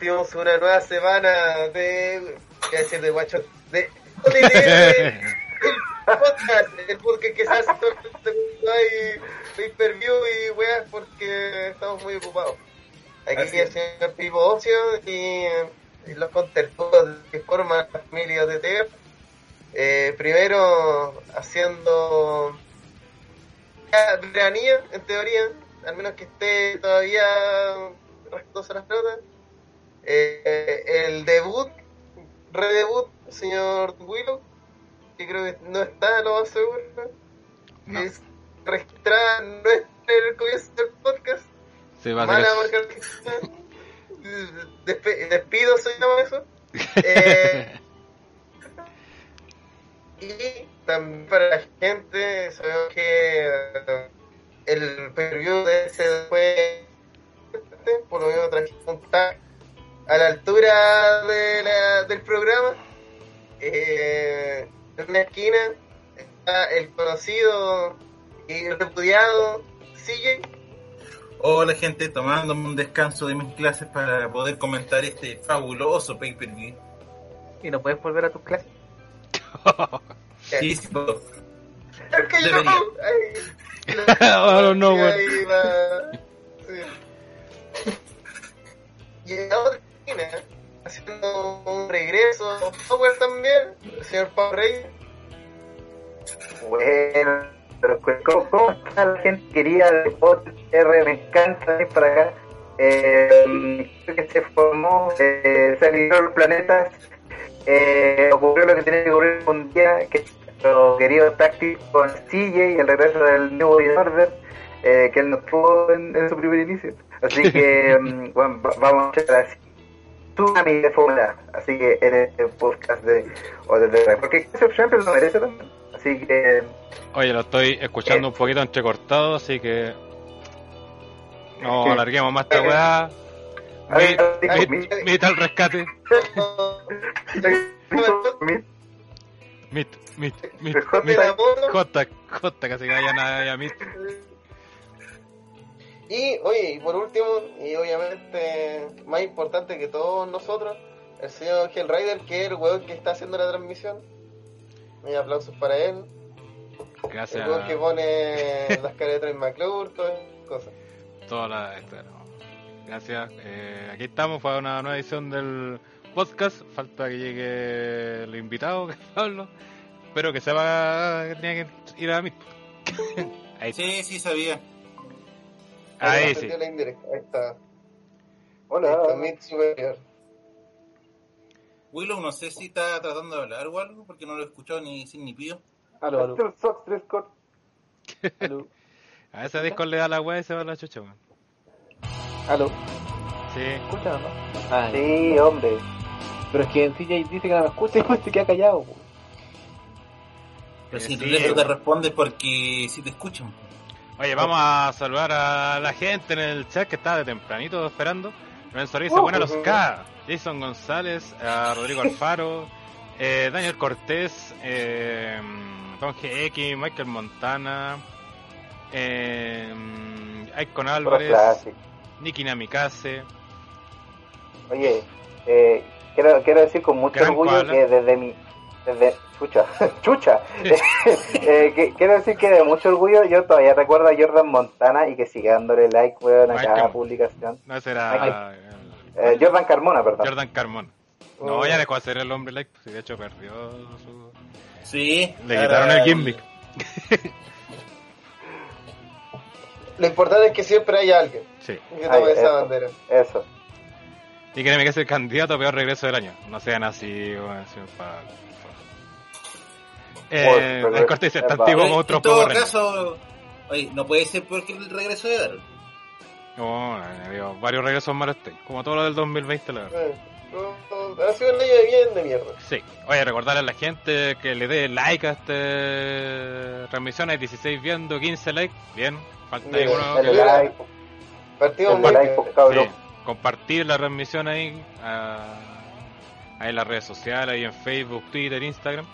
partimos una nueva semana de. ¿Qué decir de guacho? De. de, de- el podcast, el podcast que se hace todo el pay per view y weas porque estamos muy ocupados. Aquí Así el señor Pipo Ocio y, y los contertulios que forman la familia de TER. Eh, primero haciendo veranía, en teoría, al menos que esté todavía respetuoso las notas. Eh, el debut, redebut, señor Willow, que creo que no está, lo más seguro. No. Es registrada, no es el comienzo del podcast. Sí, va a Mala marca. Despe- despido, se llama eso. Eh, y también para la gente, sabemos que eh, el preview de ese fue por lo menos traje un tag a la altura de la- del programa. Eh, en una esquina está el conocido y repudiado CJ. Hola gente, tomándome un descanso de mis clases para poder comentar este fabuloso pay-per-view. Y no puedes volver a tus clases. Sí, sí, puedo. Es que yo. Ay, no, va- sí. Y en la otra esquina, haciendo un regreso, Power también, el señor Power Rey. Bueno, pero ¿cómo, cómo está la gente querida de R? Me encanta venir para acá. Eh, que se formó, eh, se los planetas. Eh, ocurrió lo que tenía que ocurrir un día, que nuestro querido táctico con CJ y el regreso del New World Order, eh, que él no tuvo en, en su primer inicio. Así que, mm, bueno, va- vamos a echar así. Tsunami de fórmula, así que en este podcast de OTTR, porque Joseph Champion lo merece también. Así que Oye, lo estoy escuchando un poquito entrecortado, así que. No Sí. alarguemos más esta weá. A mi- mi- Mit al rescate. mi- Mit, mit, mit, de. Jota, jota, casi que vayan a, a mit. Y, oye, y por último, y obviamente más importante que todos nosotros, el señor Hellrider, que es el weón que está haciendo la transmisión. Y aplausos para él. Gracias El weón que pone las caras de Troy McClure, todas esas cosas. a toda la. esta, no. Gracias. Eh, aquí estamos para una nueva edición del podcast. Falta que llegue el invitado, que es Pablo. Espero que sepa que tenía que ir a. Ahí sí. Sí, sí, sabía. Ahí sí. salió la indirecta. Ahí está. Ahí Hola. está, mid superior. Willow, no sé si está tratando de hablar o algo, porque no lo he escuchado ni sin ni pío. Aló, aló. Sox, tres cor- Aló. A ese disco le da la weá y se va a la chucha, weón. Aló, Sí. ¿escuchan o no? Ah, Sí, hombre. Pero es que en CJ dice que no me escucha y pues se queda callado. po. Pero Eh, si sí, eso te responde porque si te escuchan. Oye, vamos a saludar a la gente en el chat que está de tempranito esperando. Lorenzo Ariza, buena los K. Jason González, a Rodrigo Alfaro, eh, Daniel Cortés, eh, Don GX, Michael Montana, eh, Icon Álvarez. Nicky Namikaze. Oye, eh, quiero, quiero decir con mucho Gran orgullo que desde mi. Desde. Chucha, chucha. Eh, que- quiero decir que de mucho orgullo yo todavía recuerdo a Jordan Montana y que sigue dándole like, weón, a cada publicación. No, ese era Eh, Jordan Carmona, perdón. Jordan Carmona. No, ya dejó de ser el hombre like, pues, de hecho perdió su... Sí. Le quitaron el gimmick. Lo importante es que siempre hay alguien Sí. que tome Ay, esa eso. bandera. Eso. Y créeme que es el candidato a peor regreso del año. No sean así, señor Pablo. Eh, el corte dice, tan antiguo como en otro todo Power Rangers". caso, oye, no puede ser porque el regreso de Daryl. No, ha habido varios regresos malos este, como todo lo del 2020, la verdad. Eh, ha sido un año de bien de mierda. Sí. Oye, recordarle a la gente que le dé like a esta transmisión. Hay 16 viendo, 15 likes. Bien. Falta ahí Bien, uno Dale que- like. Sí, compartir la transmisión ahí, ah, ahí en las redes sociales, ahí en Facebook, Twitter, Instagram.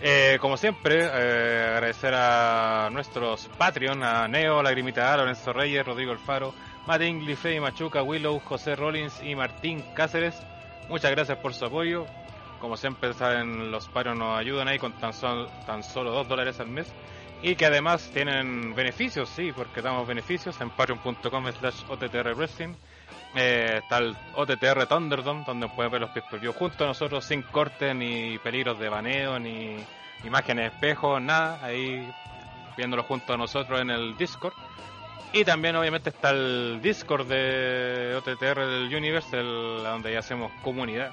Eh, como siempre, eh, agradecer a nuestros Patreon, a Neo, Lagrimita A, Lorenzo Reyes, Rodrigo Alfaro, Matingli, Freddy Machuca, Willow, José Rollins y Martín Cáceres. Muchas gracias por su apoyo. Como siempre saben, los paros nos ayudan ahí con tan, sol- tan solo 2 dólares al mes. Y que además tienen beneficios, sí, porque damos beneficios en patreon.com slash Wrestling. Eh, está el OTTR Thunderdome, donde pueden ver los pay per junto a nosotros, sin cortes, ni peligros de baneo, ni imágenes de espejo, nada. Ahí viéndolo junto a nosotros en el Discord. Y también obviamente está el Discord de OTTR del Universe, el, donde ya hacemos comunidad.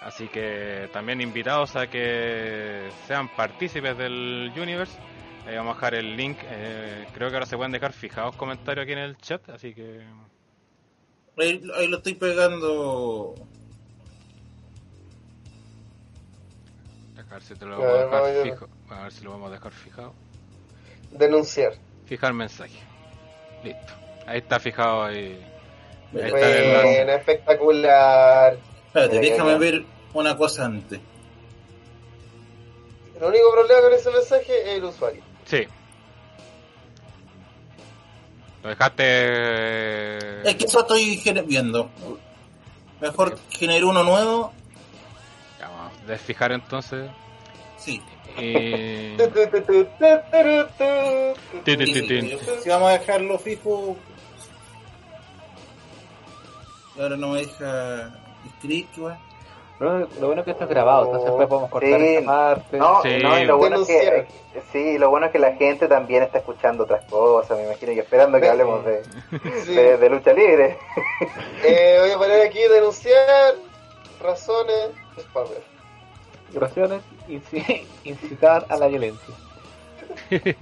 Así que también invitados a que sean partícipes del Universe. Ahí vamos a dejar el link. eh, creo que ahora se pueden dejar fijados comentarios aquí en el chat, así que Ahí, ahí lo estoy pegando. a ver si te lo vamos a ver, dejar a- fijo. A ver si lo vamos a dejar fijado. Denunciar. Fijar mensaje. Listo. Ahí está fijado ahí. Ahí está. Bueno, espectacular. Espérate, Mira, déjame ver una cosa antes. El único problema con ese mensaje es el usuario. Sí. Lo dejaste. Es que eso estoy viendo. Mejor genero uno nuevo. Ya, vamos a desfijar entonces. Sí. Y... Si vamos a dejarlo fijo. Y ahora no me deja escribir, va. Lo, lo bueno es que esto es grabado, entonces después podemos cortar Sí. esa parte. No, Sí. no, y lo bueno es que, sí, lo bueno es que la gente también está escuchando otras cosas, me imagino, y esperando que hablemos de, Sí. de, de lucha libre. Eh, voy a poner aquí denunciar razones inci- incitar a la violencia.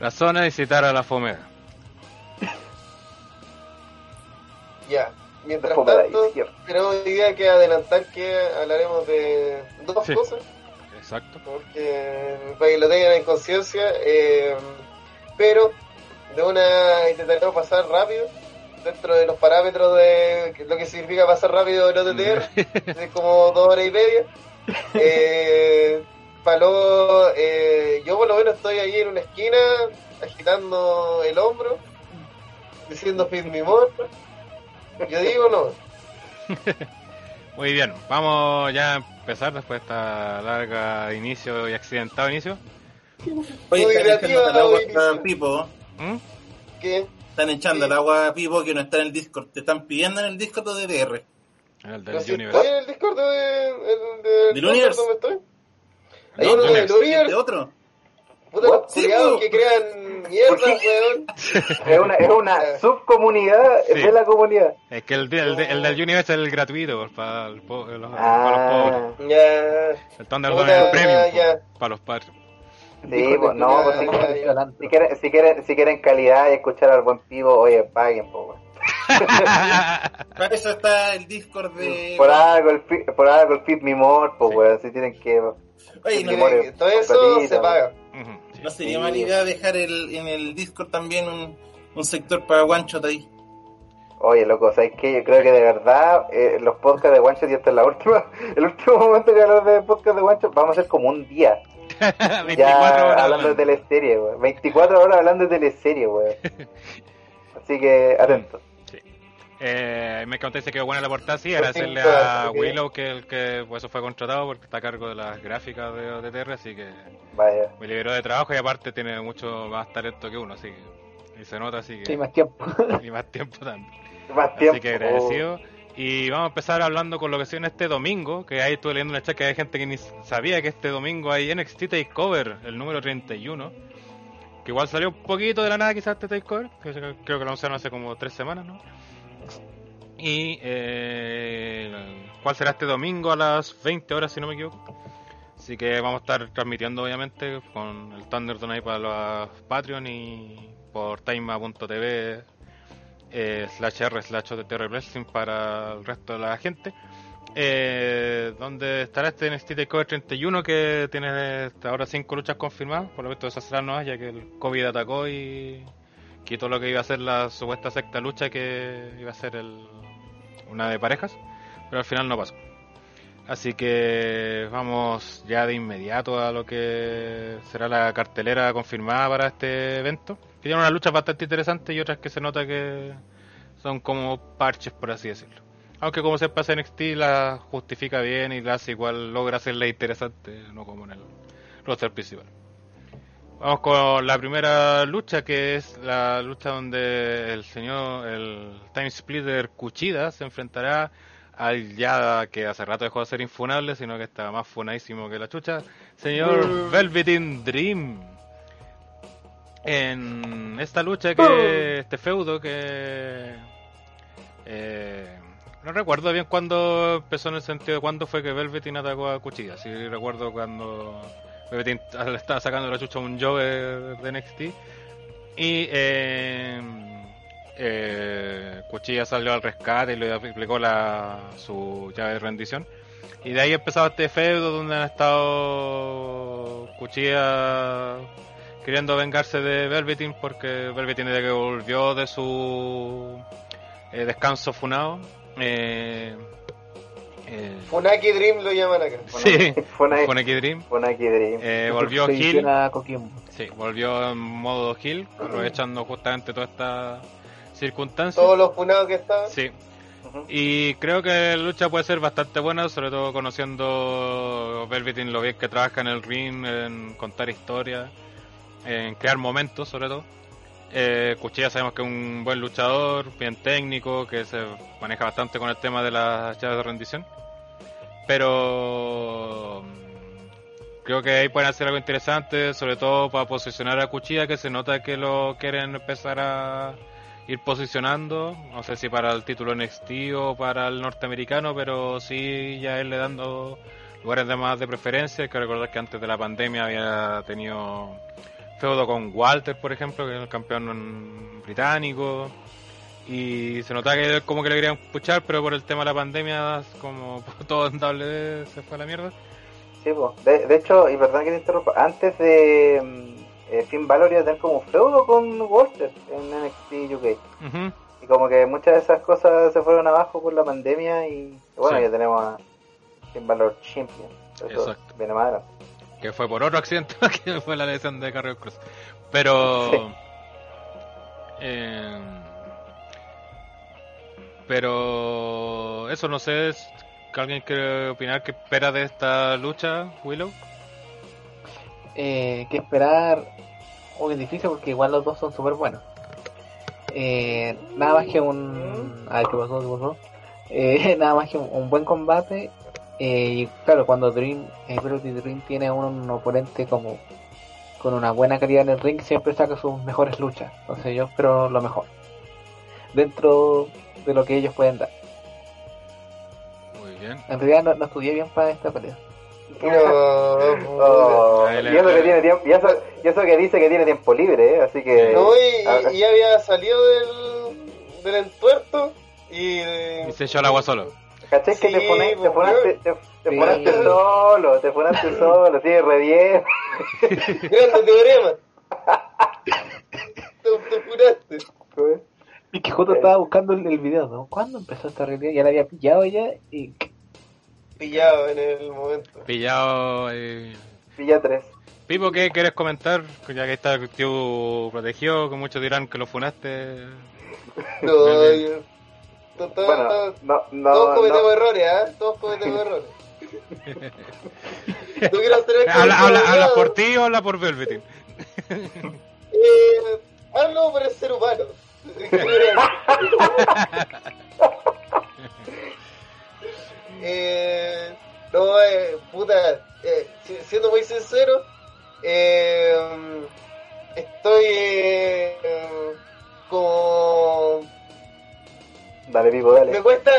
Razones de citar a la fomeda. Ya. Mientras tanto, izquierda. tenemos idea que adelantar que hablaremos de dos Sí. cosas. Exacto. porque para que lo tengan en conciencia, eh, pero de una intentaremos pasar rápido dentro de los parámetros de lo que significa pasar rápido en OTTR, es como dos horas y media. Eh, Paló, eh, yo por lo menos estoy ahí en una esquina agitando el hombro, diciendo feed me more. Yo digo no. Muy bien, vamos ya a empezar después de esta larga inicio y accidentado inicio. Oye, están echando el agua a Pipo. ¿Mm? que Están echando el agua a Pipo que no está en el Discord. Te están pidiendo en el Discord de DR. En el del si Universe. estoy en el Discord de, el- del ¿Del Universe? ¿Dónde estoy? Hay No, uno no, del ¿este Universe. otro? Puta, los culiados que crean mierda, weón. Es una, es una subcomunidad Sí. de la comunidad. Es que el, el, el del Universe es el gratuito pues, para, el po- los, para los pobres. Ah, Ya. El Thunder Puta, es el premium ya, pues, para los padres. sí, pues no, pues, si, quieren, si quieren, si quieren calidad y escuchar al buen pivo, oye, paguen, po, weón. Para eso está el Discord de. Por algo el, fi- por algo el Feed Me More, pues Sí. weón, si tienen que... Oye, no, more- Todo eso platita, se paga. No sería mala idea dejar el, en el Discord también un, un sector para Guancho ahí. Oye, loco, ¿sabes qué? Yo creo que de verdad eh, los podcasts de One Shot, y esta es la última, el último momento que hablar de podcast de One Shot, vamos a hacer como un día. 24 ya horas hablando hablando. de teleserie, weón. 24 horas hablando de teleserie, weón. Así que, atentos. Eh, me contaste que buena la portada, sí, agradecerle a Willow que el que pues, eso fue contratado porque está a cargo de las gráficas de OTTR, así que Vaya. me liberó de trabajo y aparte tiene mucho más talento que uno, así que y se nota así que Sí, más tiempo. y más tiempo también. Más tiempo. Así que agradecido. Y vamos a empezar hablando con lo que se viene este domingo, que ahí estuve leyendo en el chat que hay gente que ni sabía que este domingo hay NXT Takeover, el número 31. Que igual salió un poquito de la nada quizás este Takeover, que creo que lo anunciaron hace como tres semanas, ¿no? Y eh, cuál será este domingo a las 20 horas si no me equivoco. Así que vamos a estar transmitiendo obviamente con el Thunderdome ahí para los Patreon y por time.tv eh, slash r slash Wrestling para el resto de la gente. Eh, donde estará este NXT Takeover 31 que tiene hasta ahora 5 luchas confirmadas. Por lo visto esas serán nuevas ya que el COVID atacó y quitó lo que iba a ser la supuesta sexta lucha que iba a ser el, una de parejas. Pero al final no pasó. Así que vamos ya de inmediato a lo que será la cartelera confirmada para este evento. tienen una lucha bastante interesante y otras que se nota que son como parches, por así decirlo. Aunque como se pasa en NXT la justifica bien y la hace igual, logra hacerla interesante, no como en el roster principal. Vamos con la primera lucha, que es la lucha donde el señor, el Time Splitter Cuchida se enfrentará al ya que hace rato dejó de ser infunable, sino que está más funadísimo que la chucha, señor Velveteen Dream. En esta lucha que, este feudo que... Eh, no recuerdo bien cuándo empezó en el sentido de cuándo fue que Velveteen atacó a Cuchilla. Sí recuerdo cuando Velveteen le estaba sacando la chucha un Joe de NXT. Y eh, eh, Cuchilla salió al rescate y le aplicó la, su llave de rendición. Y de ahí empezaba este feudo donde han estado Cuchilla queriendo vengarse de Velveteen porque Velveteen desde que volvió de su eh, descanso funado eh, Funaki Dream lo llaman acá. sí, Funaki- Funaki Dream. Funaki Dream. Eh, volvió Hill, sí, volvió en modo Hill, aprovechando justamente toda esta circunstancia. Todos los funados que estaban. Sí, y creo que la lucha puede ser bastante buena, sobre todo conociendo Velveteen lo bien que trabaja en el ring, en contar historias, en crear momentos sobre todo. Eh, Cuchilla sabemos que es un buen luchador, bien técnico, que se maneja bastante con el tema de las llaves de rendición. Pero mm, creo que ahí pueden hacer algo interesante, sobre todo para posicionar a Cuchilla, que se nota que lo quieren empezar a ir posicionando. No sé si para el título NXT o para el norteamericano, pero sí ya él le dando lugares de más de preferencia. Hay que recordar que antes de la pandemia había tenido feudo con Walter, por ejemplo, que es el campeón británico. Y se notaba que como que le querían puchar, pero por el tema de la pandemia, como todo en WWE se fue a la mierda. Sí, po. de, de hecho, y perdón que te interrumpa, antes de mm, eh, Finn Balor iba a tener como un feudo con Walter en NXT UK. Ujú. Y como que muchas de esas cosas se fueron abajo por la pandemia y bueno, Sí. ya tenemos a Finn Balor Champion. Eso Exacto. viene más adelante. Que fue por otro accidente que fue la lesión de Carrion Cross. Pero. Sí. eh, pero. Eso no sé. que ¿Alguien quiere opinar qué espera de esta lucha, Willow? Eh, ¿Qué esperar? Uy, es difícil porque igual los dos son súper buenos. Eh, nada más que un... A ver, ¿qué pasó? ¿Qué pasó? Eh, nada más que un, un buen combate. Eh, y claro, cuando Dream, eh, Velvet Dream tiene un, un oponente como con una buena calidad en el ring, siempre saca sus mejores luchas. Entonces yo espero lo mejor. Dentro de lo que ellos pueden dar. Muy bien. En realidad no, no estudié bien para esta pelea. No, Oh, y, eso que tiene tiempo, y, eso, y eso que dice que tiene tiempo libre, ¿eh? así que... no, y, Ah, y- había salido del, del entuerto y... Y se echó el agua solo. ¿Cachai que te Sí, pones, te pues, ponaste, te, te Sí. ponaste solo, te ponaste solo, sí, re bien. Grande teorema. te, te juraste. Y que Joto estaba buscando el, el video, ¿no? ¿Cuándo empezó esta realidad? Ya la había pillado ya y Pillado en el momento. Pillado. eh. Pilla 3. Pipo, ¿qué quieres comentar? Ya que está el tío protegido, que muchos dirán que lo funaste. No, yo- Bueno, no, no, todos cometemos no. errores, ¿ah? Todos cometemos errores. No quiero ¿Habla, por ti o habla por Velveteen? Eh, hablo por el ser humano. eh, no, eh, puta, eh, si- siendo muy sincero, eh, estoy eh, como Dale, me dale. cuesta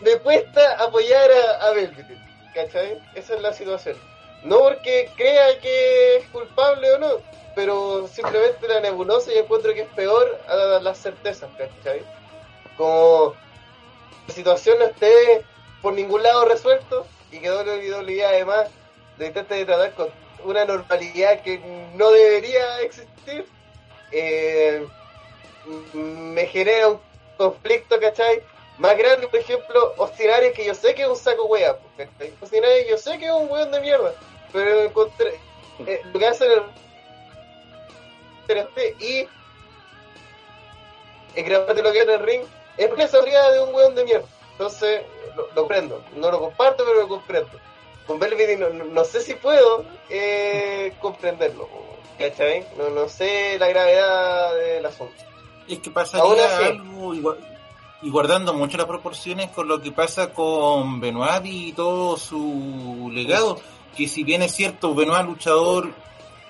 me cuesta apoyar a, a Velvet, ¿cachai? Esa es la situación. No porque crea que es culpable o no, pero simplemente la nebulosa y encuentro que es peor a las certezas, ¿cachai? Como la situación no esté por ningún lado resuelto y que WWE además intente de tratar con una normalidad que no debería existir, eh, me genera un conflicto, ¿cachai? Más grande, por ejemplo, Ostinari, que yo sé que es un saco wea, ¿cachai? Yo sé que es un weón de mierda, pero encontré, eh, lo que hacen el 3D y es grabarte lo que en el ring, es porque habilidad de un weón de mierda. Entonces, lo, lo comprendo. No lo comparto, pero lo comprendo. Con no, no, no sé si puedo eh, comprenderlo. ¿Cachai? No, no sé la gravedad del asunto. Es que pasaría Aún así. algo igual, y guardando mucho las proporciones con lo que pasa con Benoit y todo su legado, que si bien es cierto, Benoit luchador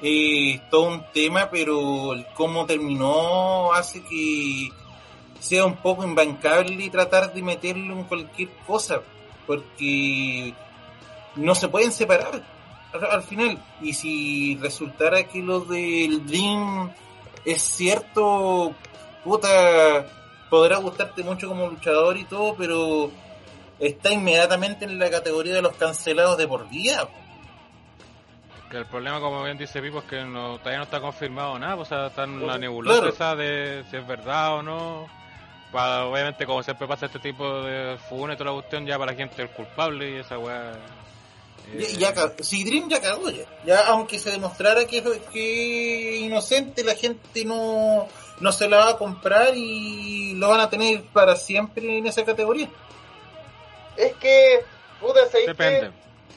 eh, es todo un tema, pero el cómo terminó hace que sea un poco imbancable tratar de meterlo en cualquier cosa, porque no se pueden separar al, al final. Y si resultara que lo del Dream es cierto, puta, podrá gustarte mucho como luchador y todo, pero está inmediatamente en la categoría de los cancelados de por vida. Que el problema, como bien dice Pipo, es que no, todavía no está confirmado nada, pues, o sea, está en la nebulosa Claro. esa de si es verdad o no. Obviamente, como siempre pasa este tipo de funa y toda la cuestión, ya para la gente es culpable y esa weá. eh, Ya, ya ca- si Dream ya cagó ya. Ya aunque se demostrara que que inocente, la gente no, no se la va a comprar y lo van a tener para siempre en esa categoría. Es que, puta, ¿sabéis Depende.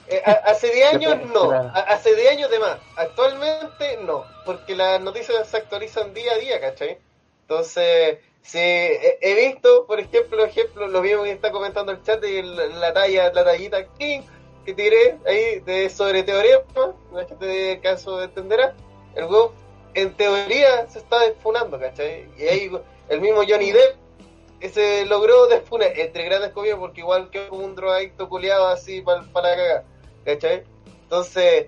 que, eh, a- hace 10 años Depende, no, claro. A- hace 10 años de más. Actualmente no, porque las noticias se actualizan día a día, ¿cachai? Entonces, sí, he, he visto, por ejemplo, ejemplo, lo mismo que está comentando el chat de la, la talla, la tallita King que tiré ahí de sobre teorema, la gente de caso entenderá. El weón, en teoría, se está desfunando, ¿cachai? Y ahí el mismo Johnny Depp que se logró desfunar, entre grandes comillas, porque igual que un drogadicto culiado así para la cagada, ¿cachai? Entonces,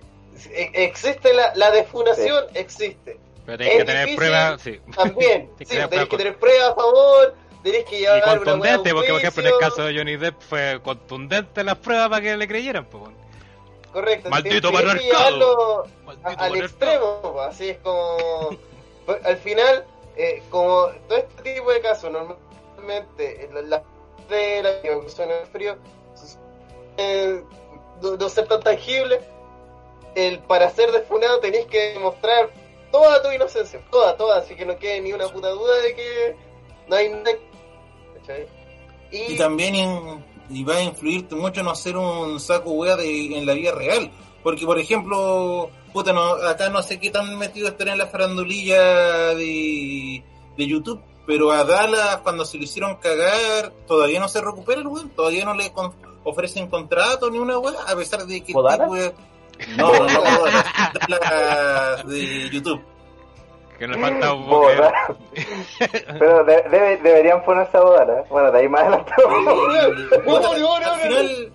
e- existe la, la defunación, existe. Pero tenés que tener difícil. pruebas, sí. También, Tenés que sí, tener tenés que pruebas tener pruebas a favor, tenés que Y llevar una contundente, porque por ejemplo en el caso de Johnny Depp fue contundente las pruebas para que le creyeran, pues. Correcto, Maldito patriarcado. al extremo, así es como... al final, eh, como todo este tipo de casos, normalmente, eh, la, la de la en el frío, eh, no, no ser tan tangible, el, para ser defunado tenéis que demostrar toda tu inocencia, toda, toda, así que no quede ni una puta duda de que no hay nada. ¿cachai? Y también in- y va a influirte mucho no ser un saco wea de, en la vida real. Porque, por ejemplo, puta, no, acá no sé qué tan metido estará en la farandulilla de, de YouTube, pero a Dallas, cuando se le hicieron cagar, todavía no se recupera el weón, todavía no le con- ofrecen contrato ni una wea, a pesar de que No, no, no, Dallas de YouTube. Que nos falta un poco. Boda. Pero de- debe- deberían ponerse a bodar, ¿eh? Bueno, de ahí más adelante. Al final,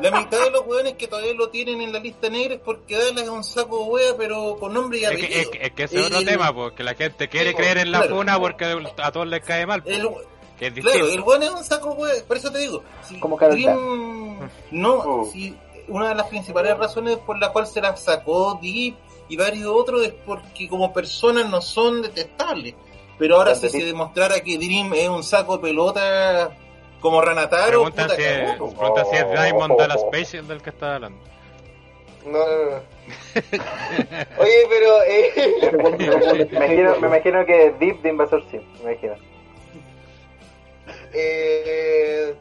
la mitad de los weones que todavía lo tienen en la lista negra es porque Dallas es un saco de wea, pero con nombre y Es apellido. es, que- es que ese es otro El- tema, porque la gente quiere Sí, creer en la claro. funa porque a todos les cae mal, El- que es claro, el weón es un saco de wea, por eso te digo. Si Como Dream- no, si una de las principales razones por la cual se la sacó Deep y varios otros es porque como personas no son detestables. Pero ahora si se demostrara que Dream es un saco de pelota como Ranataro, Pregunta puta, si, es, cagó, si es Diamond Dallas Page el del que está hablando. No, no, no. Oye, pero... Eh, me, imagino, me imagino que Deep de Invasor Sim, me imagino. Eh,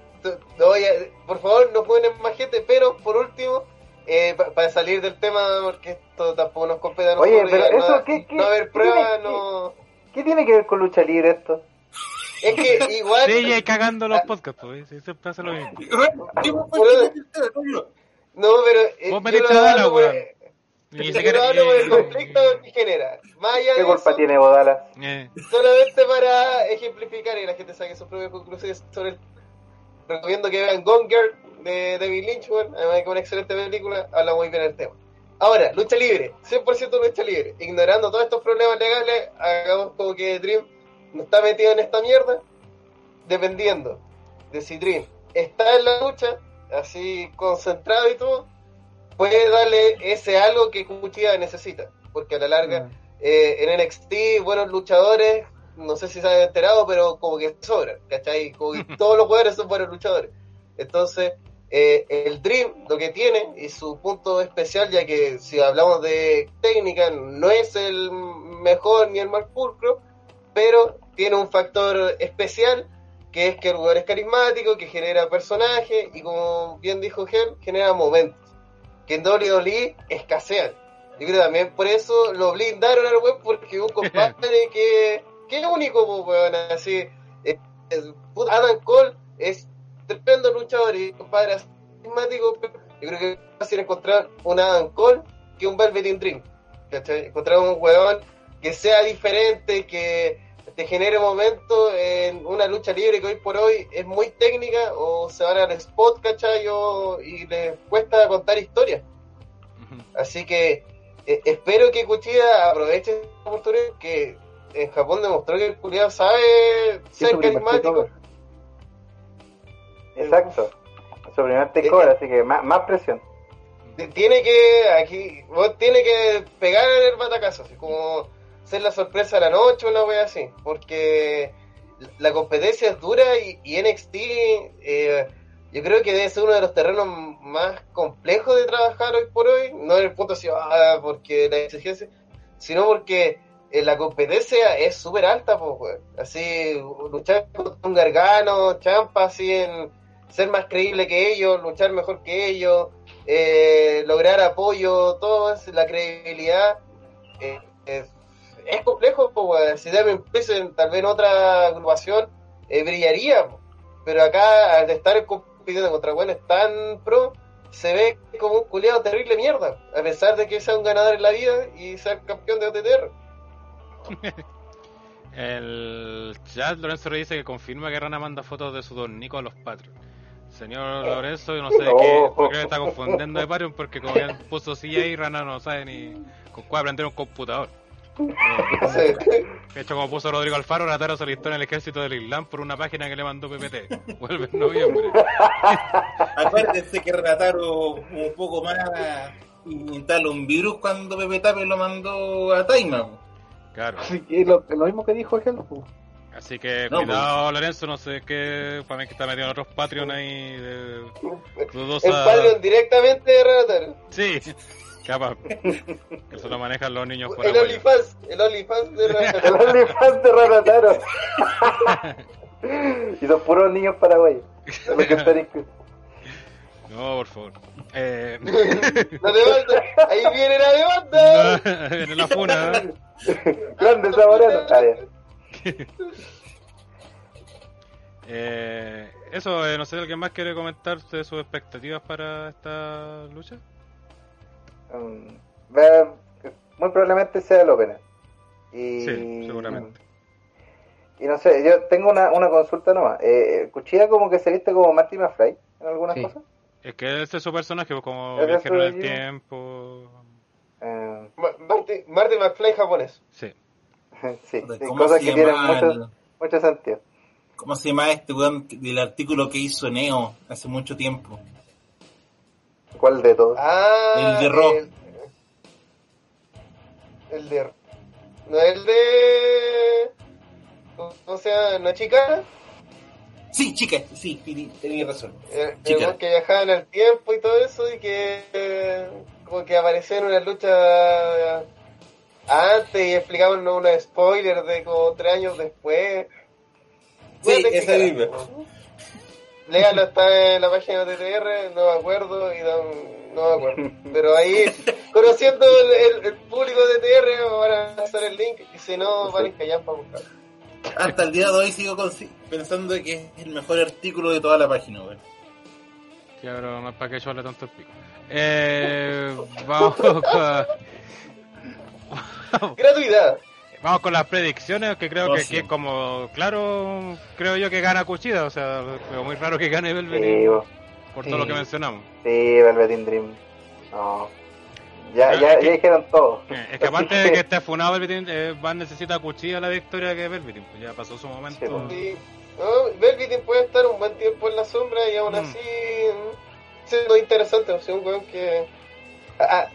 por favor, no ponen más gente, pero por último, eh, pa- para salir del tema, porque esto tampoco nos compete a Oye, nosotros, pero ya eso, no, ¿qué- qué- no haber qué pruebas, tiene- no... ¿Qué tiene que ver con lucha libre esto? Es que igual... Sí, cagando los podcasts, pues, siempre hace lo mismo. No, pero... eh, Vos yo metiste lo a Dala, hablo por- yo siquiera- lo hablo por el eh, conflicto que genera. Más allá ¿Qué culpa eso, tiene Bodala? eh, solamente para ejemplificar y la gente saque sus propias conclusiones sobre el... Recomiendo que vean Gone Girl de David Lynch, además de que es una excelente película, habla muy bien el tema. Ahora, lucha libre, 100% lucha libre. Ignorando todos estos problemas legales, hagamos como que Dream no está metido en esta mierda, dependiendo de si Dream está en la lucha, así concentrado y todo, puede darle ese algo que Cuchilla necesita, porque a la larga eh, en NXT buenos luchadores, no sé si se han enterado, pero como que sobran, ¿cachai? Como que todos los jugadores son buenos luchadores. Entonces, eh, el Dream lo que tiene y su punto especial, ya que si hablamos de técnica, no es el mejor ni el más pulcro, pero tiene un factor especial que es que el jugador es carismático, que genera personajes y como bien dijo Gel, genera momentos que en WWE escasean. Yo creo también por eso lo blindaron al web porque un compadre que, que es único, pues, weón, así. eh, eh, puta, Adam Cole es tremendo luchador y compadre carismático, pero yo creo que es fácil encontrar un Adam Cole que un Velvet Dream. ¿cachai? Encontrar un weón que sea diferente, que te genere momentos en una lucha libre que hoy por hoy es muy técnica o se van al spot, ¿cachai? O- y les cuesta contar historias. Así que eh, espero que Kuchida aproveche esta oportunidad que en Japón demostró que el culiado sabe ser carismático. Exacto. Su primer takeover, así que más, más presión. Tiene que aquí, vos tiene que pegar el batacazo, así como ser la sorpresa de la noche, una wea así, porque la competencia es dura y, y NXT eh, yo creo que debe ser uno de los terrenos más complejos de trabajar hoy por hoy, no en el punto así, ah, porque la exigencia, sino porque eh, la competencia es súper alta, pues, así luchar con un gargano, champa, así en ser más creíble que ellos, luchar mejor que ellos, eh, lograr apoyo, todo es la credibilidad. eh, es, complejo, pues, si en tal vez en otra agrupación eh, brillaría, pero acá al estar compitiendo contra buenos tan pro, se ve como un culiado terrible mierda, a pesar de que sea un ganador en la vida y ser campeón de OTTR. El chat Lorenzo dice que confirma que Rana manda fotos de su dornico a los Patreon. Señor Lorenzo, yo no sé de qué, por qué me está confundiendo de Patreon porque como él puso sí ahí, Rana no sabe ni con cuál aprender un computador. Eh, Sí. De hecho, como puso Rodrigo Alfaro, Nataro se listó en el ejército del Islam por una página que le mandó PPT. Vuelve en noviembre. Acuérdense que Rataro un poco más instaló un virus cuando Tape lo mandó a Taima. Claro. Así que lo, lo mismo que dijo Hello. Pues. Así que No, cuidado, Lorenzo, no sé qué. Para mí que está metido en otros Patreon ahí de dudosa. El Patreon directamente de Renatar. Sí, capaz. Eso lo manejan los niños El paraguayos. OnlyFans, el OnlyFans de El Renatar. OnlyFans de Ranataro. y son puros niños paraguayos. Que están. No, por favor. Eh... La demanda, ahí viene la demanda. Viene la funa. ¿eh? Grande saboreano. Eh, eso, eh, no sé, ¿alguien más quiere comentar de sus expectativas para esta lucha? Ve- muy probablemente sea el opener. Y, Sí, seguramente. Y no sé, yo tengo una, una consulta nomás. Eh, Cuchilla como que se viste como Marty McFly en algunas Sí. cosas. Es que ese es su personaje, pues, como ¿Es viajero del tiempo. Eh, Ma- Marty, Marty McFly japonés. Sí. Sí, Puta, sí, ¿Cómo cosas se que tienen llama mucho, el- mucho sentido. ¿Cómo se llama este weón del artículo que hizo Neo hace mucho tiempo? ¿Cuál de todos? Ah, El de Raw. El, el de. No es el de. O sea, ¿no es chicana? Sí, chica, sí, tení- tenía razón. El, el Chica. weón que viajaba en el tiempo y todo eso y que. eh, como que apareció en una lucha. Antes y explicaban unos spoilers de como tres años después. Sí, esa misma. Léalo, está en la página de TTR, no me acuerdo y no, no me acuerdo. Pero ahí, conociendo el, el- el público de TTR, van a hacer el link y si no, van a callar para buscar. Hasta el día de hoy sigo pensando que es el mejor artículo de toda la página, pero no es para que yo hable tanto el pico. Eh, vamos con... Gratuidad. Vamos con las predicciones, que creo Oh, que sí. aquí es como, claro, creo yo que gana Cuchida, o sea, pero muy raro que gane Sí, Velvet bo. por todo lo que Sí. mencionamos. sí, Velvet in Dream. No. Ya, Pero ya, es que- ya dijeron todo. Eh, Es que aparte de que esté funado Velvet, eh, más necesita Cuchilla la victoria que Velvet, pues ya pasó su momento. Sí, pues. Sí. No, Velveteen puede estar un buen tiempo en la sombra y aún Mm. así siendo interesante. O sea, un weón que. Ah,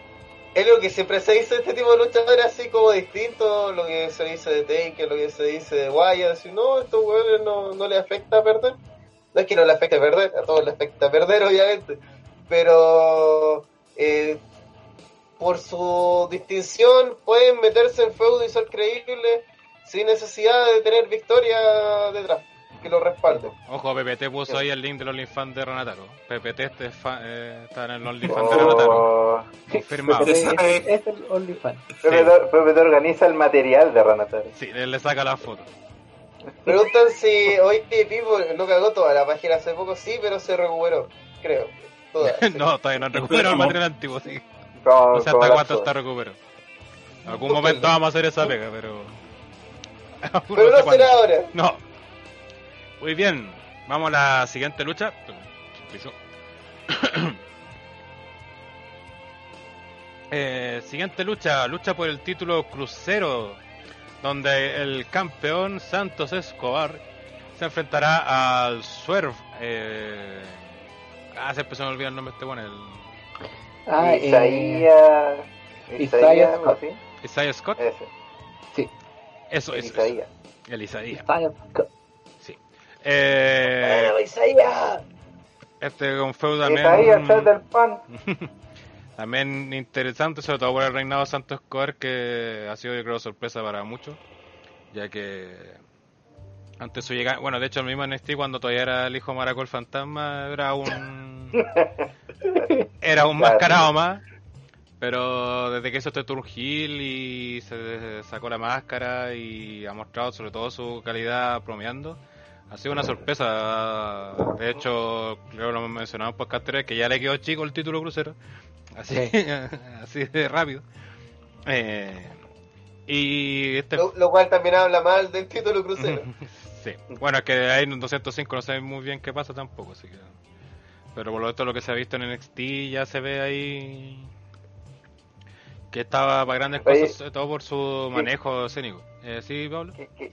es lo que siempre se dice este tipo de luchadores, así como distinto. Lo que se dice de Taker, lo que se dice de Wyatt. Decir, no, estos weones no, no les afecta perder. No es que no les afecte perder, a todos les afecta perder, obviamente. Pero. eh, por su distinción pueden meterse en feudo y ser creíbles sin necesidad de tener victoria detrás, que lo respalde. Ojo, PPT puso ahí el link del OnlyFans de Renataro. PPT este fa- eh, está en el OnlyFans de Renataro. Oh, Confirmado. Es, Se sabe- es el OnlyFans. Pepe, te- Pepe te organiza el material de Ranataro. Sí, él le saca la foto. Preguntan si hoy Pipo no cagó toda la página hace poco, sí, pero se recuperó, creo. Toda. no, todavía no han recuperado el material antiguo, sí. Como, No sé hasta cuánto está recuperado. En algún momento vamos a hacer esa pega, pero. Pero no será ahora. No. Muy bien. Vamos a la siguiente lucha. Eh, siguiente lucha, lucha por el título crucero, donde el campeón Santos Escobar se enfrentará al Swerve. Eh... Ah, se empezó a olvidar el nombre de este bueno, el Ah, eh, Isaías. Isaías Isaías, Scott. Isaiah Scott. Ese. sí. Eso, eso, eso. Isaías. El Isaías, Isaías Scott. Eh, Isaías! este con feudo también. Isaías, del pan. También interesante, sobre todo por el reinado de Santos Escobar, que ha sido, yo creo, sorpresa para muchos, ya que antes su llegada, bueno, de hecho, el mismo NXT, cuando todavía era el hijo Maracol Fantasma, era un. era un mascarado más, pero desde que hizo este Tour Hill y se sacó la máscara y ha mostrado, sobre todo, su calidad bromeando. Ha sido una sorpresa. De hecho, creo que lo hemos mencionado en podcast anteriores, que ya le quedó chico el título crucero. Así, así de rápido. Eh, y este. Lo, lo cual también habla mal del título crucero. sí. Bueno, es que ahí en 205 no sé muy bien qué pasa tampoco, así que. Pero por lo tanto, lo que se ha visto en NXT ya se ve ahí. Que estaba para grandes Oye, cosas, todo por su manejo escénico. Eh, ¿Sí, Pablo? ¿Qui- qui- qui-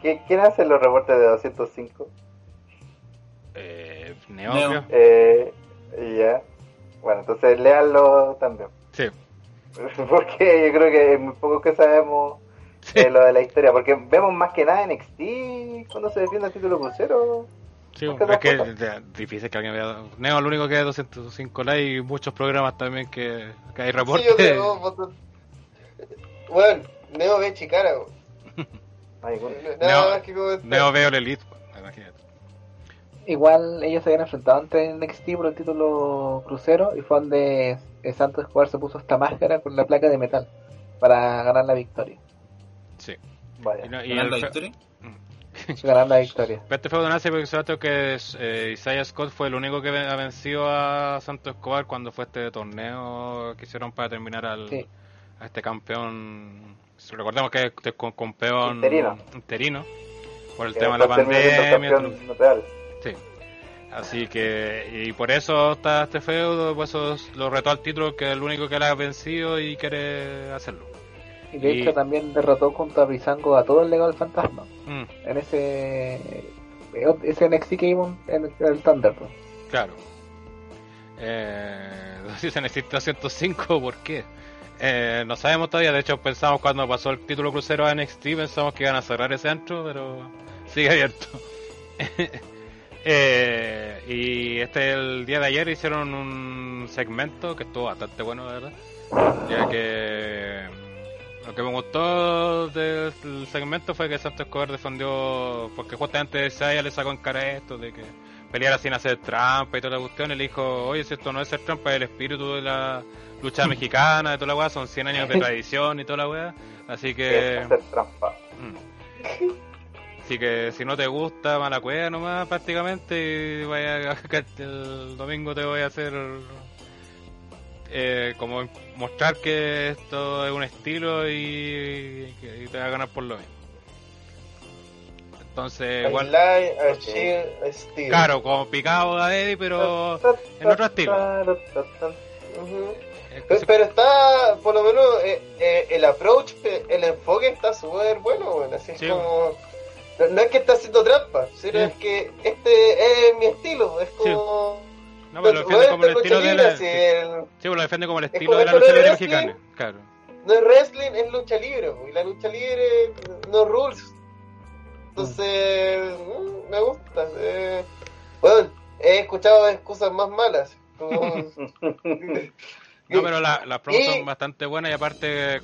¿Quién hace los reportes de 205? Eh, Neo, Neo. Eh, ya. Bueno, entonces léanlo también. Sí. Porque yo creo que es muy poco que sabemos Sí. de lo de la historia. Porque vemos más que nada en NXT cuando se defiende el título crucero. Sí, es que es difícil que alguien vea. Neo, lo único que es 205 likes y muchos programas también que, que hay Sí, reportes. yo creo, foto- Bueno, Neo ve Chicara, Neo-. Neo veo el Elite, pues, imagínate. Igual ellos se habían enfrentado antes en NXT por el título crucero y fue donde Santos Escobar se puso esta máscara con la placa de metal para ganar la victoria. Sí. Vaya. Y, no- y ¿Ganar el la victoria? Ganar la victoria. Este feudo nace porque se que eh, Isaiah Scott fue el único que ha vencido a Santos Escobar cuando fue este torneo que hicieron para terminar al, Sí. a este campeón. Recordemos que es con campeón Interino. por el Que tema de la pandemia. Sí. Así que, y por eso está este feudo, por eso lo retó al título, que es el único que le ha vencido y quiere hacerlo. Y de Y- hecho también derrotó junto a Brizango a todo el legado del fantasma. Mm, En ese ese NXT que vimos en el, el Thunderdome. claro. Eh, si se necesita 105, ¿por qué? Eh, no sabemos todavía, de hecho pensamos cuando pasó el título crucero a NXT, pensamos que iban a cerrar ese antro, pero sigue abierto. Eh, y este el día de ayer hicieron un segmento que estuvo bastante bueno, la verdad. Ya que lo que me gustó del segmento fue que Santos Escobar defendió, porque justamente Isaiah le sacó en cara esto de que peleara sin hacer trampa y toda la cuestión. Y le dijo, oye, si esto no es ser trampa, es el espíritu de la lucha mexicana, de toda la weá, son 100 años de tradición y toda la weá. Así que. Es hacer trampa. Mm. Así que si no te gusta, mala cueva nomás prácticamente y vaya el domingo te voy a hacer eh, como mostrar que esto es un estilo y, y te va a ganar por lo mismo. Entonces, I igual, claro, como picado a Eddie, pero en otro estilo. Pero, está, por lo menos, eh, eh, el approach, el enfoque está súper bueno, bueno, así es Sí. como... No, no es que está haciendo trampa, sino Sí. es que este es mi estilo, es como... no, pero lo defiende como el estilo lucha de libre, la, sí, el- sí, pues lo defiende como el Es estilo como de la lucha libre wrestling. mexicana. Claro. no es wrestling, es lucha libre, y la lucha libre no rules. Entonces, mm, me gusta. eh. Bueno, he escuchado excusas más malas. Como... No, pero la- las promos son bastante buenas y aparte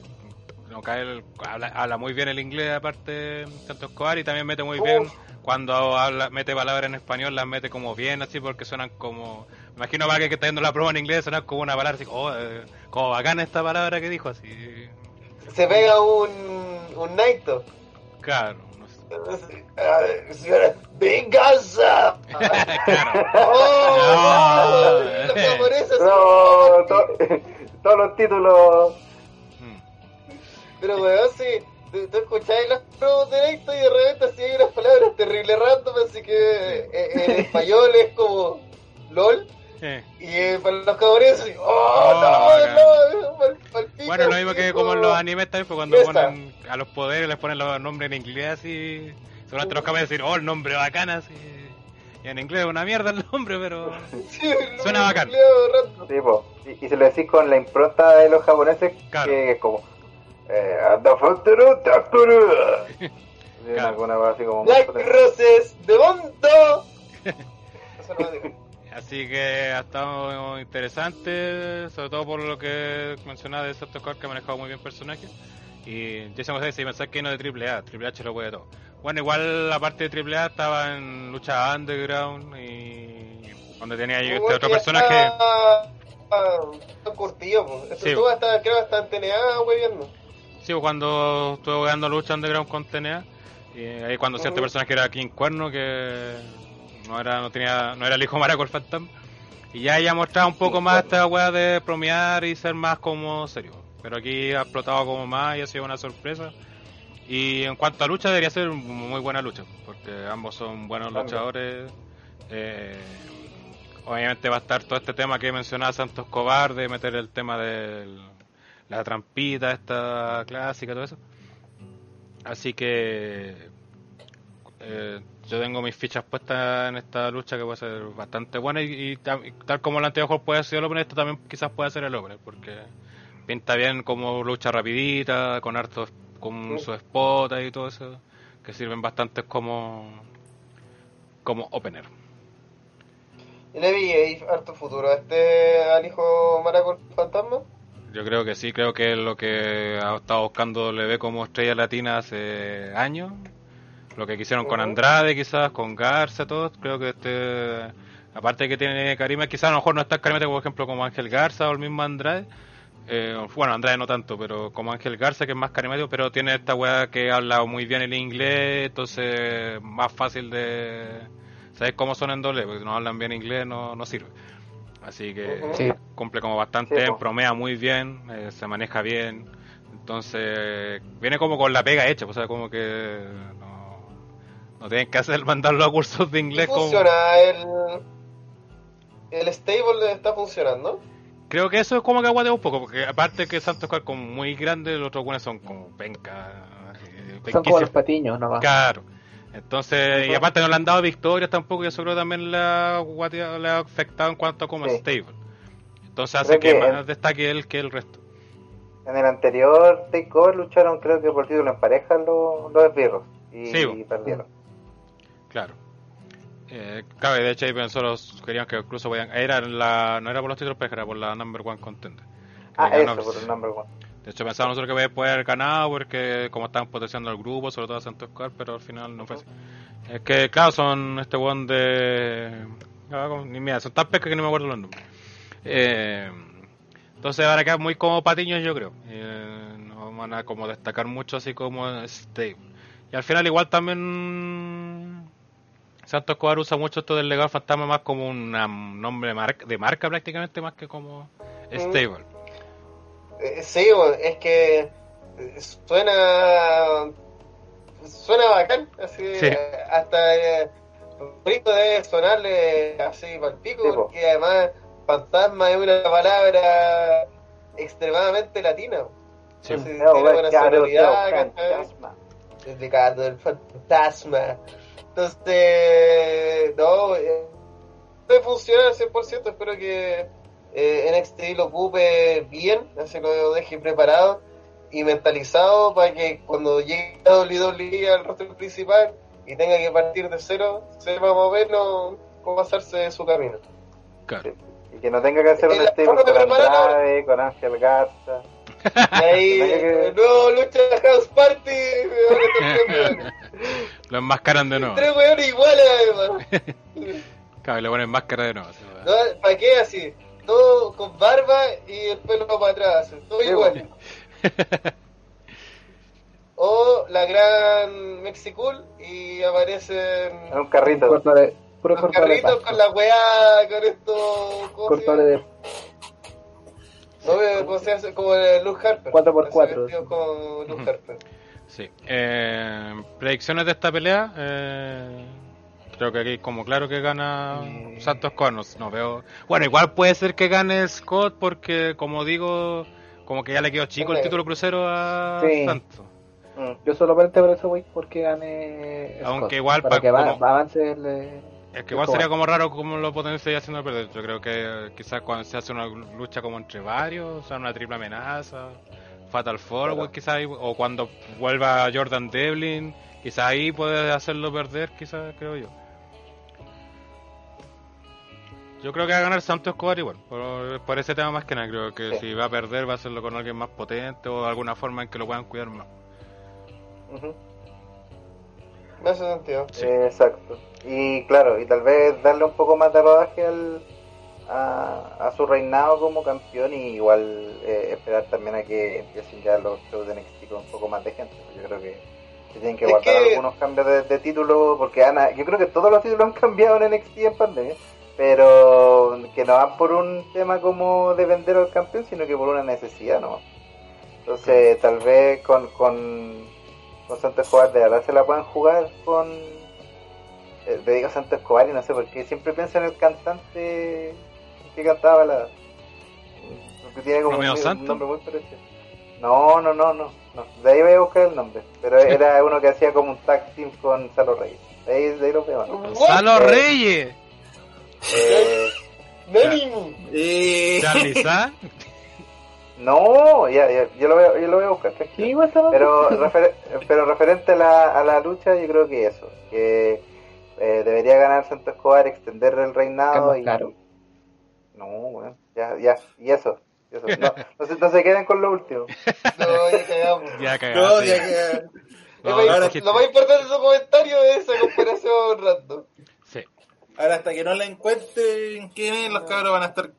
no cae el- habla, habla muy bien el inglés aparte Santos Escobar y también mete muy bien cuando habla, mete palabras en español las mete como bien así porque suenan como me imagino para que está viendo la prueba en inglés suena como una palabra así oh, eh, como bacana esta palabra que dijo así. Se pega un, un Naito. claro ¡Venganza! claro ¡Oh! No. Son No, to- todos los títulos. Pero weón, sí, tú, escucháis las promos de Naito y de repente así hay unas palabras terribles random, así que eh, en español es como LOL. Eh. Y eh, para los japoneses, ¡oh, Oh, no, no! pico, Bueno, lo mismo que como en los animes también, pues cuando ponen a los poderes les ponen los nombres en inglés así. Seguramente los cabros decir, oh, el nombre bacán así. Y en inglés es una mierda el nombre, pero. Sí, el Suena bacán. Sí, po. Y, y se lo decís con la impronta de los japoneses, Claro. que es como. Eh. Black Roses de Mondo. Así que ha estado interesante, sobre todo por lo que mencionaba de Santos Escobar, que ha manejado muy bien personajes. Y Jason González, si pensás que no de Triple A, Triple H lo puede todo. Bueno, igual la parte de Triple A estaba en lucha underground y donde tenía ahí este otro que personaje. Está, está curtido, pues. Sí. estuvo hasta, creo, hasta en TNA, wey, viendo. Sí, pues, cuando estuve jugando lucha underground con TNA, y ahí cuando cierto Ujú. personaje era King Cuerno, que no era no tenía no era el hijo Maraco el Fantasma, y ya ella mostraba un poco más esta weá de bromear y ser más como serio. Pero aquí ha explotado como más y ha sido una sorpresa. Y en cuanto a lucha, debería ser muy buena lucha, porque ambos son buenos luchadores. Eh, obviamente va a estar todo este tema que mencionaba Santos Escobar, de meter el tema de la trampita, esta clásica, todo eso. Así que eh, yo tengo mis fichas puestas en esta lucha que puede ser bastante buena y, y ta- y tal como el anterior puede ser el opener, esto también quizás pueda ser el opener, porque pinta bien como lucha rapidita, con hartos, con Sí. su spot y todo eso, que sirven bastante como como opener. ¿Y le vi harto futuro a este al hijo Maraco el fantasma? Yo creo que sí, creo que es lo que ha estado buscando ve como estrella latina hace años. Lo que quisieron con. Andrade, quizás, con Garza, todos. Creo que este. Aparte de que tiene carisma, quizás a lo mejor no es tan carismático, por ejemplo, como Ángel Garza o el mismo Andrade. Eh, bueno, Andrade no tanto, pero como Ángel Garza, que es más carismático, pero tiene esta weá que habla muy bien el inglés, entonces más fácil de. ¿Sabes cómo son en doble? Porque si no hablan bien inglés no, no sirve. Así que. Sí. cumple como bastante Sí, promea muy bien, eh, se maneja bien. Entonces, viene como con la pega hecha, pues, o sea, como que no, no tienen que hacer mandarlo a cursos de ¿Y inglés. como- funciona? ¿El, ¿El stable está funcionando? Creo que eso es como que aguantea un poco, porque aparte que Santos Escobar como muy grande, los otros buenos son como penca. eh, Son como los patiños nomás. Claro. Entonces, y aparte no le han dado victorias tampoco, y eso creo que también le ha, guateado- le ha afectado en cuanto a como Sí. stable. Entonces hace Creo que, que más el- destaque él que el resto. En el anterior Takeover lucharon, creo que por título en pareja, los, los esbirros. Y, Sí, y perdieron. Claro. Eh, claro, y de hecho ahí nosotros sugerían que incluso podían... Era la, no era por los títulos pareja, era por la number one contender. Ah, eso, ganó- por el number one. De hecho pensábamos nosotros que podía haber ganado porque como estaban potenciando al grupo, sobre todo a Santos Escobar, pero al final no fue así. Es que claro, son este one de... ah, Ni mira, son tan pescas que no me acuerdo los nombres. Eh, entonces van a quedar muy como patiños yo creo. Eh, no van a como destacar mucho así como stable. Y al final igual también Santos Escobar usa mucho esto del legado fantasma más como un um, nombre de marca, de marca prácticamente más que como stable. Eh, sí, es que eh, suena suena bacán, así Sí. eh, hasta eh, bonito debe sonarle así para pico, Sí, po. porque además fantasma es una palabra extremadamente latina. Sí. Entonces, No, tiene buena claro, sonoridad, fantasma. el fantasma. Entonces, no, eh, puede funcionar al 100%. Espero que eh, NXT lo ocupe bien, así lo deje preparado y mentalizado para que cuando llegue a WWE al roster principal y tenga que partir de cero, sepa más o menos cómo pasarse su camino. Claro. Y que no tenga que hacer un forma de con Andrade, con Ángel Garza. Y ahí, nuevo lucha House Party. ahora. Lo enmascaran de nuevo. Tres weones iguales además. Claro, le ponen máscara de nuevo. ¿No? ¿Para qué así? Todo con barba y el pelo para atrás, todo Sí, igual. O la gran Mexicool y aparecen En un carrito. Cortador- puro los carritos con la weá, con estos. ¿cómo se Cortador llama? de No veo cómo se hace, como el Luke Harper. Cuatro por Así cuatro. vestido Como Luke. Harper. Sí. Eh, predicciones de esta pelea. Eh, creo que aquí como claro que gana Eh. Santos Cornos. No veo. Bueno, igual puede ser que gane Scott porque como digo, como que ya le quedó chico el título crucero a Sí. Santos. Mm. Yo solamente por eso voy porque gane. Scott, Aunque igual para pa- que va- como- avance el. eh, Es que igual sería como raro como lo potencia haciendo perder. Yo creo que eh, quizás cuando se hace una lucha como entre varios, o sea, una triple amenaza, Fatal Forward, Claro. quizás, ahí, o cuando vuelva Jordan Devlin, quizás ahí puede hacerlo perder, quizás, creo yo. Yo creo que va a ganar Santos Escobar igual, por, por ese tema más que nada. Creo que Sí. si va a perder va a hacerlo con alguien más potente o alguna forma en que lo puedan cuidar más. Me hace sentido. Sí. Eh, exacto. Y claro, y tal vez darle un poco más de rodaje al, a, a su reinado como campeón y igual eh, esperar también a que empiecen ya los shows de NXT con un poco más de gente. Yo creo que, que tienen que Es guardar que- algunos cambios de, de título porque Ana, yo creo que todos los títulos han cambiado en NXT en pandemia, pero que no van por un tema como de vender al campeón, sino que por una necesidad, ¿no? Entonces, tal vez con, con, con Santos Escobar de verdad se la puedan jugar con. eh, le digo Santos Escobar y no sé por qué, siempre pienso en el cantante que cantaba la. Porque tiene como ¿Romeo un, un Santos? nombre muy parecido. No, no, no, no, no. De ahí voy a buscar el nombre. Pero era uno que hacía como un tag team con Salo Reyes. De ahí, de ahí lo veo. ¿no? ¡Salo Reyes! Eh, Nani. Eh, Sa. no, ya, ya, yo lo voy a, yo lo voy a buscar. tranquilo. Pero, refer- pero referente a la, a la lucha, yo creo que eso, que eh, debería ganar Santos Escobar, extender el reinado y... Caro. No, bueno, ya, ya, y eso. y eso. No, no, se, no se queden con lo último. No, ya cagamos. Ya no, cagaste. ya que- No, Lo más- ahora- lo más importante de su comentario es esa comparación random. Sí. Ahora hasta que no la encuentren, ¿quiénes los cabros van a estar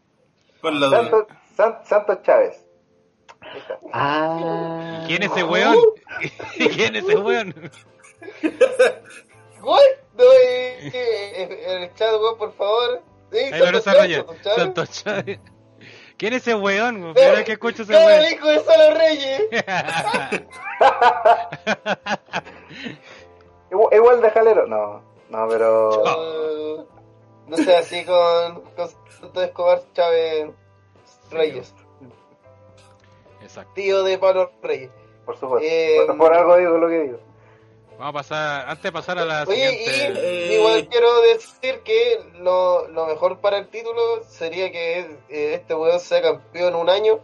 con la duda? Santos, San- Santos Chávez. Ahí está. Ah. ¿Quién es ese weón? ¿Quién es ese weón? ¿What? No, eh, eh, el chat, weón, por favor. Sí, Ahí lo. Chávez. ¿Quién es ese weón? Primera vez que escucho ese ¡Cara, el hijo de Salo Reyes! Igual, igual de jalero. No, no, pero... Uh, no sé, así con, con Santos Escobar Chávez Reyes. Exacto. Tío de Pablo Reyes. Por supuesto. Eh, por, por algo digo lo que digo. Vamos a pasar, antes de pasar a la Oye, siguiente. y Eh. igual quiero decir que lo, lo mejor para el título sería que eh, este weón sea campeón un año,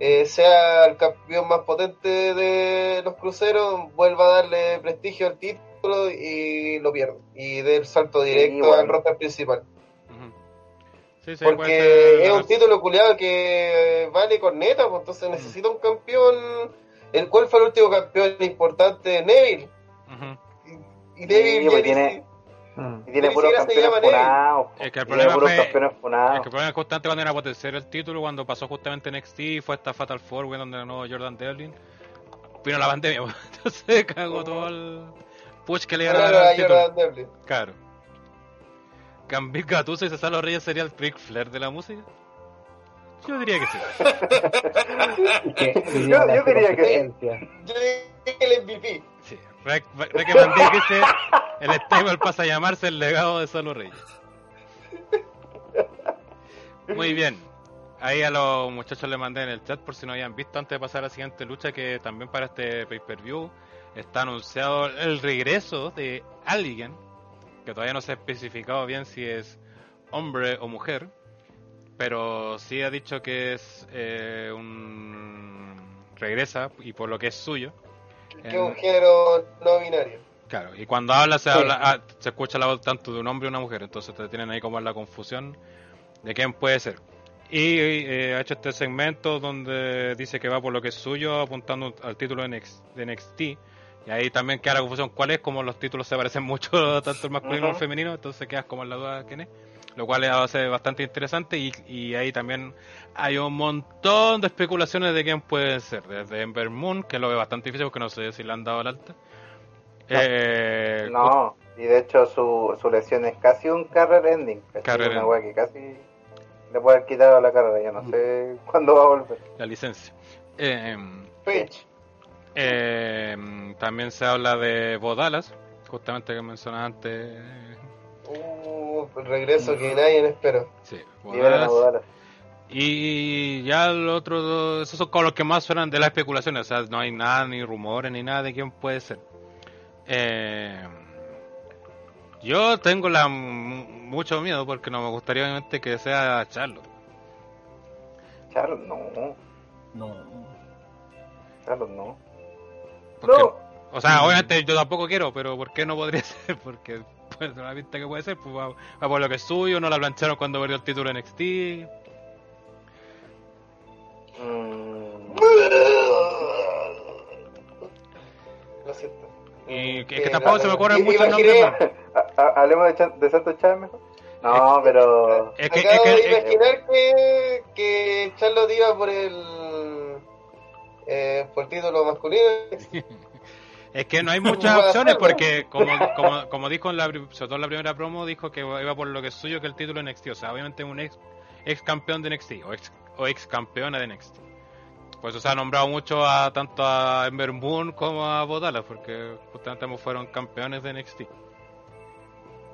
eh, sea el campeón más potente de los cruceros, vuelva a darle prestigio al título y lo pierde. Y dé el salto directo al roster principal. Sí, sí, puede ser Porque es un título culiado que vale corneta, pues entonces necesita un campeón. ¿El cuál fue el último campeón importante? Neville. Y Sí, ya pues tiene- Mm. Y tiene puros campeones funados. Es que el problema puros fue- campeones Es que el problema es constante cuando era potenciar el título, cuando pasó justamente en NXT, fue esta Fatal Four, donde ganó Jordan Devlin. Vino la pandemia, entonces cagó todo el push que le iban a Ahora dar la al título. Jordan Devlin. Claro. Gambit Gattuso y Cesaro Reyes sería el Ric Flair de la música. Yo diría que sí. Y y Yo- yo diría que- consecuencia. Yo dije que el MVP. Rick, el stable pasa a llamarse el legado de Solo Reyes. Muy bien. Ahí a los muchachos les mandé en el chat por si no habían visto antes de pasar a la siguiente lucha que también para este pay-per-view está anunciado el regreso de alguien que todavía no se ha especificado bien si es hombre o mujer, pero sí ha dicho que es eh, un regresa y por lo que es suyo. Que es un género no binario. Claro, y cuando habla se Sí. habla, ah, se escucha la voz tanto de un hombre y una mujer, entonces te tienen ahí como en la confusión de quién puede ser. Y eh, ha hecho este segmento donde dice que va por lo que es suyo, apuntando al título de NXT. De NXT. Y ahí también queda la confusión cuál es, como los títulos se parecen mucho, tanto el masculino como el Ujú. femenino, entonces quedas como en la duda quién es. Lo cual va a ser bastante interesante y, y ahí también hay un montón de especulaciones de quién puede ser. Desde Ember Moon, que lo ve bastante difícil porque no sé si le han dado el alta. Eh, No, y de hecho su, su lesión es casi un career ending. Career Una ending. wea que casi le puede haber quitado la carrera, ya no sé cuándo va a volver. la licencia. Eh, eh, también se habla de Bodalas, justamente que mencionaba antes. Uh, el regreso que nadie espera. Sí. Y ya el otro, esos son como los que más suenan de las especulaciones, o sea, no hay nada, ni rumores, ni nada de quién puede ser. Eh, yo tengo la mucho miedo porque no me gustaría obviamente que sea Charlotte. Charlotte, no, No. Charlotte, no. Porque- No. O sea, obviamente yo tampoco quiero, pero ¿por qué no podría ser? Porque pues, la pinta que puede ser, pues va, va por lo que es suyo, no la plancharon cuando perdió el título en NXT. Mm, Lo siento. Y que, Eh, que tampoco se me ocurren i- muchos nombres. Hablemos de, de Santos Chávez mejor. No, pero. Es que, es Acabo que- de es- imaginar que, que Charlotte iba por el eh, por el título masculino. Es que no hay muchas opciones porque, como, como, como dijo en la, sobre todo en la primera promo, dijo que iba por lo que es suyo que el título de NXT. O sea, obviamente un ex, ex campeón de NXT o ex, o ex campeona de NXT. Por eso se ha nombrado mucho a tanto a Ember Moon como a Bodala, porque justamente ambos fueron campeones de NXT.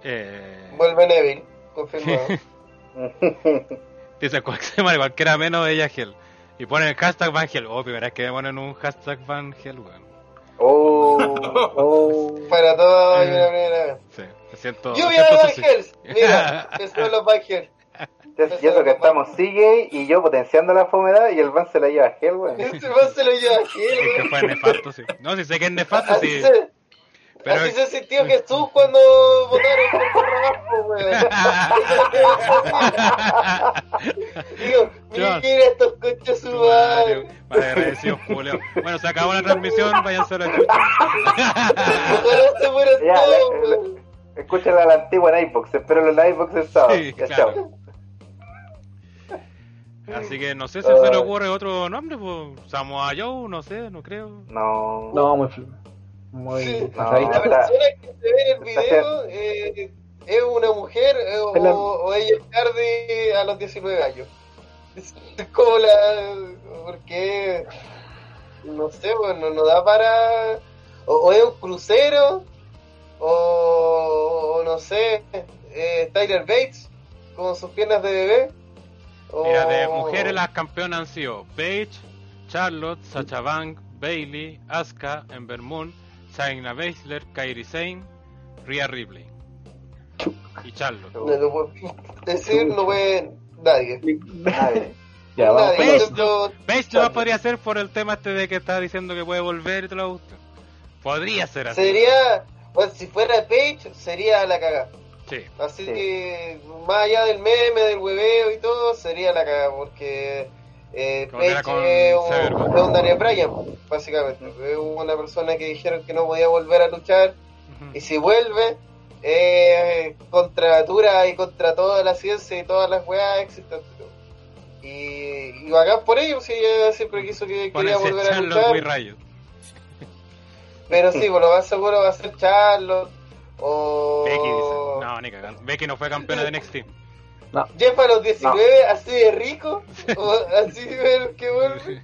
Eh, Vuelve Neville, confirmado. dice cualquiera, menos ella Hell. Y ponen el hashtag Van Hell. Oh, primera vez que ponen un hashtag Van Hell, weón. Oh, oh. Para todo hay una primera vez. Sí, me siento. de siento Van sucio. Hells. Mira, que son los Van Hells. Y eso que estamos CJ y yo potenciando la fomedad y el Van se la lleva a Hell, weón. Este man se lo lleva a Es que fue nefasto, sí. No, si sé que es nefasto, sí. se, Pero así se sintió Jesús cuando votaron por Rabajo, weón. Digo, mira estos coches su madre. Vale, agradecido, Julio. Bueno, se acabó la transmisión, váyanse a la chucha. Ojalá se mueran Ya, todos, weón. escúchala a la antigua en iBox, espero en la iBox el sábado. Sí, Ya, claro. chao. Así que no sé si se le ocurre otro nombre, pues Samoa Joe, no sé, no creo. No. No, muy, muy Sí. pasadito. La persona que se ve en el video eh, es una mujer eh, o, la- o ella es tarde a los 19 años. Es como la. Porque. No sé, bueno, no da para. O, o es un crucero, o, o no sé, eh, Tyler Bates con sus piernas de bebé. o- Mira, de mujeres las campeonas han sido Paige, Charlotte, Sacha Bank, Bailey, Asuka, Ember Moon, Shayna Baszler, Kairi Sane, Rhea Ripley. Y Charlotte. No, no puedo decir, no puede nadie. Nadie. Ya, vamos. Nadie, Paige no podría ser por el tema este de que está diciendo que puede volver y te lo gusta. Podría ser así. Sería, bueno, si fuera Page, sería la cagada. Sí. Así Sí. que, más allá del meme, del hueveo y todo, sería la cagada, porque eh, con Page es un, Cyberpunk. es un Daniel Bryan, básicamente. Es una persona que dijeron que no podía volver a luchar, y si vuelve, eh, contra natura y contra toda la ciencia y todas las weas existentes. Y, y bacán por ello, si ella siempre quiso que quería volver a luchar. Pero sí, por lo más seguro va a ser Charlotte o Becky dice. No, ni cagando. Becky no fue campeona de NXT. Jeff a los 19, así de rico, o así de que vuelve.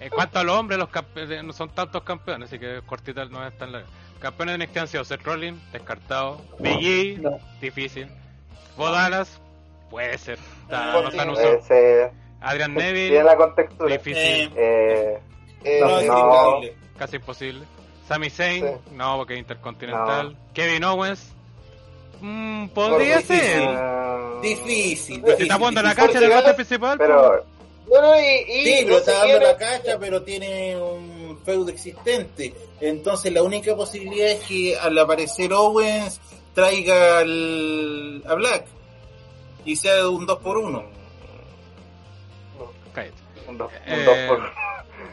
En cuanto a los hombres, los campe- no son tantos campeones, así que cortita no es tan larga. Campeones de NXT han sido Seth Rollins, descartado. Big E, No. difícil. Bo Dallas, puede ser. Está, no uso. Ese, Adrian tiene Neville, la contextura. difícil, Eh, Eh, No, No, no. casi imposible. Sami Zayn, Sí. no, porque es intercontinental. Kevin Owens, mm, podría difícil. ser. Difícil. Está la cancha principal, pero no, no, y, y Sí, está dando la cacha, pero tiene un feudo existente. Entonces la única posibilidad es que al aparecer Owens traiga al, a Black y sea un 2 por 1 cállate. Un 2 Eh, por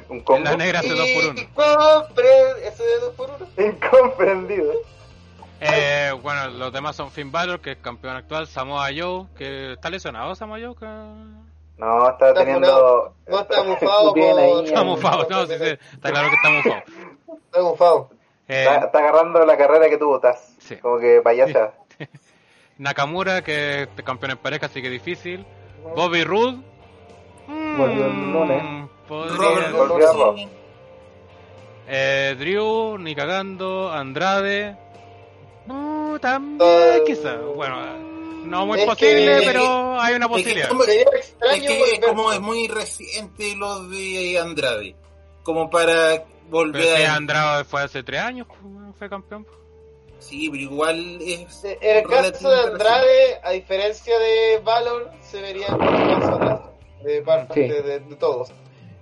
un combo La negra hace 2 por 1 compre ese de 2 por 1 incomprendido. Eh, bueno, los demás son Finn Balor, que es campeón actual, Samoa Joe, que está lesionado Samoa Joe, que... No, está Está teniendo. No está mufado por... Está mufado, no, sí, sí, está claro que está mufado. Está mufado. Eh, Está, está agarrando la carrera que tuvo Taz. Sí. Como que payasa. Nakamura, que es campeón en pareja, así que difícil. Bobby Roode. Volvió el lunes. Robert Podría... Eh, Drew, ni cagando, Andrade. No, también Ah. quizá. Bueno, no muy posible, que- pero hay una es que posibilidad. como- Sería Es extraño que como es muy reciente lo de Andrade, como para Pero volver si a... Andrade fue hace tres años, pues, fue campeón. Sí, pero igual es... En el caso de Andrade, a diferencia de Valor, se vería como más atrás de parte Sí. de, de todos.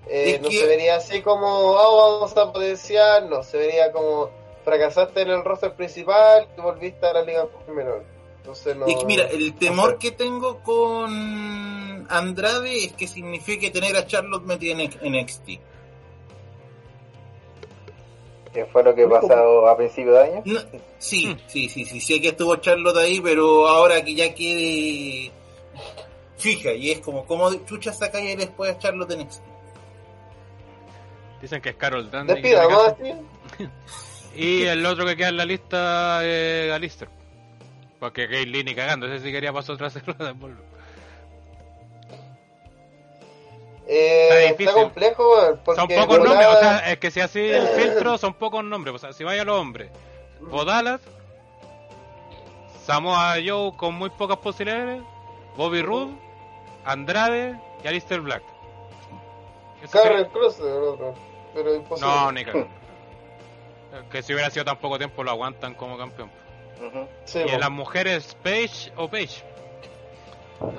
Eh, no que- se vería así como, oh, vamos a potenciar, no, se vería como fracasaste en el roster principal y volviste a la liga menor. Entonces no. Mira, el no temor sé. que tengo con Andrade es que signifique tener a Charlotte metida en NXT. Que fue lo que pasó a principio de año. No, sí, sí, sí, sí, sé que estuvo Charlotte ahí, pero ahora que ya quede fija, y es como, como chucha saca y después a Charlotte en NXT. Dicen que es Carol Dandy. Despidamos así. Y el otro que queda en la lista es Alistair. Porque Gayle ni cagando, ese sí quería pasar otra cerrada. Eh, Está está, complejo, porque Son pocos de nombres, o sea, es que si así el filtro son pocos nombres. O sea, si vaya los hombres, Bodalat, Samoa Joe con muy pocas posibilidades, Bobby Roode, Andrade y Alistair Black. Sería- Cruz, el otro, pero imposible. No, ni cagando. Que si hubiera sido tan poco tiempo lo aguantan como campeón. Sí, Y en po. las mujeres, Page o Page.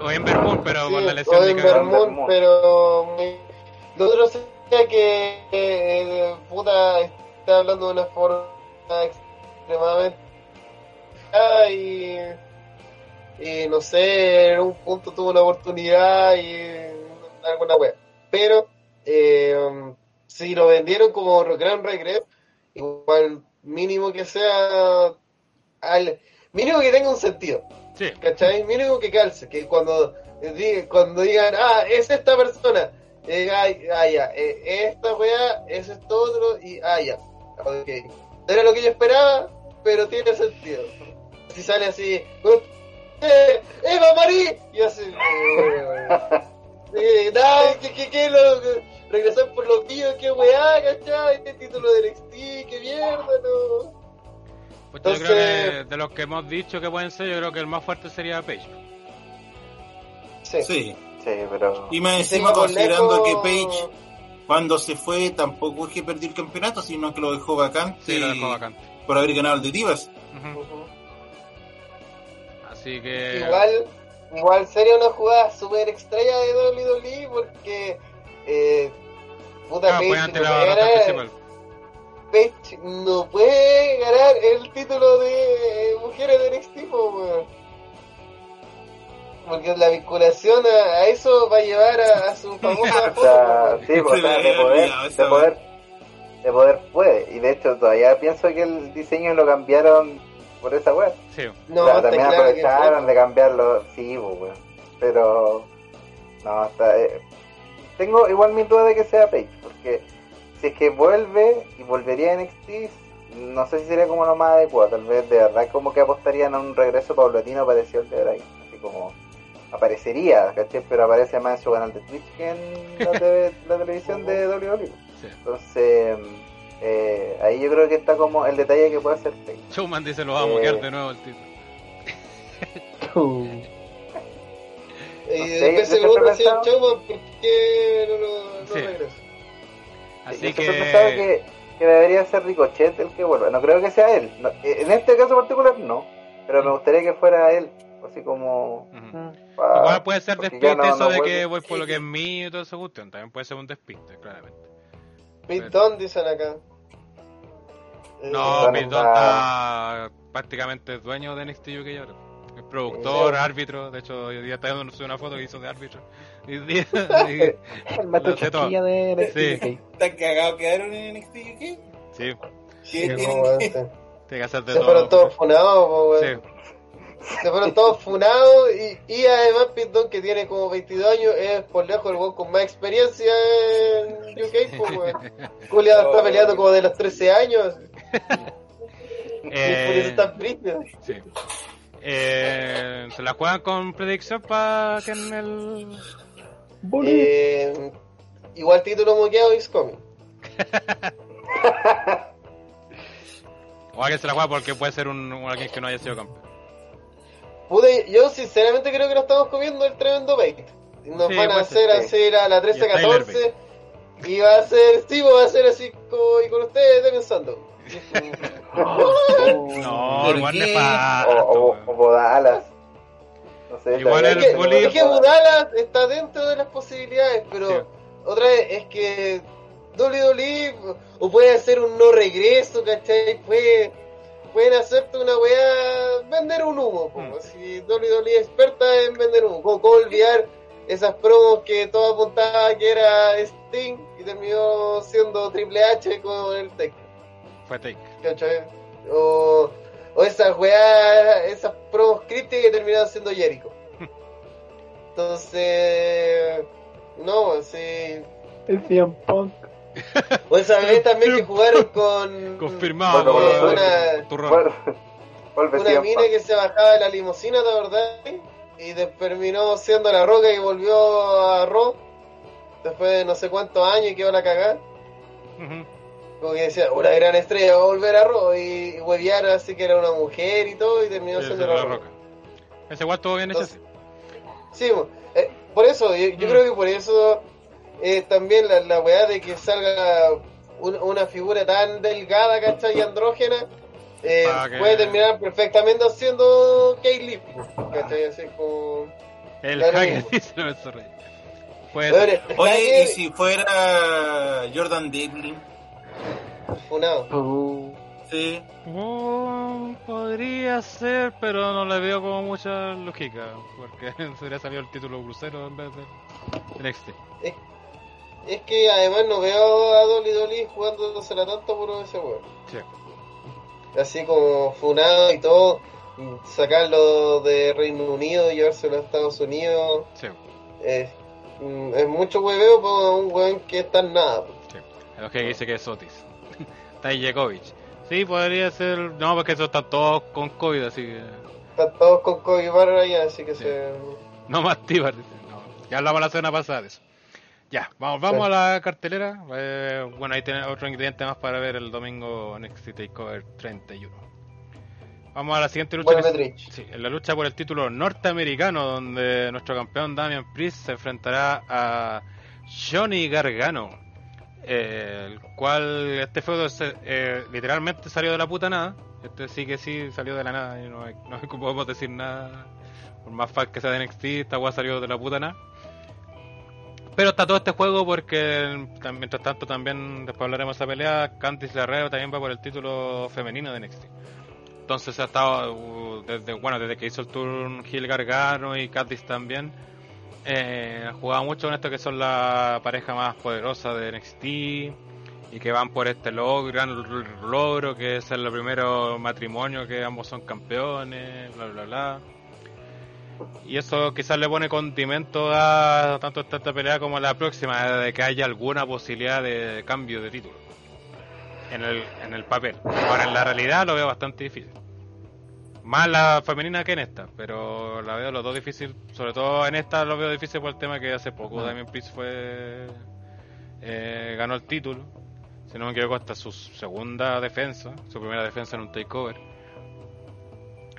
O Ember Moon, pero Sí, con la lesión o de. Vermont. Vermont, pero muy... lo otro sería que eh, puta está hablando de una forma extremadamente y, y no sé, en un punto tuvo una oportunidad y alguna wea. Pero eh, si lo vendieron como gran regreso, igual mínimo que sea al mínimo que tenga un sentido. Sí, ¿Cachai? Mínimo que calce, que cuando, di- cuando digan, ah, es esta persona, eh, ay, ah, ya, eh, esta weá, es esto otro, y ah, ya, ok. No era lo que yo esperaba, pero tiene sentido. Si sale así, eh, ¡Eva Marí! Y así, eh, nada, que, que, que, lo, que- regresar por los tíos, qué weá, ¿cachai? Este título de NXT, qué mierda, no. pues yo creo Entonces- que de los que hemos dicho que pueden ser, yo creo que el más fuerte sería Page. Sí. Sí, Sí, pero. y más encima considerando que Page cuando se fue tampoco es que perdió el campeonato, sino que lo dejó vacante Sí, lo dejó vacante. por haber ganado el de Divas. Así que. Igual, igual sería una jugada súper extraña de WWE porque eh, puta Ah, Page, pues no puede ganar. Page no puede ganar el título de eh, mujeres de NXT, weón. Porque la vinculación a, a eso va a llevar a, a su famosa O sea, sí, pues, o sea, de poder, de poder, de poder puede. Y de hecho, todavía pienso que el diseño lo cambiaron por esa web. Sí. No, O sea, también claro aprovecharon de cambiarlo, sí, pues, weón. Pero, no, está, eh, tengo igual mi duda de que sea Page, porque si es que vuelve y volvería a NXT, no sé si sería como lo más adecuado, tal vez de verdad como que apostarían a un regreso paulatino parecido al de Bray, así como aparecería, ¿cachai? Pero aparece más en su canal de Twitch que en la, TV la televisión de WWE. sí. Entonces, eh, ahí yo creo que está como el detalle que puede hacer Page. Showman dice: Lo vamos a Eh. moquear de nuevo el título. Y No sé, después se yo siempre pregunta si el pensaba- Chavo, ¿por qué no, lo- no Sí. regresa? Así Yo que. pensaba que, que debería ser Ricochet el que vuelva. No creo que sea él. No, eh, en este caso particular no. Pero me gustaría que fuera él. Así como... Igual puede ser despiste eso no de que voy por lo que es mío y todo esa cuestión. También puede ser un despiste, claramente. Pete Dunne, dicen acá. Eh, No, Dunne Pete está- prácticamente dueño de NXT UK ahora. Es productor, Sí. árbitro. De hecho, hoy día está dando una foto que hizo de árbitro. Hoy día- y- El chasquilla de NXT Sí. UK. ¿Están cagados quedaron en NXT UK? sí, ¿Qué Sí, se- tiene que hacer de Se todo. fueron todos funados, weón. Sí. Se fueron todos funados y, y además Pitón que tiene como 22 años es por lejos el weón con más experiencia en UK, pues weón. Julia está peleando como de los 13 años y por eso Eh, está brígido. sí. Eh, ¿Se la juegan con predicción para que en el. Eh, igual título moqueado coming. O alguien se la juega porque puede ser un, un alguien que no haya sido campeón. Pude, yo sinceramente creo que nos estamos comiendo el tremendo bait. Nos Sí, van a hacer ser, hacer a la Y el Tyler 13-14 y va a ser, sí, va a ser así como, y con ustedes estoy pensando. No, ¿Por igual qué? le O, o, Bodalas. No sé, Igual el Es que, bullying- es que Budalas está dentro de las posibilidades, pero Sí. otra vez es que WWE o puede hacer un no regreso, ¿cachai? Puede, pueden hacerte una weá, vender un humo, po. Mm. si WWE es experta en vender humo, ¿cómo, cómo olvidar esas promos que todo apuntaba que era Sting y terminó siendo Triple H con el Tech? Fue take. O, o esas weas, esas promos crípticas que terminaron siendo Jericho. Entonces, no, sí. El CM Punk. O esa vez también que jugaron con Confirmado Bueno, bueno, una. Vuelve, vuelve una mina que se bajaba de la limusina, ¿de verdad? Y terminó siendo la roca y volvió a Raw. Después de no sé cuántos años y quedó la cagada. Ujú. Como que decía, una gran estrella va a volver a Raw y huevear así que era una mujer y todo y terminó Sí, siendo sí, la la roca. roca. Ese igual estuvo bien hecho. Entonces, Sí, mo, eh, por eso, yo, yo Mm. creo que por eso eh, también la, la weá de que salga un- una figura tan delgada, ¿cachai? Y andrógena, eh, que- puede terminar perfectamente siendo Kaylee, ¿cachai? Así como... El hacker dice el. Pues está Oye, ¿y si fuera Jordan Devlin? funado. Uh, Sí. oh, podría ser, pero no le veo como mucha lógica. Porque se hubiera salido el título crucero en vez de NXT. Es que además no veo a Dolly Dolly jugándosela tanto por ese weón. Sí. Así como funado y todo, sacarlo de Reino Unido y llevárselo a Estados Unidos. Sí, Es, mm, es mucho hueveo para un weón que está en nada. sí. El que dice que es Otis. Tajakovic. Sí, podría ser. No, porque esos están todos con COVID, así que. Están todos con COVID barra allá, así que Sí. se... No más Tibar, dice. No, ya hablamos la semana pasada de eso. Ya, vamos, vamos Sí. a la cartelera. Eh, bueno, ahí tiene otro ingrediente más para ver el domingo NXT TakeOver 31. Vamos a la siguiente lucha. Que sí, en la lucha por el título norteamericano, donde nuestro campeón Damian Priest se enfrentará a Johnny Gargano. eh, el cual este feudo eh, literalmente salió de la puta nada. Este sí que sí salió de la nada y no, hay- no podemos decir nada. Por más fan que sea de NXT, esta weá salió de la puta nada. Pero está todo este juego porque mientras tanto también después hablaremos de esa pelea. Candice Guerrero también va por el título femenino de NXT. Entonces ha estado uh, desde bueno desde que hizo el turn Gil Gargano y Candice también. Eh, jugado mucho con esto que son la pareja más poderosa de NXT y que van por este logro, gran logro que es el primero matrimonio que ambos son campeones, bla bla bla. Y eso quizás le pone condimento a tanto esta, esta pelea como la próxima, de que haya alguna posibilidad de cambio de título. En el, en el papel. Ahora en la realidad lo veo bastante difícil. Más la femenina que en esta, pero la veo los dos difícil. Sobre todo en esta lo veo difícil por el tema que hace poco Damien Priest fue eh, ganó el título. Si no me equivoco, hasta su segunda defensa, su primera defensa en un takeover.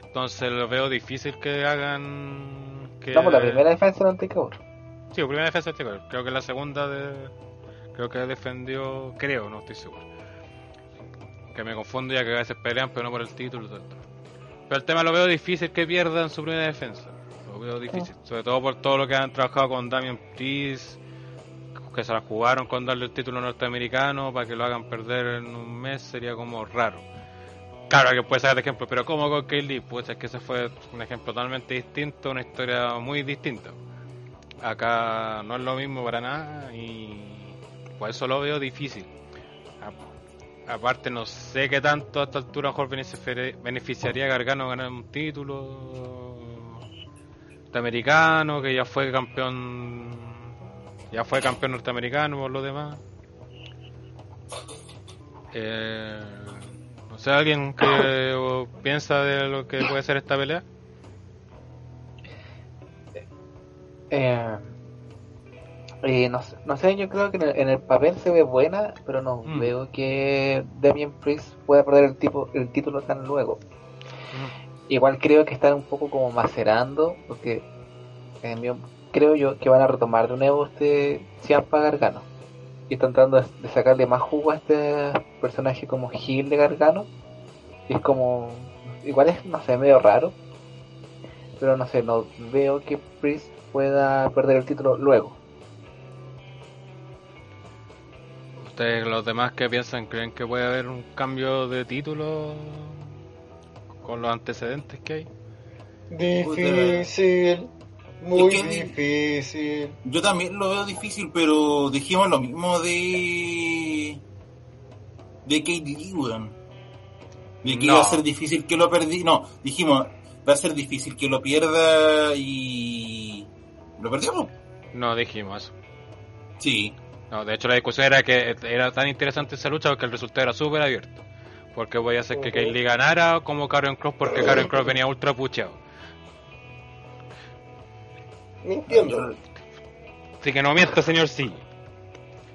Entonces lo veo difícil que hagan. Que... Estamos la primera defensa en un takeover. Sí, la primera defensa del takeover. Creo que la segunda de. Creo que defendió. Creo, no estoy seguro. Que me confundo ya que a veces pelean, pero no por el título. Pero el tema lo veo difícil que pierdan su primera defensa. Lo veo difícil. Sobre todo por todo lo que han trabajado con Damian Priest. Que se la jugaron con darle el título norteamericano para que lo hagan perder en un mes sería como raro. Claro que puede ser de ejemplo, pero como con Kaylee, pues es que ese fue un ejemplo totalmente distinto, una historia muy distinta. Acá no es lo mismo para nada y por eso lo veo difícil. Aparte no sé qué tanto a esta altura mejor benefici- beneficiaría a Gargano ganar un título norteamericano, que ya fue campeón ya fue campeón norteamericano por lo demás. Eh, no sé, alguien que o piensa de lo que puede ser esta pelea. Eh, eh, no, sé, no sé, yo creo que en el, en el papel se ve buena, pero no Mm. veo que Damien Priest pueda perder el, tipo, el título tan luego. Igual creo que están un poco como macerando, porque en mi- creo yo que van a retomar de nuevo este Ciampa Gargano. Y están tratando de, sacarle más jugo a este personaje como Gil de Gargano. Y es como, igual es, no sé, medio raro. Pero no sé, no veo que Priest pueda perder el título luego. ¿Ustedes, los demás que piensan, creen que puede haber un cambio de título con los antecedentes que hay? Difícil, muy Es que- difícil. Yo también lo veo difícil, pero dijimos lo mismo de. de Kate Lee, weón. De que No. iba a ser difícil que lo perdí. No, dijimos, va a ser difícil que lo pierda y. ¿Lo perdimos? No dijimos eso. Sí. No, de hecho la discusión era que era tan interesante esa lucha porque el resultado era súper abierto. Porque voy a hacer que Ujú. Kaylee ganara como Karen Cross porque Karen Cross venía ultra pucheado. Mintiendo. Así que no mienta, señor sí.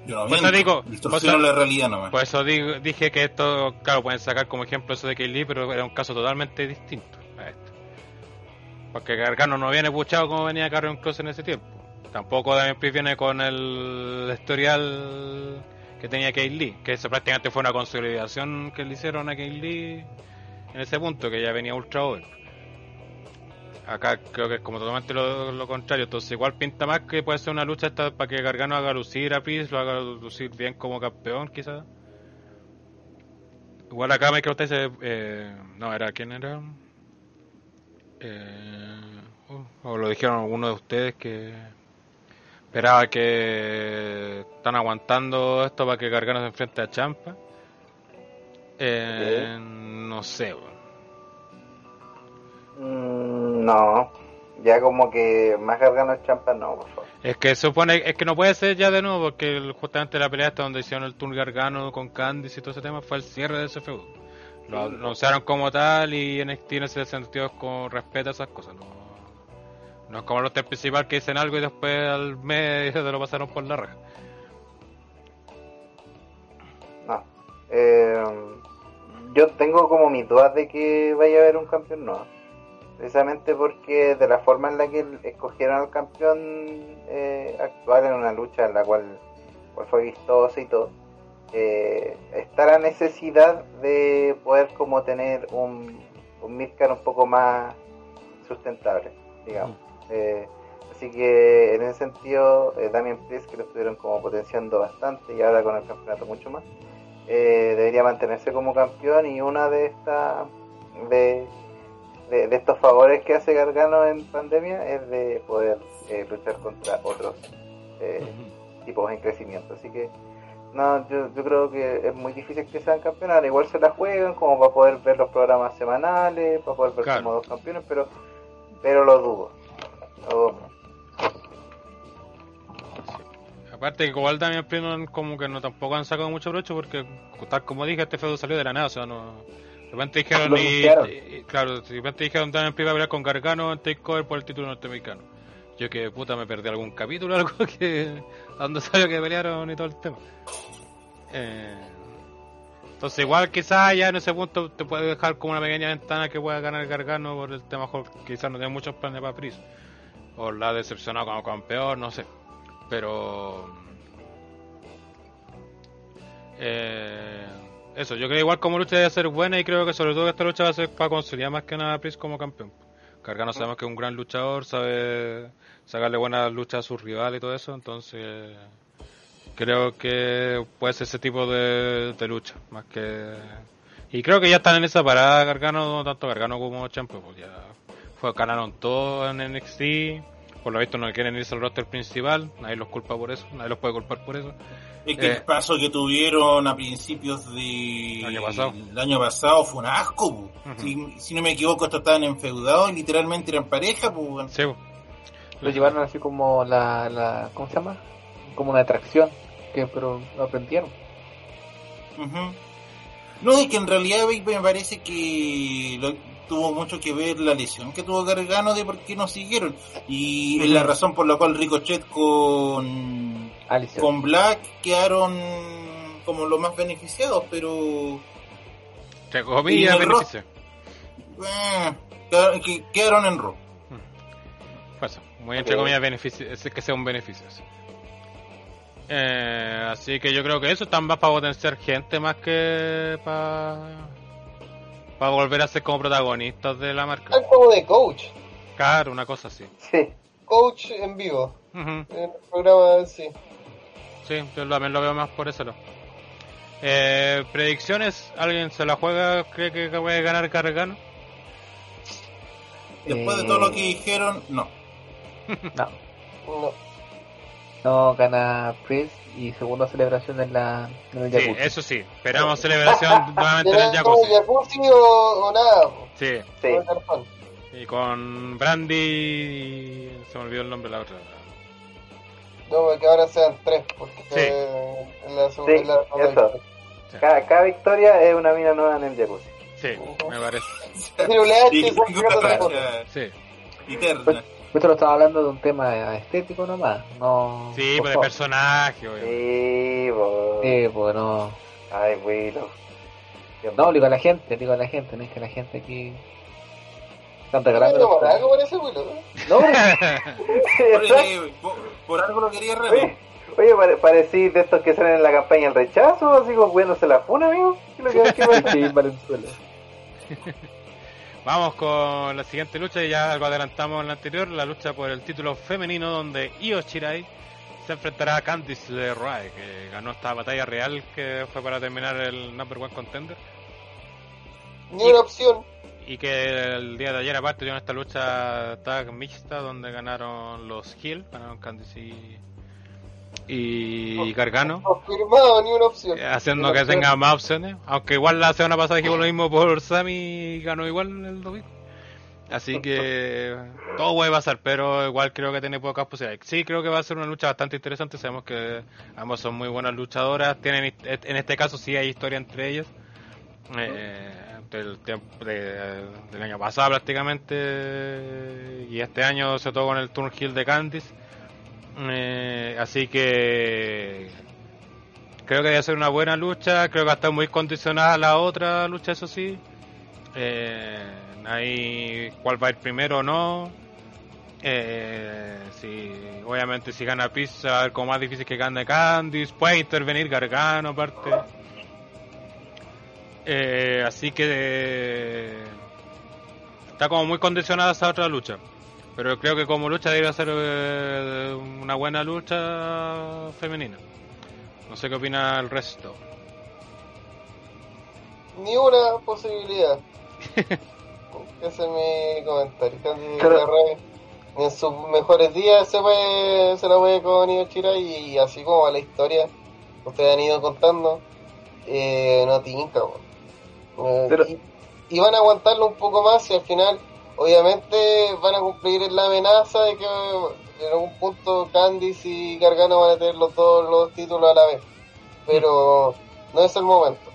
Yo no miento. te digo, Distorsiono pues- la realidad nomás. Por eso digo- dije que esto, claro, pueden sacar como ejemplo eso de Kaylee, pero era un caso totalmente distinto a esto. Porque Gargano no viene puchado como venía Karen Cross en ese tiempo. Tampoco Damien Priest viene con el historial que tenía Kaylee, que eso prácticamente fue una consolidación que le hicieron a Kaylee en ese punto, que ya venía ultra over. Acá creo que es como totalmente lo, lo contrario, entonces igual pinta más que puede ser una lucha esta para que Gargano haga lucir a Priest, lo haga lucir bien como campeón quizás. Igual acá me creo que dice, eh, no, era quién era, eh, oh, o lo dijeron algunos de ustedes que esperaba que están aguantando esto para que Gargano se enfrente a Champa. Eh, No sé, weón. Mm, no, ya como que más Gargano champa no, por favor. Es que supone, es que no puede ser ya de nuevo, porque justamente la pelea esta donde hicieron el turn Gargano con Candice y todo ese tema fue el cierre de ese feudo. Lo anunciaron como tal y NXT en ese sentido con respeto a esas cosas. No, no es como los tres principal que dicen algo y después al mes se lo pasaron por la raja. No. Eh, yo tengo como mis dudas de que vaya a haber un campeón nuevo. Precisamente porque de la forma en la que escogieron al campeón eh, actual en una lucha en la cual, cual fue vistosa y todo, eh, está la necesidad de poder como tener un, un midcard un poco más sustentable, digamos. Eh, así que en ese sentido, Damien Priest, que lo estuvieron como potenciando bastante y ahora con el campeonato mucho más, debería mantenerse como campeón y una de estas de, de, de estos favores que hace Gargano en pandemia es de poder eh, luchar contra otros eh, tipos en crecimiento. Así que no, yo, yo creo que es muy difícil que sean campeones. Igual se la juegan como para poder ver los programas semanales, para poder ver Claro. como dos campeones, pero pero lo dudo. Lo dudo. Aparte que igual también como que no tampoco han sacado mucho provecho porque tal como dije este feudo salió de la nada, o sea no repente dijeron y, y- claro, de repente dijeron Damien Priest va a pelear con Gargano en Takeover por el título norteamericano. Yo que puta me perdí algún capítulo algo que a donde salió que pelearon y todo el tema. Eh, entonces igual quizás ya en ese punto te puede dejar como una pequeña ventana que pueda ganar Gargano por el tema quizás no tiene muchos planes para Priest. O la ha decepcionado como campeón, no sé. Pero eh, eso, yo creo igual como lucha debe ser buena y creo que sobre todo esta lucha va a ser para consolidar más que nada a Priest como campeón. Gargano sabemos que es un gran luchador, sabe sacarle buenas luchas a sus rivales y todo eso, entonces creo que puede ser ese tipo de, de lucha, más que Y creo que ya están en esa parada Gargano, tanto Gargano como Champo, pues ya fue, ganaron todo en NXT. Por lo visto no quieren irse al roster principal, nadie los culpa por eso, nadie los puede culpar por eso. Es que Eh. el paso que tuvieron a principios de Año pasado. el año pasado fue un asco. Ujú. si, si no me equivoco, estos estaban enfeudados y literalmente eran pareja. Pues. Sí. Lo llevaron así como la, la ¿cómo se llama? Como una atracción, que pero lo aprendieron. Ujú. No, es que en realidad me me parece que lo- tuvo mucho que ver la lesión que tuvo Gargano de por qué no siguieron. Y es la razón por la cual Ricochet con, con Black quedaron como los más beneficiados, pero Entre comillas, beneficio. eh, quedaron, que- quedaron en Raw. Fue eso. Muy entre comillas beneficio, es que sea un beneficio. sí. Eh, así que yo creo que eso está más para potenciar gente más que para para volver a ser como protagonistas de la marca. Están como de coach. Claro, una cosa así. Sí. Coach en vivo. Ujú. En el programa, sí. Sí, yo también lo veo más por eso. Eh, predicciones, ¿alguien se la juega? ¿Cree que puede ganar Gargano? Después de todo lo que dijeron, no. No, No. No gana Priest y segunda celebración en la en el Sí, Jacuzzi. eso sí. Esperamos celebración nuevamente en el ¿Será como jacuzzi. jacuzzi o, o nada? Sí, Sí. O el cartón. y con Brandy. Se me olvidó el nombre de la otra. No, porque ahora sean tres, porque Sí. eh, en la segunda Sí, la segunda eso. Cada, cada victoria es una mina nueva en el jacuzzi. Sí, me parece. Sí, eterna. Esto lo estaba hablando de un tema estético nomás, no... sí por pues de personaje, obviamente. Sí, bo. Sí, pues no... Ay, Willow. No, digo a la gente, digo a la gente, no es que la gente aquí... Están ¿No regalando... los- por algo por ese Willow? ¿no? No, por, por algo lo quería Remy. Oye, pare- parecí de estos que salen en la campaña el rechazo, así como cuidándose la funa, amigo. ¿Qué es lo que- qué pasa? sí, Valenzuela. Vamos con la siguiente lucha, y ya algo adelantamos en la anterior, la lucha por el título femenino donde Io Shirai se enfrentará a Candice LeRae, que ganó esta batalla real que fue para terminar el number one contender. Ni una opción. Y que el día de ayer aparte tuvieron esta lucha tag mixta donde ganaron los Hill, ganaron Candice y, y Gargano. Confirmado, ni una opción. Eh, haciendo que opción. tenga más opciones. Aunque igual la semana pasada dijimos lo mismo por Sammy y ganó igual el domingo. Así que todo puede pasar, pero igual creo que tiene pocas posibilidades. Sí, creo que va a ser una lucha bastante interesante. Sabemos que ambos son muy buenas luchadoras. Tienen En este caso sí hay historia entre ellas. Eh, del tiempo de- del año pasado prácticamente. Y este año se tocó con el Turn Hill de Candice. Eh, así que Creo que debe ser una buena lucha. Creo que va a estar muy condicionada la otra lucha, eso sí. Eh, ahí, cuál va a ir primero o no. Eh, si, obviamente, si gana Pizza, cómo más difícil que gane Candice. Puede intervenir Gargano, aparte. Eh, así que está como muy condicionada esa otra lucha. Pero creo que como lucha debe ser eh, una buena lucha femenina. No sé qué opina el resto. Ni una posibilidad. Ese es mi comentario. En sus mejores días se, puede, se la puede con Io Shirai y así como a la historia que ustedes han ido contando, eh, no tinca. Eh, Pero- y, y van a aguantarlo un poco más y al final, obviamente, van a cumplir la amenaza de que en algún punto Candice y Gargano van a tener los dos los títulos a la vez. Pero no es el momento.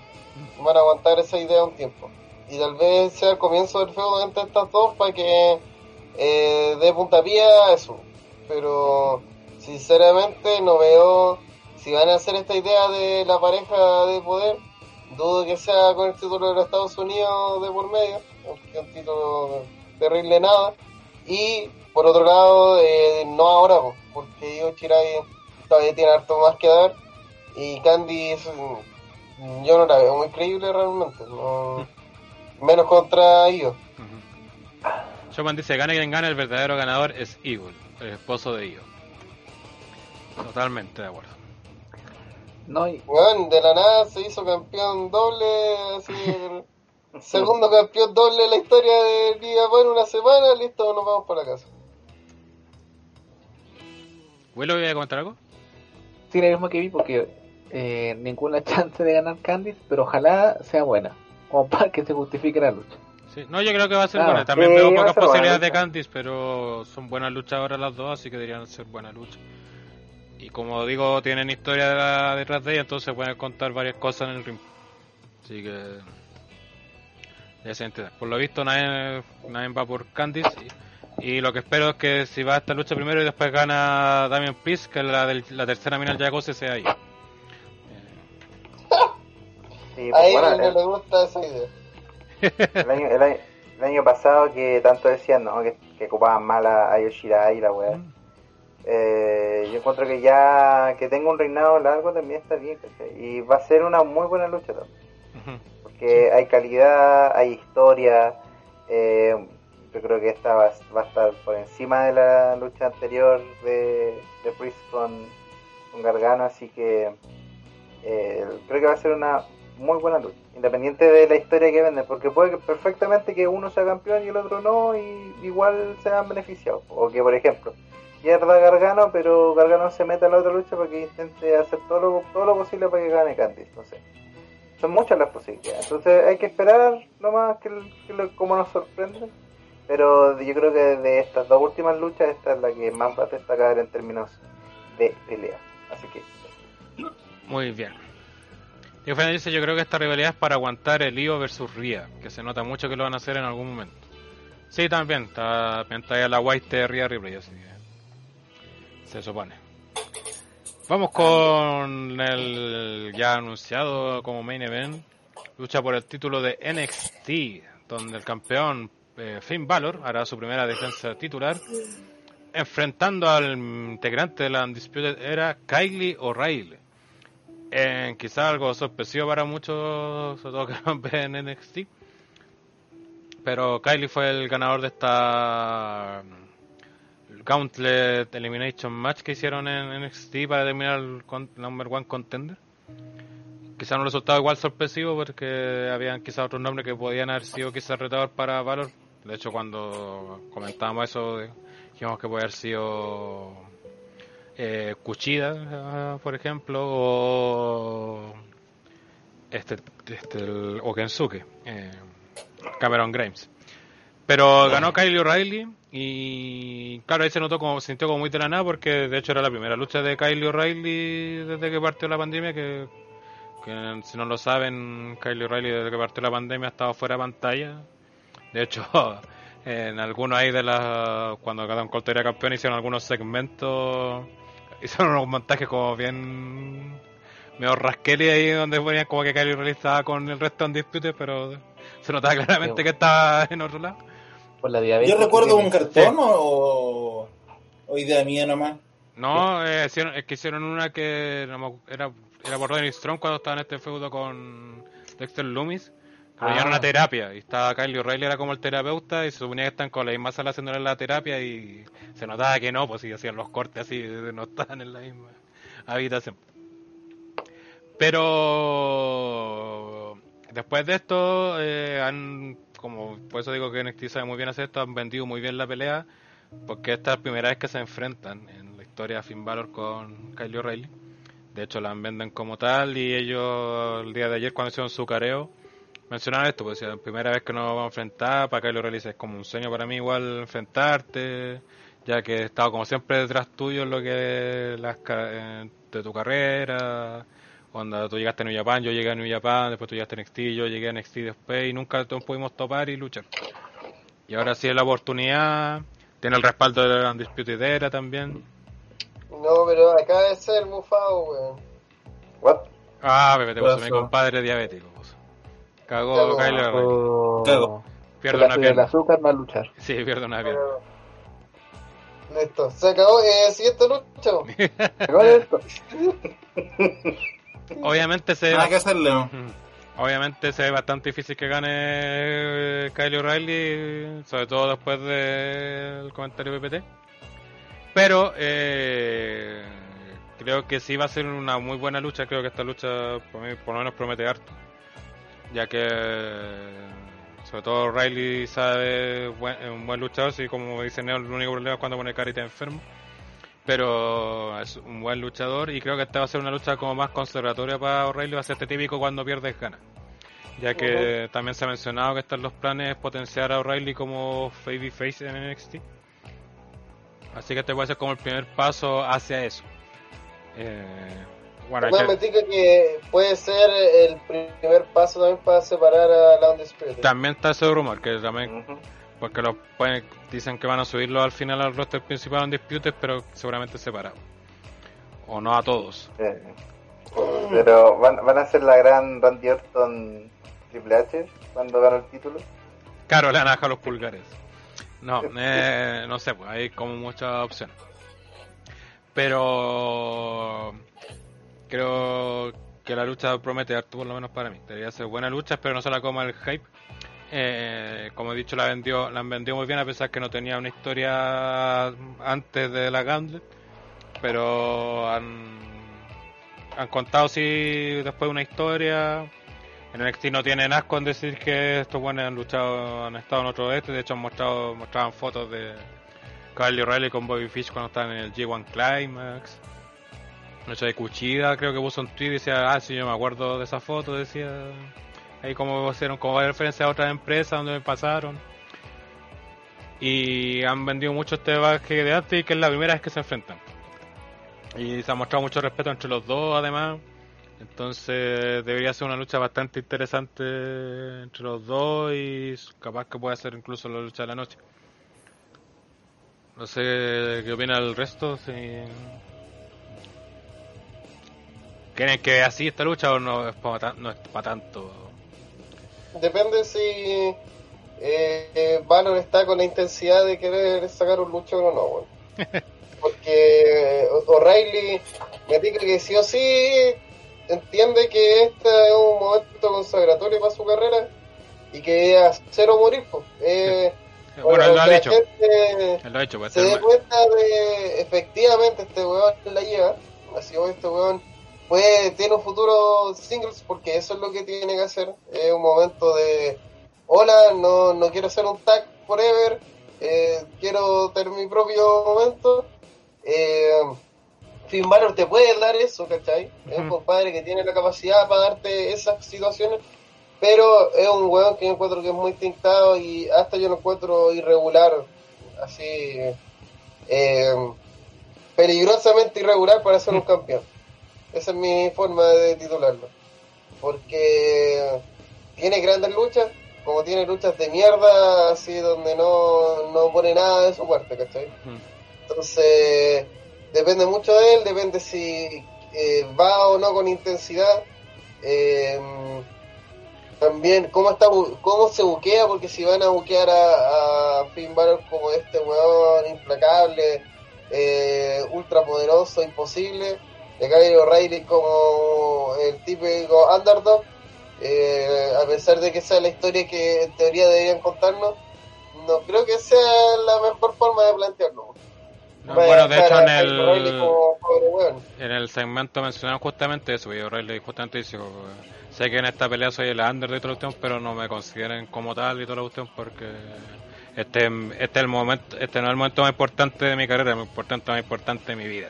Van a aguantar esa idea un tiempo. Y tal vez sea el comienzo del feudo entre estas dos para que eh, dé puntapié a eso. Pero sinceramente no veo si van a hacer esta idea de la pareja de poder. Dudo que sea con el título de los Estados Unidos de por medio, que es un título terrible nada. Y por otro lado, eh, no ahora, po, porque Io Shirai todavía tiene harto más que dar. Y Candy es, mm, yo no la veo muy creíble realmente. No, menos contra ellos. Showman dice, gana quien gana, el verdadero ganador es Evil, el esposo de Io. Totalmente de acuerdo. No, y- de la nada se hizo campeón doble, así, segundo campeón doble de la historia de Liga en una semana, listo, nos vamos para casa. ¿Willow iba a comentar algo? sí, lo mismo que vi porque eh, ninguna chance de ganar Candice, pero ojalá sea buena, como para que se justifique la lucha. Sí. No, yo creo que va a ser Ah, buena. También sí, veo pocas buena posibilidades de. Candice, pero son buenas luchadoras las dos, así que deberían ser buenas luchas. Y como digo, tienen historia de la- detrás de ella, entonces pueden contar varias cosas en el ring. Así que. Ya se entiende. Por lo visto, nadie, nadie va por Candice. Y, y lo que espero es que si va a esta lucha primero y después gana Damian Priest, que la, del- la tercera mina ya goce sea ahí. Sí, A pues, él bueno, no el, le gusta esa idea. el año, el, año, el año pasado que tanto decían ¿no? que, que ocupaban mal a, a Yoshirai y la weá. Eh, yo encuentro que ya que tenga un reinado largo también está bien, ¿cachai? Y va a ser una muy buena lucha también. Porque hay calidad, hay historia. eh, yo creo que esta va, va a estar por encima de la lucha anterior de, de Priest con, con Gargano, así que eh, creo que va a ser una muy buena lucha, independiente de la historia que venden, porque puede que perfectamente que uno sea campeón y el otro no, y igual se han beneficiado. O que, por ejemplo, pierda Gargano, pero Gargano se meta a la otra lucha para que intente hacer todo lo, todo lo posible para que gane Candice, no sé. Son muchas las posibilidades, entonces hay que esperar nomás que, que lo- cómo nos sorprende. Pero yo creo que de estas dos últimas luchas, esta es la que más va a destacar en términos de pelea. Así que Muy bien. Diego Fernández yo creo que esta rivalidad es para aguantar el Io versus Ria, que se nota mucho que lo van a hacer en algún momento. Sí, también, está, está la White de Ria Ripley, así que se supone. Vamos con el ya anunciado como main event, lucha por el título de NXT, donde el campeón eh, Finn Balor hará su primera defensa titular, enfrentando al integrante de la Undisputed Era, Kylie O'Reilly. Eh, quizá algo sorpresivo para muchos, sobre todo que ven en NXT. Pero Kylie fue el ganador de esta mm, Gauntlet Elimination Match que hicieron en NXT para determinar el number one contender. Quizá no resultado igual sorpresivo porque habían quizá otros nombres que podían haber sido quizás retador para Valor. De hecho, cuando comentábamos eso, dijimos que puede haber sido eh, Kuchida, ah, por ejemplo, o este, este el, o Kensuke, eh, Cameron Grimes. Pero ganó Kylie O'Reilly y claro, ahí se notó como, se sintió como muy de la nada porque de hecho era la primera lucha de Kylie O'Reilly desde que partió la pandemia que, que si no lo saben, Kylie O'Reilly desde que partió la pandemia ha estado fuera de pantalla. De hecho, en algunos ahí de las cuando Adam Cole era campeón hicieron algunos segmentos hicieron unos montajes como bien medio rasqueli ahí donde ponían como que Kylie O'Reilly estaba con el resto en dispute pero se notaba claramente que estaba en otro lado Por la diabetes. Yo recuerdo un cartón o, o idea mía nomás. no eh, hicieron, es que hicieron una que era era por Rodney Strong cuando estaba en este feudo con Dexter Loomis pero ya era Ah. una terapia y estaba Kylie O'Reilly era como el terapeuta y se suponía que están con la misma sala haciéndole la terapia y se notaba que no pues si hacían los cortes así no estaban en la misma habitación pero después de esto eh, han como por eso digo que NXT sabe muy bien hacer esto han vendido muy bien la pelea porque esta es la primera vez que se enfrentan en la historia de Finn Balor con Kylie O'Reilly. De hecho la venden como tal y ellos el día de ayer cuando hicieron su careo mencionaban esto, pues decían, primera vez que nos vamos a enfrentar, para Kylo O'Reilly es como un sueño para mí igual enfrentarte, ya que he estado como siempre detrás tuyo en lo que las de tu carrera, cuando tú llegaste a New Japan, yo llegué a New Japan, después tú llegaste a NXT, yo llegué a NXT después y nunca nos pudimos topar y luchar. Y ahora sí es la oportunidad, tiene el respaldo de la Undisputed Era también. No, pero acaba de ser mufado, weón. What? Ah, Pepe, te puso mi compadre diabético. puso. Cagó Cagó. Oh, Cago. Pierde el una pierna. azúcar va a luchar. Sí, pierde una pierna. Pero... Listo, se acabó. Eh, siguiente lucha. Acaba de esto. Obviamente se Nada que hacerle. ¿no? Ujú. Obviamente se ve bastante difícil que gane Kyle O'Reilly, sobre todo después del comentario PPT. Pero eh, creo que sí va a ser una muy buena lucha. Creo que esta lucha por, mí, por lo menos promete harto. Ya que sobre todo Riley sabe es un buen luchador, sí como dice Neo, el único problema es cuando pone carita enfermo. Pero es un buen luchador y creo que esta va a ser una lucha como más conservatoria para O'Reilly, va a ser este típico cuando pierdes ganas. Ya que también se ha mencionado que están los planes potenciar a O'Reilly como face en NXT. Así que este puede ser como el primer paso hacia eso. Eh, bueno, me que... que puede ser el primer paso también para separar a la Spirit. También está ese rumor, que también... Porque lo pueden, dicen que van a subirlo al final al roster principal en Disputes, pero seguramente separado. O no a todos. pero van, van a ser la gran Randy Orton Triple H cuando gana el título. Claro, le han dejado los pulgares. No, eh, no sé, pues hay como muchas opciones. Pero creo que la lucha promete harto, por lo menos para mí. Debería ser buena lucha, pero no se la coma el hype. Eh, como he dicho, la vendió, la han vendido muy bien, a pesar que no tenía una historia antes de la Gauntlet. Pero han, han contado, sí, después una historia en NXT no tienen asco en decir que estos buenos han luchado, han estado en otro este, de hecho han mostrado, mostraban fotos de Carly O'Reilly con Bobby Fish cuando estaban en el G1 Climax. Noche de Cuchida, creo que puso un tweet y decía, ah, sí, yo me acuerdo de esa foto, decía. Ahí como hicieron como referencia a otras empresas donde me pasaron. Y han vendido mucho este baje de antes y que es la primera vez que se enfrentan. Y se ha mostrado mucho respeto entre los dos, además. Entonces debería ser una lucha bastante interesante entre los dos y capaz que pueda ser incluso la lucha de la noche. No sé qué opina el resto. Si... ¿Quieren que así esta lucha o no no es para tanto? Depende si eh, eh, Valor está con la intensidad de querer sacar un luchador o no. Bueno. Porque O'Reilly me dice que sí o sí entiende que este es un momento consagratorio para su carrera y que es cero morir. Pues. Eh, bueno, él lo ha dicho. Él lo ha pues, se da cuenta de efectivamente este weón la lleva. Así que este weón puede, tiene un futuro singles porque eso es lo que tiene que hacer. Es un momento de hola, no, no quiero hacer un tag forever, eh, quiero tener mi propio momento. Eh, Finn Balor te puede dar eso, ¿cachai? Es un compadre que tiene la capacidad para darte esas situaciones, pero es un weón que yo encuentro que es muy tintado y hasta yo lo encuentro irregular, así, eh, peligrosamente irregular para ser un campeón. Esa es mi forma de titularlo. Porque tiene grandes luchas, como tiene luchas de mierda, así donde no, no pone nada de su parte, ¿cachai? Entonces depende mucho de él, depende si eh, va o no con intensidad. Eh, también cómo está cómo se buquea, porque si van a buquear a, a Finn Balor como este weón implacable, eh, ultra poderoso, imposible, de Kyle O'Reilly como el típico underdog, eh, a pesar de que sea la historia que en teoría deberían contarnos, no creo que sea la mejor forma de plantearlo bueno, de hecho en el, en el segmento mencionaron justamente eso, y O'Reilly justamente dice, sé que en esta pelea soy el under de toda la cuestión, pero no me consideren como tal y toda la cuestión porque este, este es el momento, este no es el momento más importante de mi carrera, el importante más importante de mi vida.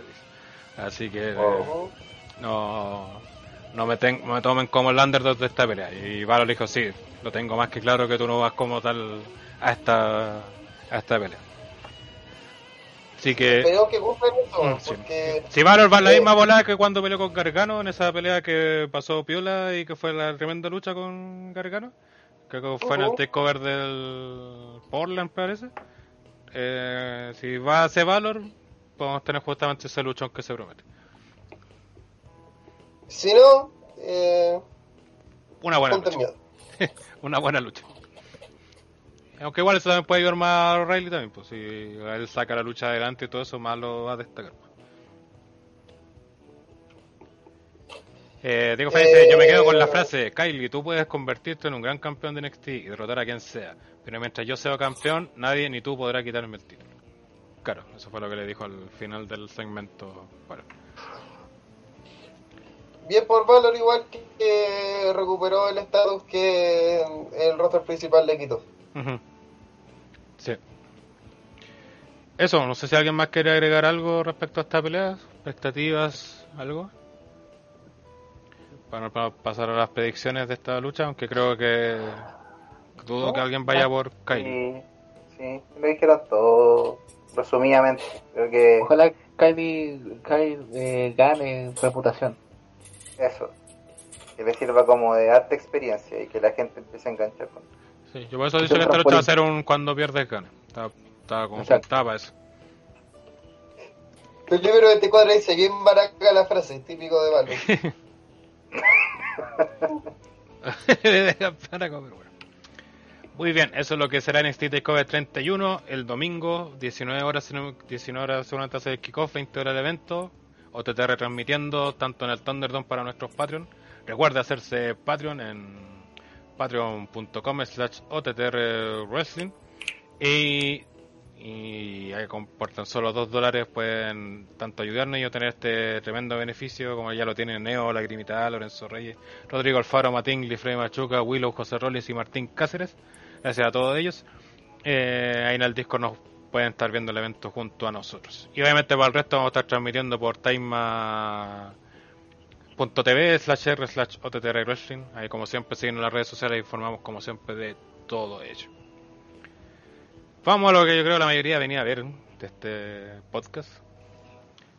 Así que no, no me, me tomen como el underdog de esta pelea. Y Valo le dijo, sí, lo tengo más que claro que tú no vas como tal a esta, a esta pelea. Así que. que mm, Si Valor va la misma volada que cuando peleó con Gargano en esa pelea que pasó Piola y que fue la tremenda lucha con Gargano. Que fue en el takeover del Portland, parece. Eh, si va a ese Valor, podemos tener justamente ese luchón que se promete. Si no, eh, una buena lucha. una buena lucha. Aunque igual eso también puede ayudar más a O'Reilly también, pues si él saca la lucha adelante y todo eso, más lo va a destacar. Eh, Diego yo me quedo con la eh, frase, Kylie, tú puedes convertirte en un gran campeón de NXT y derrotar a quien sea, pero mientras yo sea campeón, nadie ni tú podrá quitarme el título. Claro, eso fue lo que le dijo al final del segmento. Bueno. bien por Valor igual que, recuperó el estatus que el roster principal le quitó. Sí. Eso, no sé si alguien más quiere agregar algo respecto a esta pelea, expectativas, algo. Para, para pasar a las predicciones de esta lucha, aunque creo que dudo que alguien vaya por Kylie. Sí, sí, lo dijeron todo resumidamente. Creo que Ojalá Kylie, Kylie eh, gane reputación. eso. Que le sirva como de arte experiencia y que la gente empiece a enganchar con Sí, yo por eso dicho que esta lucha va a ser un cuando pierdes gana. Estaba, estaba como Exacto. estaba eso. El libro 24 dice bien baraca la frase, típico de Valor. Para comer, bueno. Muy bien, eso es lo que será NXT TakeOver 31 el domingo, 19 horas, si no- 19 horas seguramente hace el kickoff, 20 horas el evento. OTT retransmitiendo tanto en el Thunderdome para nuestros Patreon. Recuerde hacerse Patreon en patreon.com slash OTTR Wrestling. Y, y por tan solo 2 dólares pueden tanto ayudarnos y obtener este tremendo beneficio como ya lo tienen Neo, Lagrimita, Lorenzo Reyes, Rodrigo Alfaro, Matín, Lifrey Machuca, Willow, José Rollins y Martín Cáceres. Gracias a todos ellos. Eh, ahí en el Discord nos pueden estar viendo el evento junto a nosotros. Y obviamente para el resto vamos a estar transmitiendo por time.tv slash r slash OTTR Wrestling. Ahí como siempre siguen en las redes sociales e informamos como siempre de todo ello. Vamos a lo que yo creo la mayoría venía a ver de este podcast.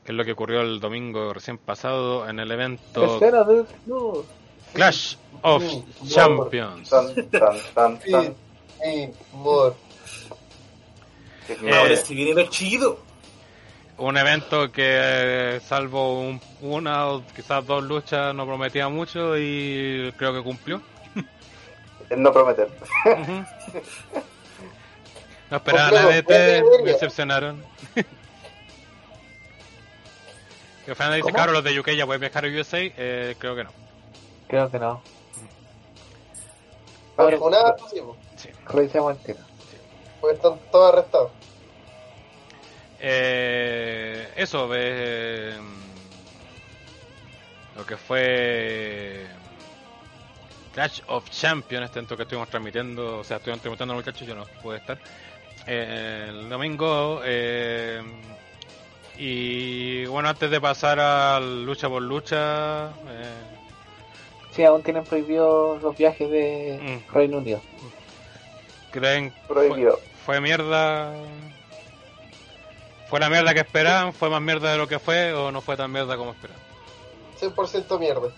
Que es lo que ocurrió el domingo recién pasado en el evento. Clash of Champions. tan, tan, tan, Sí, tan. sí, amor. Que- Eh, Ahora sí viene lo chido. Un evento que, eh, salvo un- una o quizás dos luchas, no prometía mucho y creo que cumplió. el no prometer. No esperaba nada de me decepcionaron. Que Fernanda dice, claro, los de UK ya pueden viajar a USA, eh, creo que no. Creo que no. Ahora, sí, revisemos el tiro. porque están todos arrestados. Eh, eso, eh, lo que fue Clash of Champions, este evento que estuvimos transmitiendo, o sea, estuvimos transmitiendo muchachos, yo no pude estar. Eh, el domingo, eh, y bueno, antes de pasar al lucha por lucha, eh, Sí, aún tienen prohibidos los viajes de Mm. Reino Unido. ¿Creen fue, Prohibido. fue mierda? ¿Fue la mierda que esperaban? ¿Fue más mierda de lo que fue o no fue tan mierda como esperaban? 100% mierda.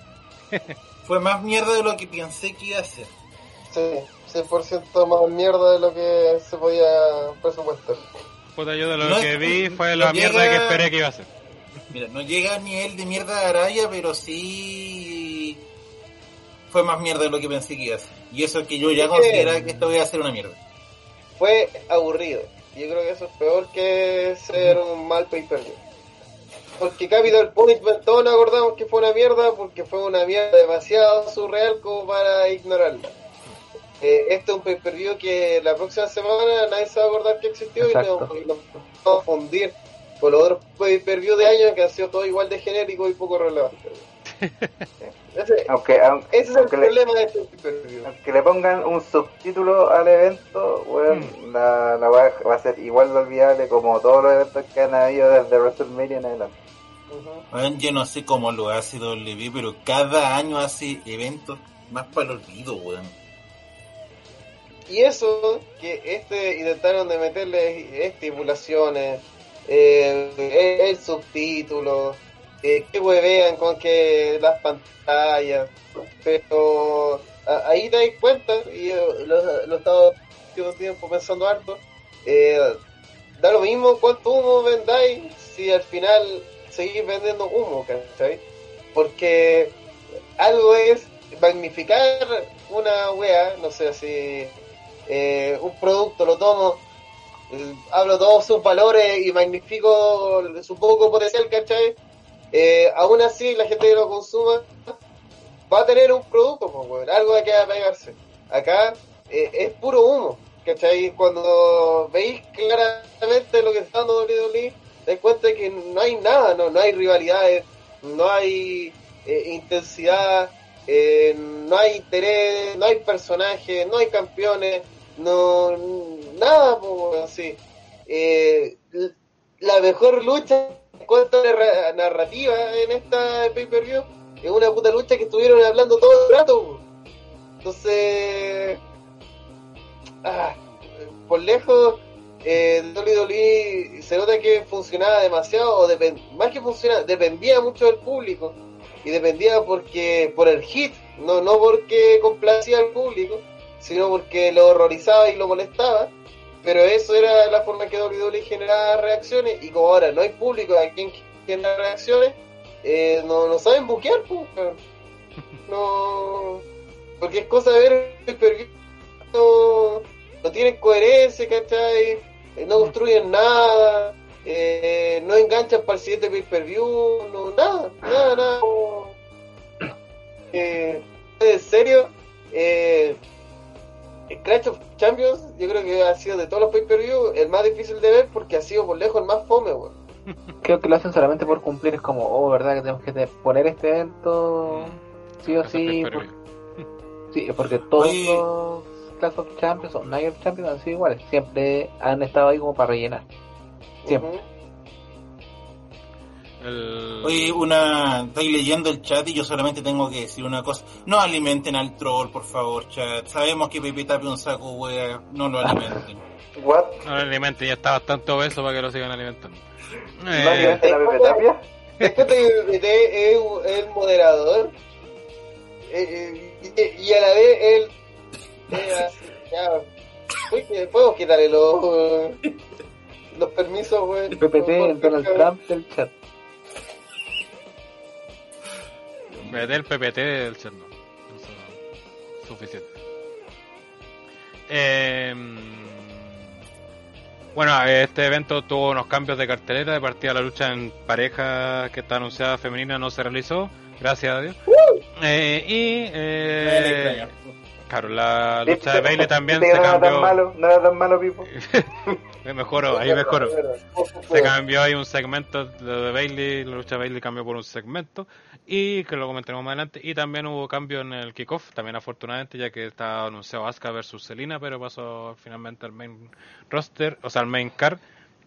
Fue más mierda de lo que pensé que iba a ser. Sí, 100% más mierda de lo que se podía presupuestar. Puta, yo de lo No que es- vi fue no la mierda llega- que esperé que iba a ser. Mira, no llega al nivel de mierda de Arabia, pero sí fue más mierda de lo que pensé que iba a ser. Y eso que yo ya Es que- consideraba que esto iba a ser una mierda. Fue aburrido. Yo creo que eso es peor que ser un mal pay-per-view. Porque Capital Punishment todos nos acordamos que fue una mierda porque fue una mierda demasiado surreal como para ignorarla. Eh, este es un pay-per-view que la próxima semana nadie se va a acordar que existió y Exacto. nos, y nos vamos a fundir con los otros pay-per-view de años que han sido todo igual de genérico y poco relevante. Ese, Aunque, aunque, ese es el aunque le- problema de este aunque le pongan un subtítulo al evento, weón, Mm. la, la weá va a ser igual de olvidable como todos los eventos que han habido desde WrestleMania en adelante. Ujú. Weón, yo no sé cómo lo hace W, pero cada año hace eventos más para el olvido, weón. Y eso, que este intentaron de meterle estipulaciones, eh, el, el subtítulo, eh, que huevean con que las pantallas, pero ahí te das cuenta, y yo lo, lo he estado último tiempo pensando harto, eh, da lo mismo cuánto humo vendáis si al final seguís vendiendo humo, ¿cachai? Porque algo es magnificar una wea, no sé si eh, un producto lo tomo, eh, hablo todos sus valores y magnifico su poco potencial, ¿cachai? Eh, aún así, la gente que lo consuma va a tener un producto, pues, weón, algo de que pegarse. Acá eh, es puro humo, ¿cachai? Cuando veis claramente lo que está dando WWE, te cuenta que no hay nada, no, no hay rivalidades, no hay eh, intensidad, eh, no hay interés, no hay personajes, no hay campeones, no nada así. Eh, la mejor lucha en cuanto a narrativa en esta pay-per-view es una puta lucha que estuvieron hablando todo el rato. Entonces, ah, por lejos, eh, WWE se nota que funcionaba demasiado, o más que funcionaba, dependía mucho del público. Y dependía porque por el hit, no, no porque complacía al público, sino porque lo horrorizaba y lo molestaba. Pero eso era la forma que WWE generaba reacciones. Y como ahora no hay público a quien genera reacciones, eh, no, no saben buquear, pues, no. Porque es cosa de ver, pero no, no tienen coherencia, ¿cachai? Eh, no construyen nada, eh, no enganchan para el siguiente pay-per-view, no, nada, nada, nada. Eh, en serio, eh, Clash of Champions, yo creo que ha sido de todos los pay-per-view el más difícil de ver porque ha sido por lejos el más fome, weón. Creo que lo hacen solamente por cumplir, es como, oh, ¿verdad? Que tenemos que poner este evento sí o sí. sí, porque todos los Clash of Champions o Night of Champions han sido iguales, siempre han estado ahí como para rellenar. Siempre. Oye, una. Estoy leyendo el chat y yo solamente tengo que decir una cosa. No alimenten al troll, por favor, chat. Sabemos que Pepe Tapia un saco, wea. No lo alimenten. What? No lo alimenten, ya está bastante obeso para que lo sigan alimentando. ¿No alimenten a Pepe Tapia? es el moderador. Eh, eh, y a la vez él. Eh, ya, podemos quitarle los, los permisos, güey. PPT, el Donald Trump del chat. Mete el PPT del chat, no. suficiente. Eh, bueno, este evento tuvo unos cambios de cartelera. De partida la lucha en pareja que está anunciada femenina no se realizó, gracias a Dios. Eh, y eh, claro, la lucha de Bailey también se cambió. Tan malo, no era tan malo, Pipo. me mejoró, ahí mejoró. Se cambió ahí un segmento de Bailey, la lucha de Bailey cambió por un segmento y que lo comentaremos más adelante. Y también hubo cambio en el kickoff, también afortunadamente, ya que está anunciado Asuka versus Selina, pero pasó finalmente al main roster, o sea, al main card,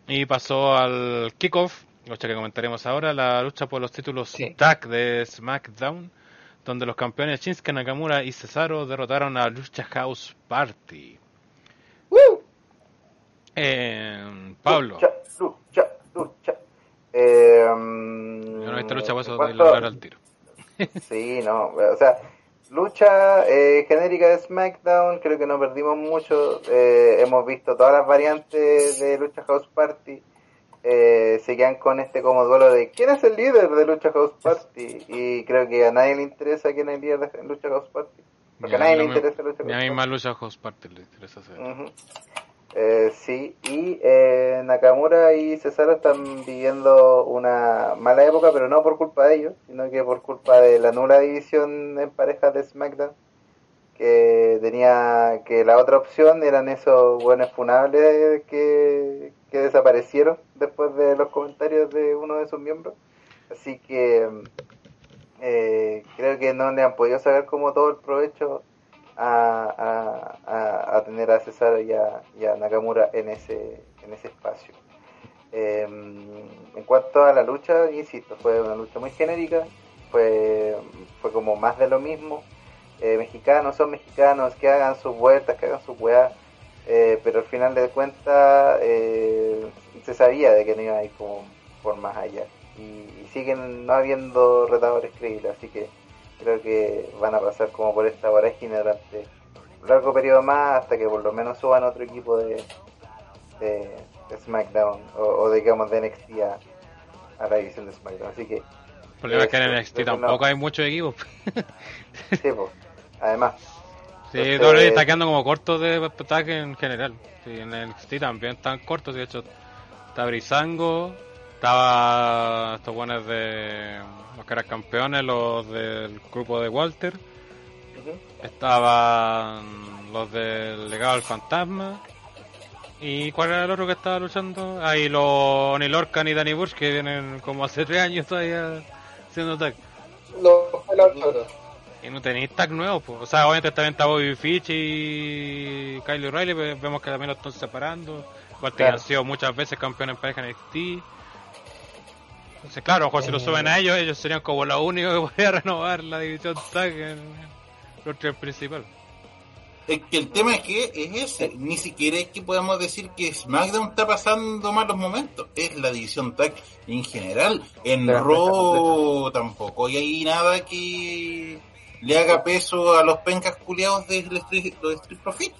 y pasó al kickoff, lucha que comentaremos ahora, la lucha por los títulos tag de SmackDown, donde los campeones Shinsuke Nakamura y Cesaro derrotaron a Lucha House Party. Eh, Pablo. Lucha, lucha, lucha. Eh, no visto lucha, por eso de al tiro. sí, no, o sea, lucha eh, genérica de SmackDown, creo que no perdimos mucho. Eh, hemos visto todas las variantes de Lucha House Party. Eh, se quedan con este como duelo de quién es el líder de Lucha House Party. Y creo que a nadie le interesa quién es el líder de Lucha House Party. Porque a nadie le interesa Lucha House Party. A mí más Lucha House Party le interesa saber. Eh, sí, y eh, Nakamura y Cesaro están viviendo una mala época, pero no por culpa de ellos, sino que por culpa de la nula división en parejas de SmackDown, que tenía que la otra opción eran esos buenos funables que, que desaparecieron después de los comentarios de uno de sus miembros. Así que eh, creo que no le han podido sacar como todo el provecho a, tener a César y a, Nakamura en ese, en ese espacio. Em, en cuanto a la lucha, insisto, fue una lucha muy genérica, fue, fue como más de lo mismo. Eh, mexicanos son mexicanos, que hagan sus vueltas, que hagan sus weas, eh, pero al final de cuentas eh, se sabía de que no iba a ir como por más allá. Y, y siguen no habiendo retadores creíbles, así que creo que van a pasar como por esta vorágine durante un largo periodo más hasta que por lo menos suban otro equipo de, de, SmackDown o, digamos de NXT a, la división de SmackDown. Así que. El problema es que en NXT tampoco hay muchos equipos. sí, pues, además. Sí, Entonces, está quedando como corto de ataque en general. Sí, en NXT también están cortos, de hecho, está Brisango, estaba estos buenos de los que eran campeones, los del grupo de Walter. Estaban los del legado del fantasma. ¿Y cuál era el otro que estaba luchando? Ahí los Neil Orcan y Danny Bush que vienen como hace tres años todavía haciendo tag. Los Y no tenéis tag nuevos, pues. O sea, obviamente también está Bobby Fitch y Kyle O'Reilly, pero vemos que también lo están separando. Que Claro. han sido muchas veces campeones en pareja en NXT. Entonces, claro, mejor si lo Eh. suben a ellos, ellos serían como la única que podría renovar la división tag en los tres principales. Es que el tema es que es ese, ni siquiera es que podamos decir que SmackDown está pasando malos momentos, es la división tag en general, en Raw tampoco, y hay nada que le haga peso a los pencas culiados de los Street, los Street Profits.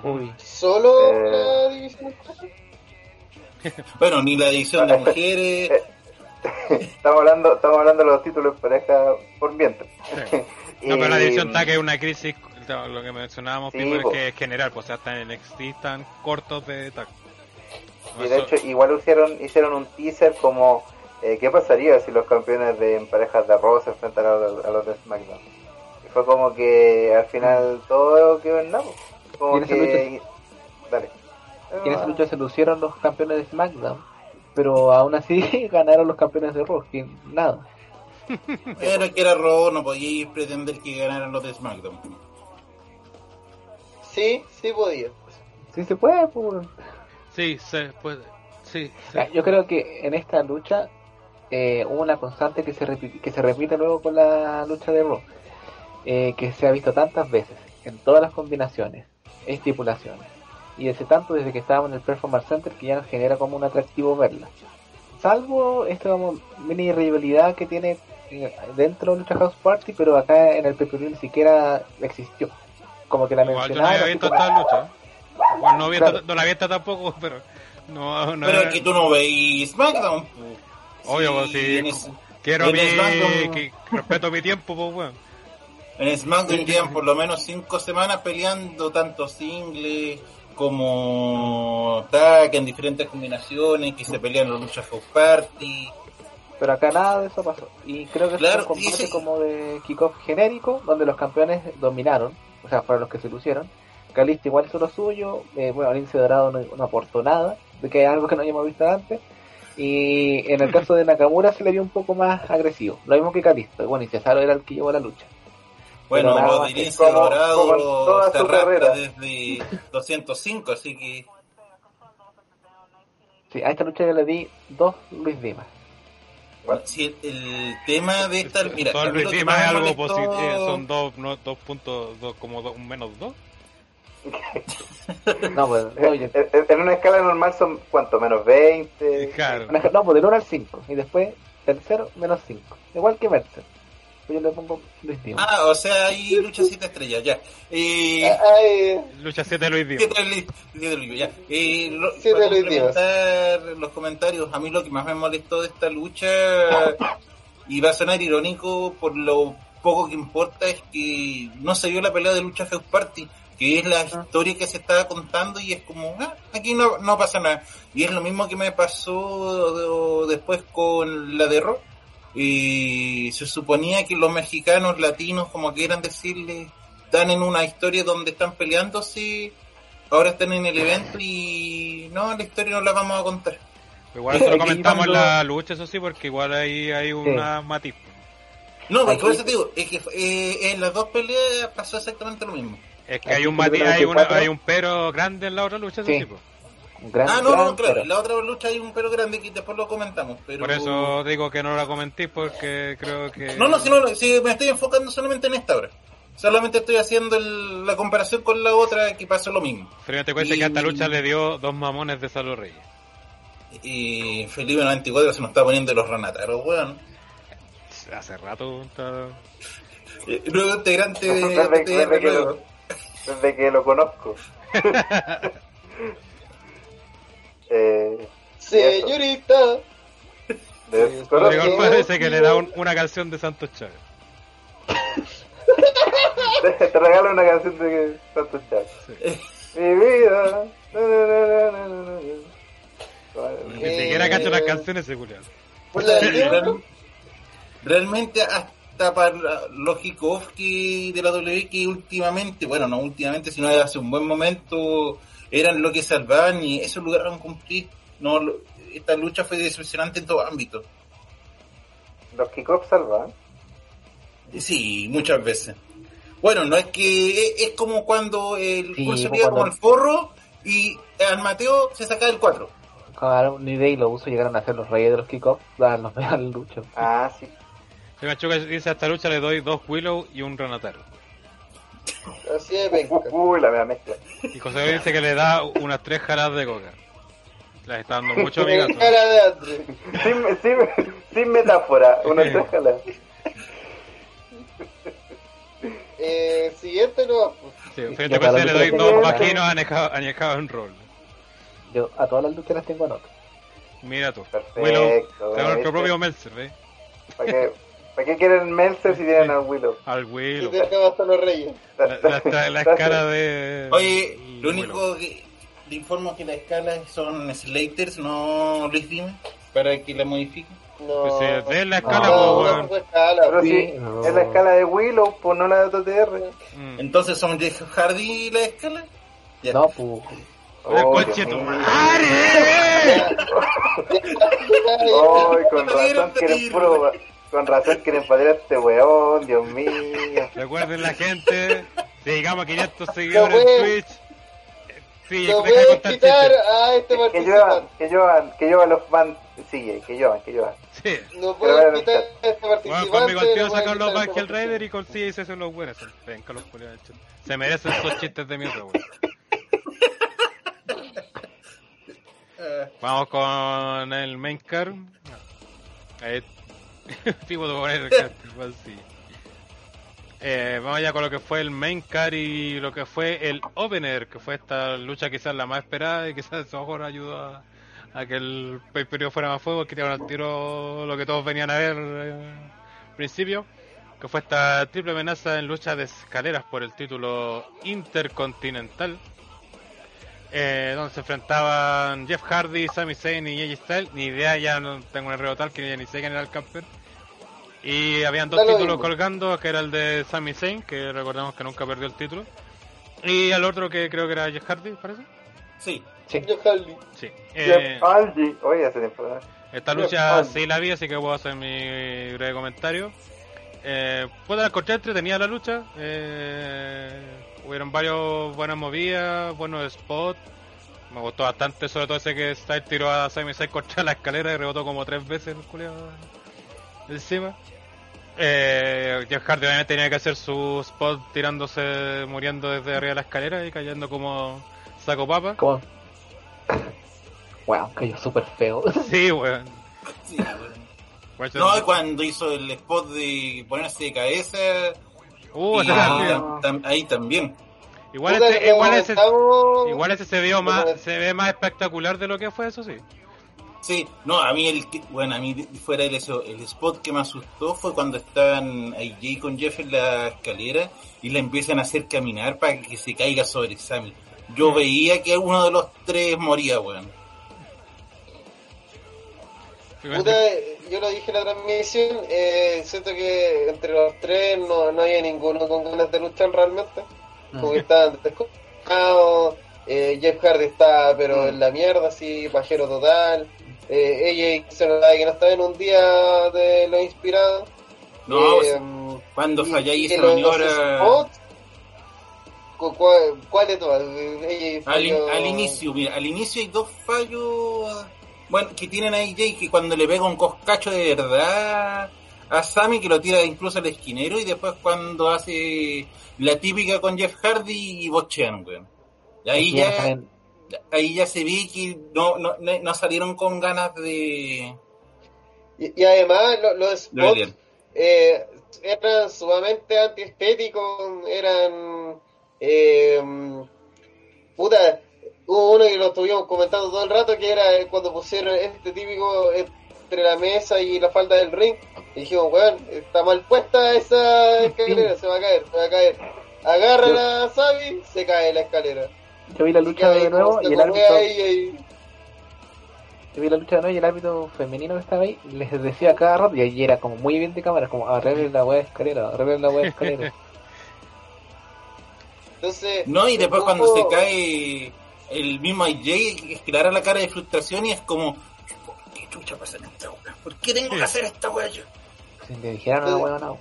po. Uy, ¿Solo Eh. la división? Bueno, ni la división de mujeres, Estamos hablando, estamos hablando de los títulos de pareja por viento. Sí. No, pero la división tag es una crisis, lo que mencionábamos, Sí, Pipo, es que es general, pues o sea, hasta en NXT están cortos de tag. Y de hecho, igual hicieron, hicieron un teaser como eh, qué pasaría si los campeones de en parejas de arroz se enfrentan a los, a los de SmackDown. Fue como que al final todo quedó en nada. Como Y en esa que... Dale. y en esa lucha se lucieron los campeones de SmackDown, pero aún así ganaron los campeones de Raw, que nada. era que era Raw, no podíais pretender que ganaran los de SmackDown. Sí, sí podía. Sí se puede, pues. Sí, se puede. Sí, sí. Ya, Yo creo que en esta lucha eh, hubo una constante que se, repite, que se repite luego con la lucha de Raw, eh, que se ha visto tantas veces, en todas las combinaciones, estipulaciones, y desde tanto desde que estábamos en el Performance Center que ya nos genera como un atractivo verla. Salvo esta como mini rivalidad que tiene eh, dentro de Lucha House Party, pero acá en el PPV ni siquiera existió. Como que la Igual yo no mencionaron. había así visto como, esta lucha. Igual no, había Claro. no la había visto tampoco, pero no, no Pero es que tú no veis SmackDown. Obvio, pues, Sí, sí. en es- quiero mi, SmackDown- que respeto mi tiempo, pues bueno. En SmackDown llevan por lo menos cinco semanas peleando tanto singles como tag en diferentes combinaciones, que se pelean los luchas house party. Pero acá nada de eso pasó. Y creo que Claro, fue un combate sí. como de kickoff genérico, donde los campeones dominaron, o sea, fueron los que se lucieron. Calista igual hizo lo suyo, eh, bueno, Lince Dorado no, no aportó nada, de que hay algo que no hayamos visto antes. Y en el caso de Nakamura se le vio un poco más agresivo, lo mismo que Calista. Y Bueno, y Cesaro era el que llevó la lucha. Bueno, como- Dorado se su arrastra carrera. desde 205, así que Sí, a esta lucha yo le di dos Luis Dimas. si el, el tema de esta... Mira, Todo a mí Luis Dimas es algo molestó- positivo, son dos, no, dos puntos, dos, como dos, un menos dos. No, pues, oye, En, en- una escala normal son, ¿cuánto? Menos 20. Claro. no, pues del 1 al 5, y después 0 menos 5. Igual que Mercer. Yo le pongo Luis Dimas. Ah, o sea, hay lucha siete estrellas, ya. Eh, Ay, Lucha 7 Luis Dimas. Siete li- siete libros, ya. Eh, lo- Siete para complementar los comentarios, a mí lo que más me molestó de esta lucha, y va a sonar irónico por lo poco que importa, es que no se vio la pelea de lucha House Party, que es la historia que se estaba contando y es como, ah, aquí no, no pasa nada. Y es lo mismo que me pasó de- después con la de Raw. Y se suponía que los mexicanos latinos, como quieran decirle, están en una historia donde están peleándose, ahora están en el evento y no, la historia no la vamos a contar. Igual eso lo Aquí comentamos en cuando- la lucha, eso sí, porque igual ahí hay una matiz. No, porque por eso te digo, es que eh, en las dos peleas pasó exactamente lo mismo. Es que Aquí hay un matiz, hay, una, cuatro- hay un pero grande en la otra lucha, eso Sí. sí. pues. Un gran, ah, no, gran no, claro, pero. la otra lucha hay un pero grande que después lo comentamos, pero... Por eso digo que no la comenté, porque creo que... No, no, si, no, si me estoy enfocando solamente en esta hora. Solamente estoy haciendo el- la comparación con la otra que pasó lo mismo. Pero te cuenta Y- que a esta lucha le dio dos mamones de Salo Reyes. Y Felipe 94 se nos está poniendo los ranataros, weón. Hace rato está... Eh, Nuevo integrante de Desde- desde ATR, que lo- Desde que lo conozco. eh, señorita. parece que le da un- una canción de Santos Chávez. Te, te regalo una canción de Santos Chávez. Mi vida. Na, na, na, na, na, na, na. Ni Eh, siquiera cacho las canciones, ese la de real- realmente hasta para los de la W que últimamente, bueno, no últimamente, sino hace un buen momento, eran lo que salvaban y eso lograron cumplir. No, lo- esta lucha fue decepcionante en todo ámbito. Los kickoffs salvan. Sí, muchas veces. Bueno, no es que es, es como cuando el Sí, iba como cuando- al forro y al Mateo se sacaba el 4. Claro, ni idea y los usos llegaron a ser los reyes de los kickoffs, daban los mejores luchos. Ah, sí. Si Machuca dice a esta lucha le doy dos Willow y un Renatero. Así de penca. Uy, la mea mezcla. Y José dice que le da unas tres jaradas de coca. Les está dando mucho Andre. Sin, sin, sin metáfora, una tres jalas. Eh, siguiente no. Sí, frente a le doy dos que- anejados anejados en rol. Yo a todas las luchas las tengo nota. Mira tú. Perfecto, Willow, tengo nuestro propio Meltzer, ¿ves? ¿Para qué, ¿Para qué quieren Meltzer si tienen al Willow? Al Willow. te acabas hasta los reyes. La, la, la escala de. Oye, lo Willow. único que le informo que las escalas son Slaters, no Luis Dime, para que la modifiquen. No. Pues si es de la escala, No, pues, no, weón. no fue escala. Pero Sí, sí, no. es la escala de Willow, pues no la de OTR. Mm. Entonces son Jeff Hardy la escala. Ya. No, pues. ¡La Oh, de tu madre! Ay, con Te razón quieren tiro. puro... Con razón quieren patear a este weón, Dios mío. Recuerden la gente, si llegamos a 500 seguidores en Twitch, sí, de puedes contar quitar a este Que participante. que lluevan, que lluevan los fans. Sigue, que lluevan, que lluvan. Sí. Puedes bueno, quitar a este Bueno, participante. conmigo al tío no sacan puedes los a Banky el Raider y con sí se son los buenos. Venga, los culiados. Se merecen esos chistes de mierda, weón. Vamos con el main car. Ahí. Tipo de poner así. Eh, vamos ya con lo que fue el main car y lo que fue el opener, que fue esta lucha quizás la más esperada y quizás eso mejor ayudó a, que el pay fuera más fuego, que tiraron al tiro lo que todos venían a ver eh, al principio, que fue esta triple amenaza en lucha de escaleras por el título intercontinental. Eh, donde se enfrentaban Jeff Hardy, Sami Zayn y AJ Styles. Ni idea, ya no tengo un error tal que ya ni sé quién era el camper. Y habían dos títulos mismo. colgando, que era el de Sami Zayn, que recordamos que nunca perdió el título. Y el otro que creo que era Jeff Hardy, parece. sí. Sí. Harley. Sí. Jeff Eh, Aldi. Oye, hace tiempo. ¿no? esta Jeff lucha Hardy. sí la vi, así que puedo hacer mi breve comentario. Eh, puedo la encontré entretenida la lucha. Eh, hubieron varios buenas movidas, buenos spots. Me gustó bastante, sobre todo ese que Styles tiró a Sami Zayn contra la escalera y rebotó como tres veces el culiao encima. Eh, Jeff Hardy obviamente tenía que hacer su spot tirándose, muriendo desde arriba de la escalera y cayendo como saco papa. ¿Cómo? Wow, cayó súper feo. Sí, weón. sí, bueno. Weón, No, cuando hizo el spot de ponerse de cabeza, Uh, y ese ahí, era- tam- tam- ahí también. Igual ese, que igual ese, comentamos- igual ese se vio más, Bueno. se ve más espectacular de lo que fue, eso sí. Sí, no, a mí el que- bueno, a mí fuera el, eso, el spot que me asustó fue cuando estaban AJ con Jeff en la escalera y la empiezan a hacer caminar para que se caiga sobre Sammy. Yo veía que uno de los tres moría, weón. Puta, yo lo dije en la transmisión, eh, siento que entre los tres no, no había ninguno con ganas de luchar realmente. Como que estaban desconectados, eh, Jeff Hardy está pero en la mierda, así, pajero total. Eh, ella se notaba que no estaba en un día de lo inspirado. No, Eh, pues, cuando los spots, cu- ¿Cuál, de todas? Ella al, in- al inicio, mira, al inicio hay dos fallos, bueno, que tienen a AJ que cuando le pega un coscacho de verdad a Sammy que lo tira incluso al esquinero y después cuando hace la típica con Jeff Hardy y bochean, weón. Ahí ya ahí ya se ve que no, no, no- salieron con ganas de, Y, y además lo- los de spots eh, eran sumamente antiestéticos, eran... Eh, puta, hubo uno que lo estuvimos comentando todo el rato, que era cuando pusieron este típico entre la mesa y la falda del ring, y dijimos, weón, está mal puesta esa escalera, se va a caer, se va a caer. Agarra la Sabi, se cae la escalera. Yo vi la lucha de nuevo y el árbitro. ahí, ahí. Yo vi la lucha de nuevo y el árbitro femenino que estaba ahí les decía cada rato, y ahí era como muy bien de cámara, como arreglen la weá de escalera, arreglen la weá de escalera. Entonces, No, y después cuando se cae el mismo AJ, es que le hará la cara de frustración y es como, ¿por qué chucha pasa esta weá? ¿Por qué tengo que hacer esta weá yo? si le dijeran una weá, no.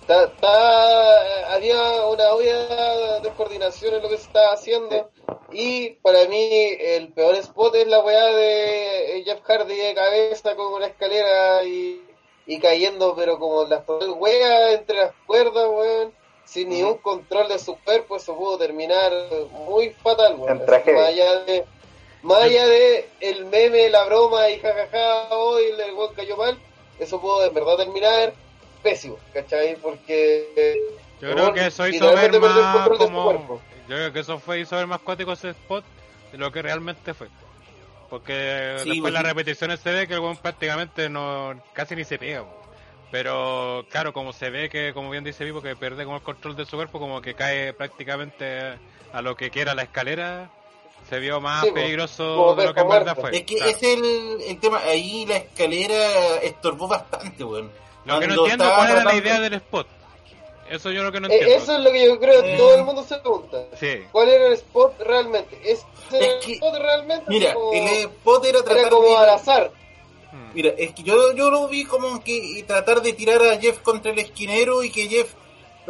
está, está- había una obvia descoordinación en lo que se estaba haciendo y para mí el peor spot es la weá de Jeff Hardy de cabeza con una escalera y, y cayendo pero como las total wea entre las cuerdas weón sin ningún control de su cuerpo eso pudo terminar muy fatal weón En tragedia. más allá de más allá de el meme, la broma y jajaja, hoy el weón cayó mal, eso pudo en verdad terminar pésimo, ¿cachai? Porque Yo creo weón que eso hizo ver más como. Yo creo que eso fue hizo ver más cuático ese spot de lo que realmente fue. Porque Sí, después las repeticiones se ve que el weón prácticamente no casi ni se pega. po. Pero claro, como se ve que, como bien dice Vivo, que pierde como el control de su cuerpo, como que cae prácticamente a lo que quiera la escalera, se vio más Sí, peligroso Como de lo que en verdad fue. Es que Claro. ese es el, el tema. Ahí la escalera estorbó bastante, weón. Lo que no entiendo cuál era la idea del spot. Eso yo lo que no Eh, entiendo. eso es lo que yo creo que Eh. todo el mundo se pregunta. Sí. ¿Cuál era el spot realmente? ¿Es el que- spot realmente? Mira, como- el spot era tratar era como de... al azar. Mm. Mira, es que yo, yo lo vi como que y tratar de tirar a Jeff contra el esquinero y que Jeff,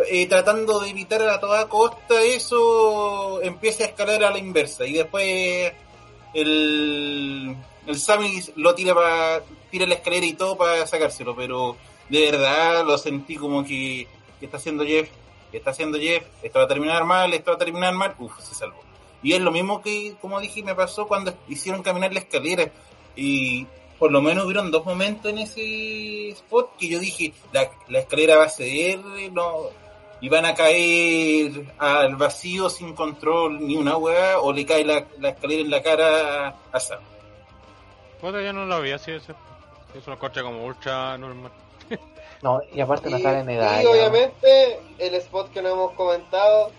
eh, tratando de evitar a toda costa eso, empiece a escalar a la inversa. Y después el, el Sammy lo tira para tira la escalera y todo para sacárselo. Pero de verdad lo sentí como que, está haciendo Jeff, está haciendo Jeff, esto va a terminar mal, esto va a terminar mal. Uf, se salvó. Y es lo mismo que, como dije, me pasó cuando hicieron caminar la escalera. Por lo menos hubieron dos momentos en ese spot que yo dije, la, la escalera va a ceder, no, y van a caer al vacío sin control ni una hueá, o le cae la, la escalera en la cara a Sam. Puta, yo no lo vi así ese. Eso lo encontré como ultra normal. No, y aparte no Y, sale en y edad. obviamente el spot que no hemos comentado,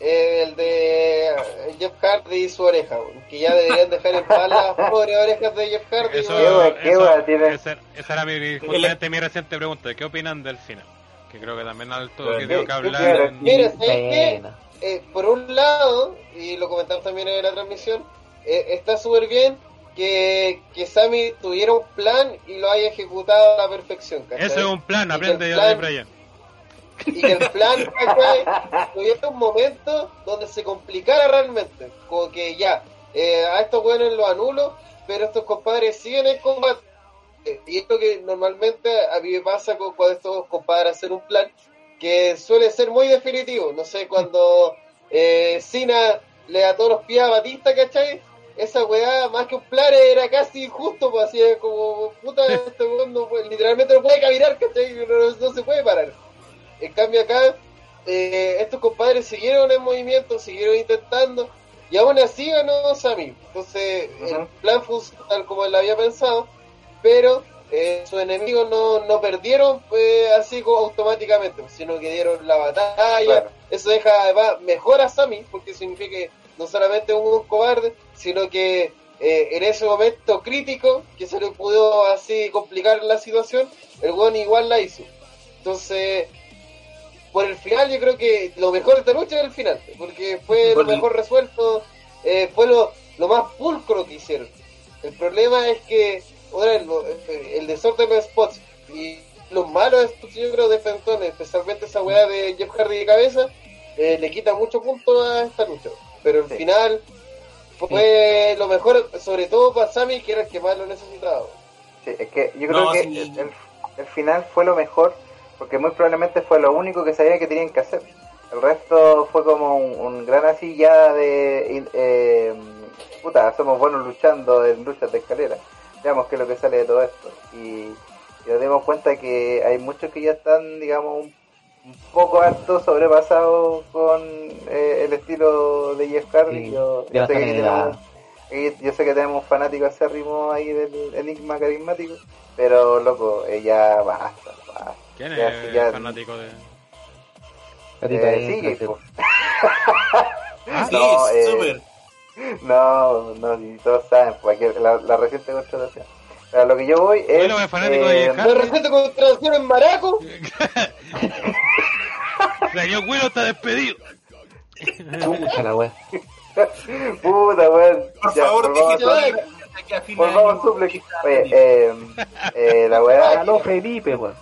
eh, el de Jeff Hardy y su oreja, que ya deberían dejar en paz las pobres orejas de Jeff Hardy. Eso. Qué qué tiene. esa, esa era mi, justamente mi reciente pregunta. ¿Qué opinan del final? Que creo que también alto que tengo que hablar. claro. en- Mira, ¿sabes qué? Eh, por un lado, y lo comentamos también en la transmisión, eh, está súper bien que, que Sammy tuviera un plan y lo haya ejecutado a la perfección. ¿cachai? Eso es un plan, aprende plan- de Brian. Y el plan ¿cachai? tuviera un momento donde se complicara realmente. Como que ya, eh, a estos buenos los anulo, pero estos compadres siguen en combate. Y esto que normalmente a mí me pasa con, cuando estos compadres hacen un plan que suele ser muy definitivo. No sé, cuando eh, Cena le da todos los pies a Batista, ¿cachai? Esa weá, más que un plan, era casi injusto, pues así como, puta, este puede- literalmente no puede caminar, ¿cachai? No, no se puede parar. En cambio acá, eh, estos compadres siguieron en movimiento, siguieron intentando, y aún así ganó Sammy. Entonces, el plan funcionó tal como él había pensado, pero eh, sus enemigos no, no perdieron eh, así como automáticamente, sino que dieron la batalla. Claro. Eso deja además mejor a Sammy, porque significa que no solamente es un cobarde, sino que eh, en ese momento crítico, que se le pudo así complicar la situación, el weón igual la hizo. Entonces, por el final yo creo que lo mejor de esta lucha es el final, porque fue Por lo el- mejor resuelto, eh, fue lo, lo más pulcro que hicieron. El problema es que lo- el desorden de spots y los malos spots yo creo de Fentones, especialmente esa weá de Jeff Hardy de cabeza, eh, le quita mucho punto a esta lucha. Pero el Sí. final fue lo mejor, sobre todo para Sammy, que era el que más lo necesitaba. Sí, es que yo creo No, que sí. el, el final fue lo mejor, porque muy probablemente fue lo único que sabían que tenían que hacer. El resto fue como un, un gran así ya de... eh, puta, somos buenos luchando en luchas de escalera. Veamos qué es lo que sale de todo esto. Y, y nos dimos cuenta que hay muchos que ya están, digamos, un, un poco hartos, sobrepasados con eh, el estilo de Jeff Hardy. Sí, yo, sé que tenemos- yo sé que tenemos un fanático acérrimo ahí del enigma carismático, pero loco, eh, ya basta, basta. ¿Quién Ya, es sí, ya- fanático de.? Eh, ahí, sigue, espérate. po. sí, no, eh, súper. No, no, si todos saben, pues, aquí la, la reciente contratación. Pero lo que yo voy es. Bueno, es fanático de Jeff ¿La Hardy. receta con traducción en maraco? Señor Willow está despedido. Chucha la wea. Puta, weón. Por Ya, favor, a- volvamos a suplex. Oye, eh, eh, la weá. Aló Felipe, weón.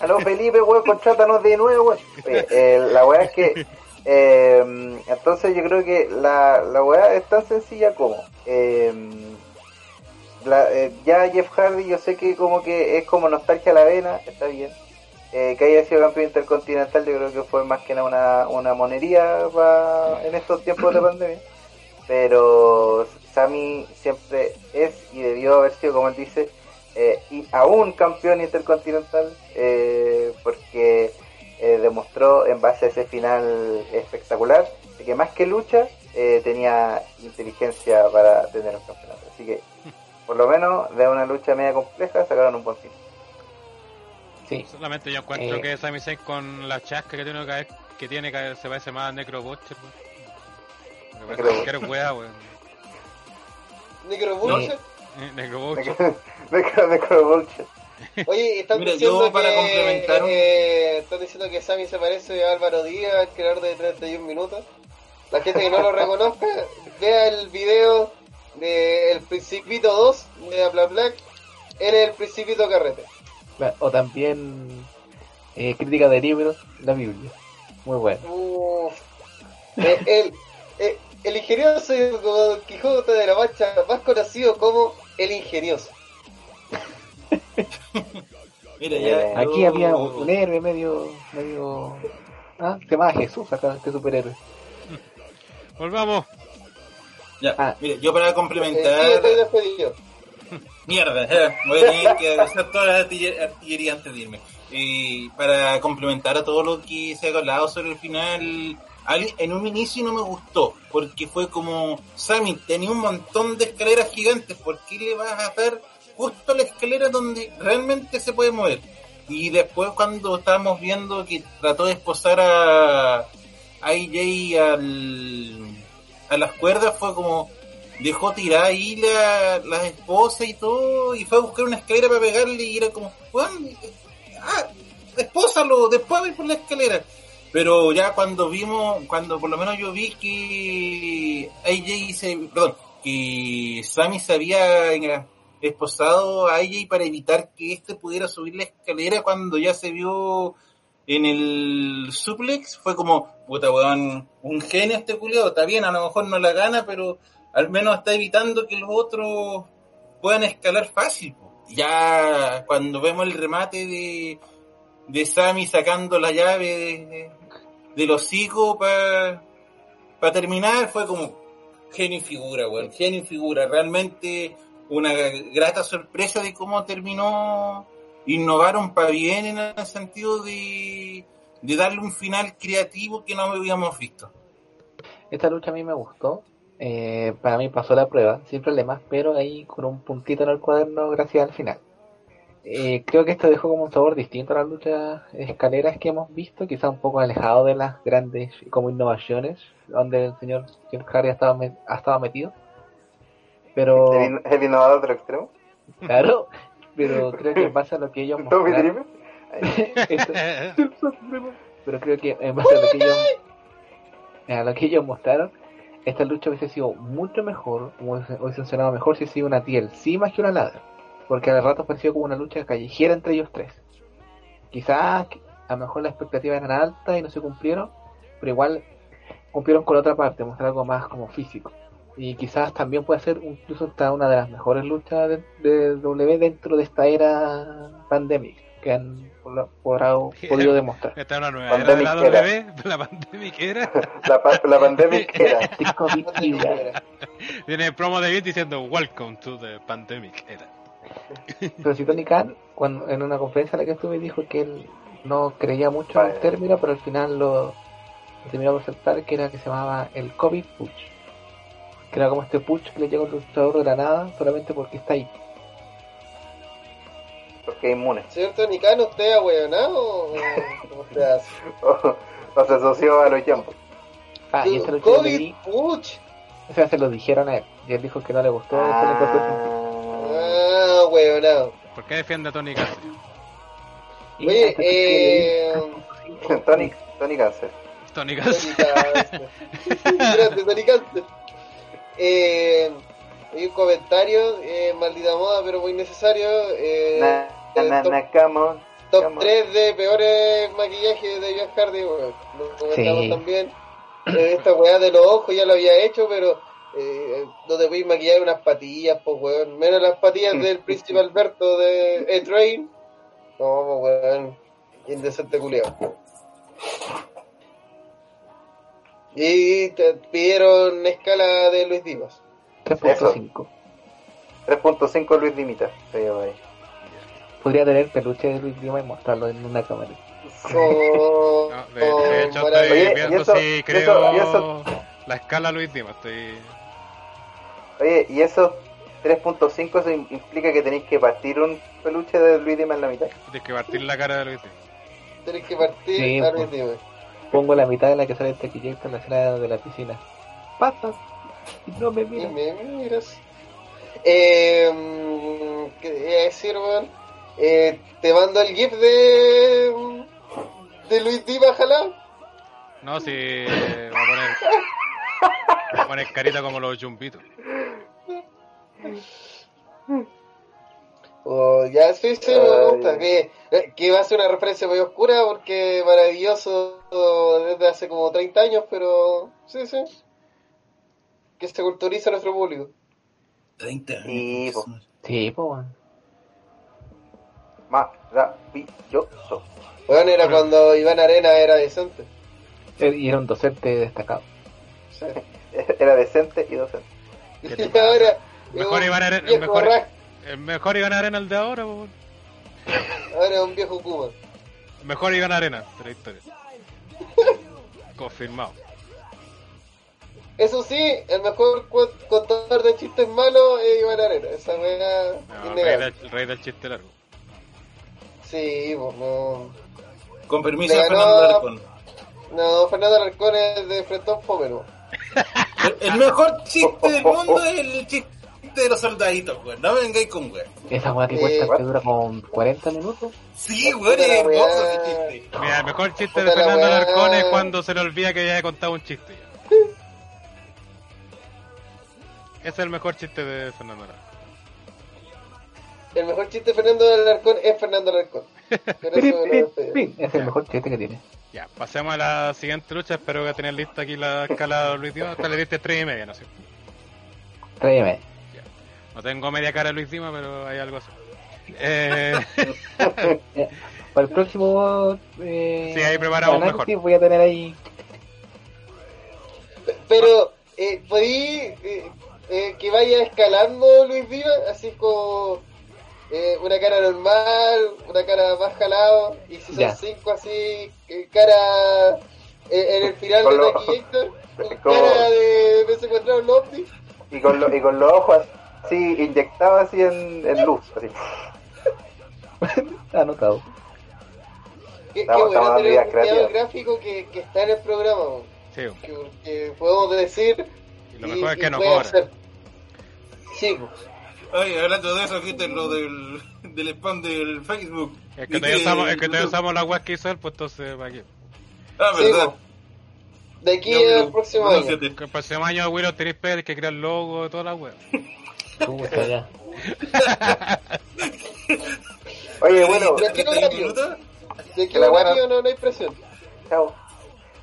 Aló Felipe, weón, contrátanos de nuevo, weón. Eh, la weá es que. eh, entonces yo creo que la, la weá es tan sencilla como. eh, eh, ya Jeff Hardy, yo sé que como que es como nostalgia a la vena, está bien. Que haya sido campeón intercontinental, yo creo que fue más que nada una, una monería pa- en estos tiempos de pandemia. Pero Sami siempre es y debió haber sido, como él dice, eh, y aún campeón intercontinental, eh, porque eh, demostró en base a ese final espectacular de que más que lucha eh, tenía inteligencia para tener un campeonato. Así que, por lo menos, de una lucha media compleja sacaron un buen fin. Sí. Solamente yo encuentro Eh. que Sami Zayn con la chasca que tiene que tiene vez se parece más a Necro Butcher. weón. Me parece que eres weá, weón. Necro Bullshit. Necro Butcher. Necro, Necro Vulture. Oye, están Mira, diciendo para que, complementar un- eh, están diciendo que Sammy se parece a Álvaro Díaz, el creador de 31 minutos. La gente que no lo reconozca, vea el video de El Principito 2 de Bla Black. Él es el Principito Carrete. O también eh, crítica de libros, la Biblia. Muy bueno. Uf. Eh, el, eh, el ingenioso Don Quijote de la Mancha, más conocido como el ingenioso. Mira, Eh, ya, Aquí yo- había un, un héroe medio. medio. Ah, se llamaba Jesús acá, este superhéroe. Volvamos. Ya, Ah. mira, yo para Eh, sí, complementar. estoy despedido. Mierda, eh, voy a tener que usar toda la artillería, antes de irme. Eh, para complementar a todo lo que se ha hablado sobre el final, al- en un inicio no me gustó, porque fue como, Sammy, tenía un montón de escaleras gigantes, ¿por qué le vas a dar justo la escalera donde realmente se puede mover? Y después cuando estábamos viendo que trató de esposar a, a AJ al, a las cuerdas, fue como, dejó tirar ahí la, las esposas y todo, y fue a buscar una escalera para pegarle y era como, weón, ah, espósalo, después voy por la escalera. Pero ya cuando vimos, cuando por lo menos yo vi que AJ se, perdón, que Sammy se había esposado a AJ para evitar que este pudiera subir la escalera cuando ya se vio en el suplex, fue como, puta weón, un genio este culiado, está bien, a lo mejor no la gana, pero al menos está evitando que los otros puedan escalar fácil. Ya cuando vemos el remate de, de Sammy sacando la llave de, del hocico para terminar, fue como genio y figura, weón, genio y figura. Realmente una grata sorpresa de cómo terminó. Innovaron para bien en el sentido de, de darle un final creativo que no habíamos visto. Esta lucha a mí me gustó. Eh, para mí pasó la prueba, sin problemas, pero ahí con un puntito en el cuaderno gracias al final. Eh, creo que esto dejó como un sabor distinto a las luchas escaleras que hemos visto, quizá un poco alejado de las grandes como innovaciones donde el señor Jim Harry ha estado, me- ha estado metido. Pero, El, el innovador otro extremo. claro, pero creo que pasa a lo que ellos mostraron. Esto- pero creo que en base a lo que ellos a lo que ellos mostraron esta lucha hubiese sido mucho mejor hubiese, hubiese funcionado mejor si hubiese sido una TLC más que una ladder porque a ratos pareció como una lucha callejera entre ellos tres quizás a lo mejor las expectativas eran altas y no se cumplieron pero igual cumplieron con la otra parte mostrar algo más como físico y quizás también puede ser incluso hasta una de las mejores luchas de, de W dentro de esta era pandémica que han por- por- podido demostrar Esta es una nueva era de la Pandemic era. W, la pandemia era. La, pa- la pandemia era. Era. Tiene promo de Vince diciendo Welcome to the pandemic era. Pero si Tony Khan, cuando, en una conferencia en la que estuve, dijo que él no creía mucho en el término, pero al final lo, lo terminó por aceptar, que era que se llamaba el COVID Push. Que era como este push que le llega un luchador de la nada solamente porque está ahí. Porque es inmune. Señor Tony Khan, ¿usted ha hueonado o hace? O, o se asoció a los Jambos. Ah, y le COVID di, Puch. o sea, se lo dijeron a él. Y él dijo que no le gustó. después le encontró sentido. ¿Por qué defiende a Tony? Y Oye, eh... Tony, Tony Cáncer. Tony. Cáncer. Grande, Tony Cáncer. Eh, hay un comentario, eh, maldita moda, pero muy necesario. Eh, Na, na, na, come on. top Llama. 3 de peores maquillajes de Jeff Hardy, weón. Lo comentamos Sí. también. Eh, Esta weá de los ojos ya lo había hecho, pero eh, no te podéis maquillar unas patillas, pues weón. Menos las patillas del príncipe Alberto de E-Train. No, pues weón. Indecente culiao. Y te pidieron escala de Luis Divas. 3.5. 3.5 Luis Dimita. se llama ahí. Podría tener peluche de Luis Lima y mostrarlo en una cámara. No, de, de hecho, maravilloso. estoy Oye, viendo eso- si creo eso- eso- la escala Luis Dima. Estoy... Oye, y esos 3.5 eso im- implica que tenéis que partir un peluche de Luis Dima en la mitad. Tienes que partir la cara de Luis Dima. Tenés que partir Sí, a pues. Luis Divas. Pongo la mitad de la que sale este Tequillito en la escena de la piscina. Pasa. Y no me Y mira. me miras. Eh, ¿Qué iba a decir, weón? Eh, te mando el GIF de. de Luis Diva jalado. No, si va a poner, poner carita como los jumbitos. Oh, ya, sí, sí, me gusta. Que, que va a ser una referencia muy oscura porque maravilloso desde hace como 30 años, pero. sí, sí. Que se culturiza nuestro público. 30 años. Sí, po. Sí, weón. Maravilloso. Bueno, era cuando Iván Arena era decente. Eh, Y era un docente destacado. Era decente y docente. Ahora. Mejor es un Iván Arena- mejor- El mejor Iván Arena el de ahora. Ahora es un viejo Kuma. Mejor Iván Arena de la historia. Confirmado. Eso sí, el mejor contador de chistes malos es Iván Arena. Esa weá No, el, rey innegable. del, el rey del chiste largo. Sí, pues no. Con permiso de Fernando Alarcón. No, Fernando Alarcón es de Fretón Fomero. El, el mejor chiste del mundo es el chiste de los soldaditos, weón. No me vengáis con weón. Esa weá que Eh, cuesta que dura como 40 minutos. Sí, weón, es hermoso ese chiste. Mira, el mejor chiste de Fernando. Alarcón es cuando se le olvida que ya he contado un chiste. ya. Ese es el mejor chiste de Fernando Alarcón. El mejor chiste de Fernando Alarcón es Fernando Alarcón. Pero eso lo. Sí, es el mejor chiste que tiene. Ya, pasemos a la siguiente lucha. Espero que tengan lista aquí la escala de Luis Dima. Hasta le diste 3 y media, no sé. Tráeme. No tengo media cara de Luis Dima, pero hay algo así. Eh, Para el próximo. Eh, Sí, ahí preparamos mejor. Voy a tener ahí. Pero, eh, ¿podí eh, eh, que vaya escalando Luis Diva? Así como eh, una cara normal, una cara más jalado, y si son Ya. cinco así, cara eh, en el final Con de lo- con como- cara de me secuestraron los ovnis. Y con, lo- y con los ojos así inyectados así en, en luz. Así. Anotado. Qué, qué Estamos- bueno tener un gráfico que, que está en el programa, sí, que, que podemos decir y lo mejor es que no cobra. hacer. Sí, pues. Oye, hablando de eso, ¿viste lo del, del spam del Facebook? Es que ¿Viste todavía usamos, es que YouTube? usamos la web que hizo él, pues entonces, ¿para qué? Ah, verdad. pues. De aquí al próximo año. pronúnciate. Que el próximo año, Willow, tenéis que que crear el logo y toda la web. Puta, ya. Oye, bueno, ¿De qué 31 horario? minutos? De aquí Que la horario no, no hay presión. chao.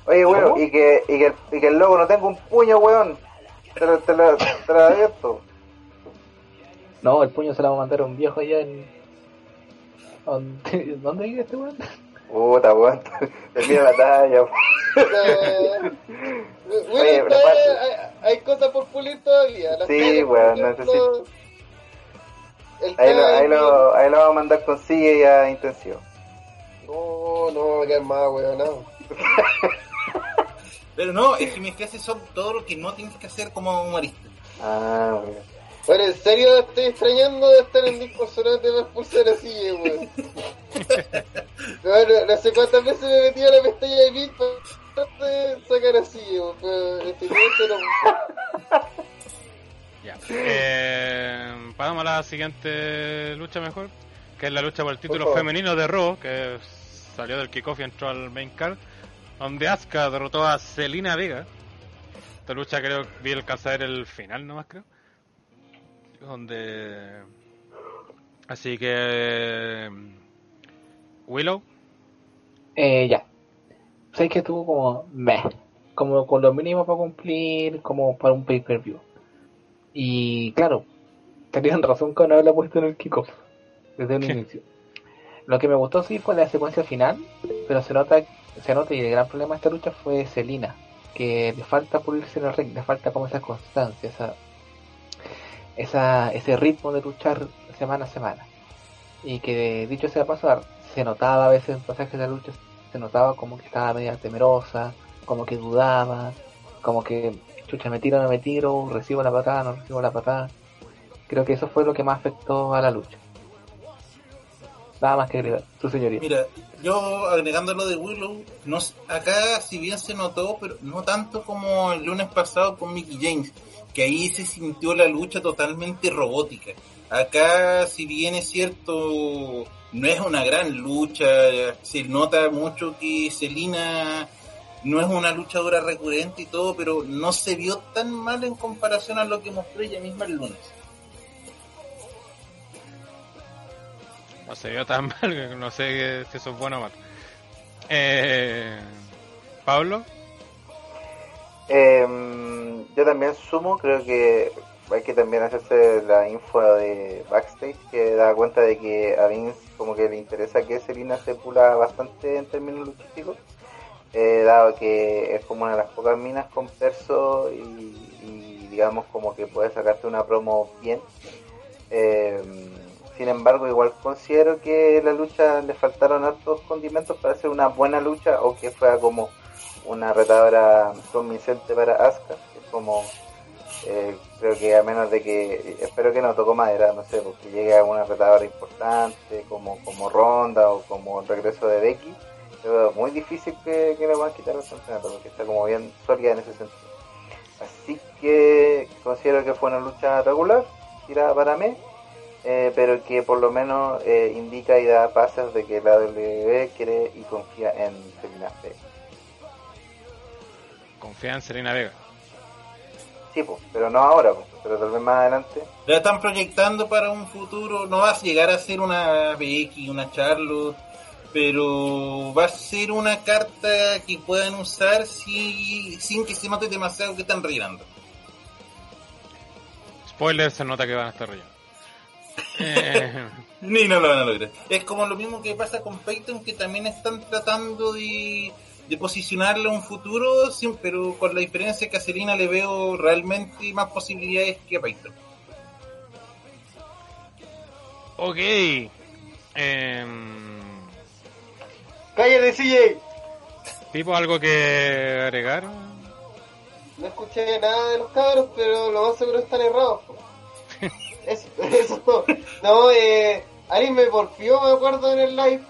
Oye, bueno, ¿Cómo? y que, y, que, y que el logo no tenga un puño, weón. Te lo, te lo, te lo advierto. No, el puño se lo va a mandar a un viejo allá en. ¿Dónde, ¿Dónde vive este weón? Puta, weón. Termina la talla. Eh, bueno, Oye, pero está- aparte- hay, hay cosas por pulir todavía. Las Sí, weón, ejemplo, necesito- Ahí lo, ahí lo, ahí lo vamos a mandar con y a intensivo. No, no, va a quedar más, weón. No. Pero no, es que mis clases son todo lo que no tienes que hacer como humorista. Ah, weón. Bueno, en serio estoy extrañando de estar en disco sonante para expulsar así, weón. Bueno, no sé cuántas veces me he metido a la pestaña de Bit para de sacar así, weón. Pero definitivamente no. Ya. Eh, pasamos a la siguiente lucha mejor, que es la lucha por el título femenino de Raw, que salió del kickoff y entró al main card, donde Asuka derrotó a Selina Vega. Esta lucha creo que vi alcanzar el final nomás creo. Donde... Así que... Willow. Eh, ya. Sé que estuvo como meh, como con lo mínimo para cumplir, como para un pay-per-view. Y claro, tenían razón con haberla puesto en el kickoff desde un inicio. Lo que me gustó sí fue la secuencia final, pero se nota, se nota y el gran problema de esta lucha fue Selina, que le falta pulirse en el ring, le falta como esa constancia, esa, esa, ese ritmo de luchar semana a semana. Y que dicho sea pasar, se notaba a veces en pasajes de la lucha, se notaba como que estaba media temerosa, como que dudaba, como que chucha me tiro, no me tiro, recibo la patada, no recibo la patada. Creo que eso fue lo que más afectó a la lucha. Nada más que agregar, su señoría. Mira, yo agregando lo de Willow, no, acá si bien se notó, pero no tanto como el lunes pasado con Mickey James, que ahí se sintió la lucha totalmente robótica. Acá, si bien es cierto, no es una gran lucha, se nota mucho que Selina no es una luchadora recurrente y todo, pero no se vio tan mal en comparación a lo que mostró ella misma el lunes. No se vio tan mal, no sé si eso es bueno o mal. Eh, Pablo. Eh, yo también sumo, creo que hay que también hacerse la info de backstage que da cuenta de que a Vince como que le interesa que Selina se pula bastante en términos luchísticos, eh, dado que es como una de las pocas minas con perso y, y digamos como que puede sacarte una promo bien. Eh, sin embargo, igual considero que la lucha le faltaron hartos condimentos para hacer una buena lucha o que fuera como una retadora convincente para Asuka. Es como, eh, creo que a menos de que, espero que no tocó madera, no sé, porque llegue a una retadora importante como, como Ronda o como regreso de Becky. Pero muy difícil que, que le van a quitar el campeonato porque está como bien sólida en ese sentido. Así que considero que fue una lucha regular, tirada para mí eh, pero que por lo menos eh, indica y da pasos de que la WWE quiere y confía en Selena Vega. Confía en Selena Vega. Sí, pues, pero no ahora, pero tal vez más adelante. La están proyectando para un futuro, no va a llegar a ser una Becky, una Charlotte, pero va a ser una carta que puedan usar si, sin que se note demasiado que están rellenando. Spoiler, se nota que van a estar rellenando. Eh, Ni no lo van a lograr. Es como lo mismo que pasa con Peyton, que también están tratando de, de posicionarle a un futuro, sí, pero con la diferencia que a Selena le veo realmente más posibilidades que a Peyton. ok. Em, ¡Cállate, CJ! ¿Tipo algo que agregar? No escuché nada de los cabros, pero lo más seguro están errados. Eso, eso es todo. No, eh, alguien me porfió, me acuerdo, en el live.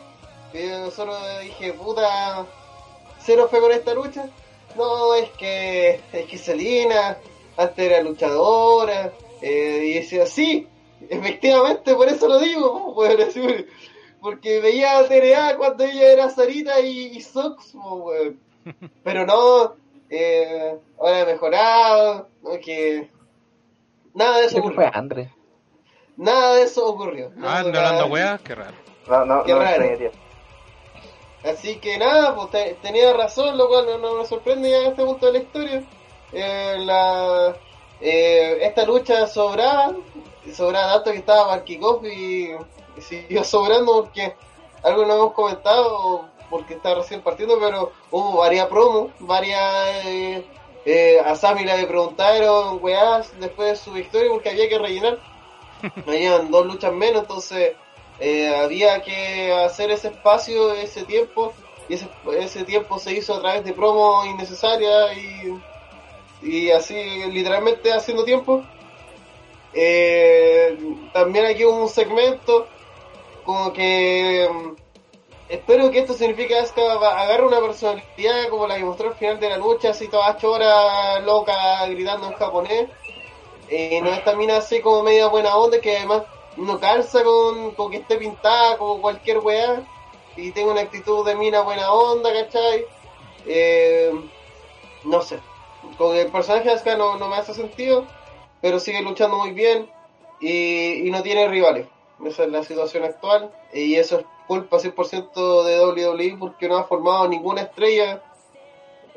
Que yo solo dije, puta, cero fue con esta lucha. No, es que, es que Selena antes era luchadora. eh, y decía, sí, efectivamente, por eso lo digo, po, weón, así, porque veía a TNA cuando ella era Sarita y, y Sox. Pero no, eh, ahora he mejorado, no, que nada de eso ocurrió. fue Andre. Nada de eso ocurrió. No, Ah, ando nada. hablando weas, qué raro. No, no, Qué no raro. Así que nada, pues te- tenía razón, lo cual no, no me sorprende ya en este punto de la historia. Eh, la, eh, esta lucha sobraba, sobraba tanto que estaba kickoff y, y siguió sobrando porque algo no hemos comentado porque está recién partiendo, pero hubo varias promos, varias... Eh, eh, a Sammy le preguntaron, weás, después de su victoria porque había que rellenar. Habían dos luchas menos, entonces eh, había que hacer ese espacio, ese tiempo, y ese, ese tiempo se hizo a través de promos innecesarias y, y así literalmente haciendo tiempo. Eh, también aquí hubo un segmento como que mm, espero que esto signifique que agarre una personalidad como la que mostró al final de la lucha, así toda chora, loca, gritando en japonés. Eh, no esta mina así como media buena onda que además no calza con, con que esté pintada como cualquier weá y tenga una actitud de mina buena onda, ¿cachai? Eh, no sé, con el personaje de Asuka no, no me hace sentido, pero sigue luchando muy bien y, y no tiene rivales. Esa es la situación actual. Y eso es culpa 100% de WWE porque no ha formado ninguna estrella.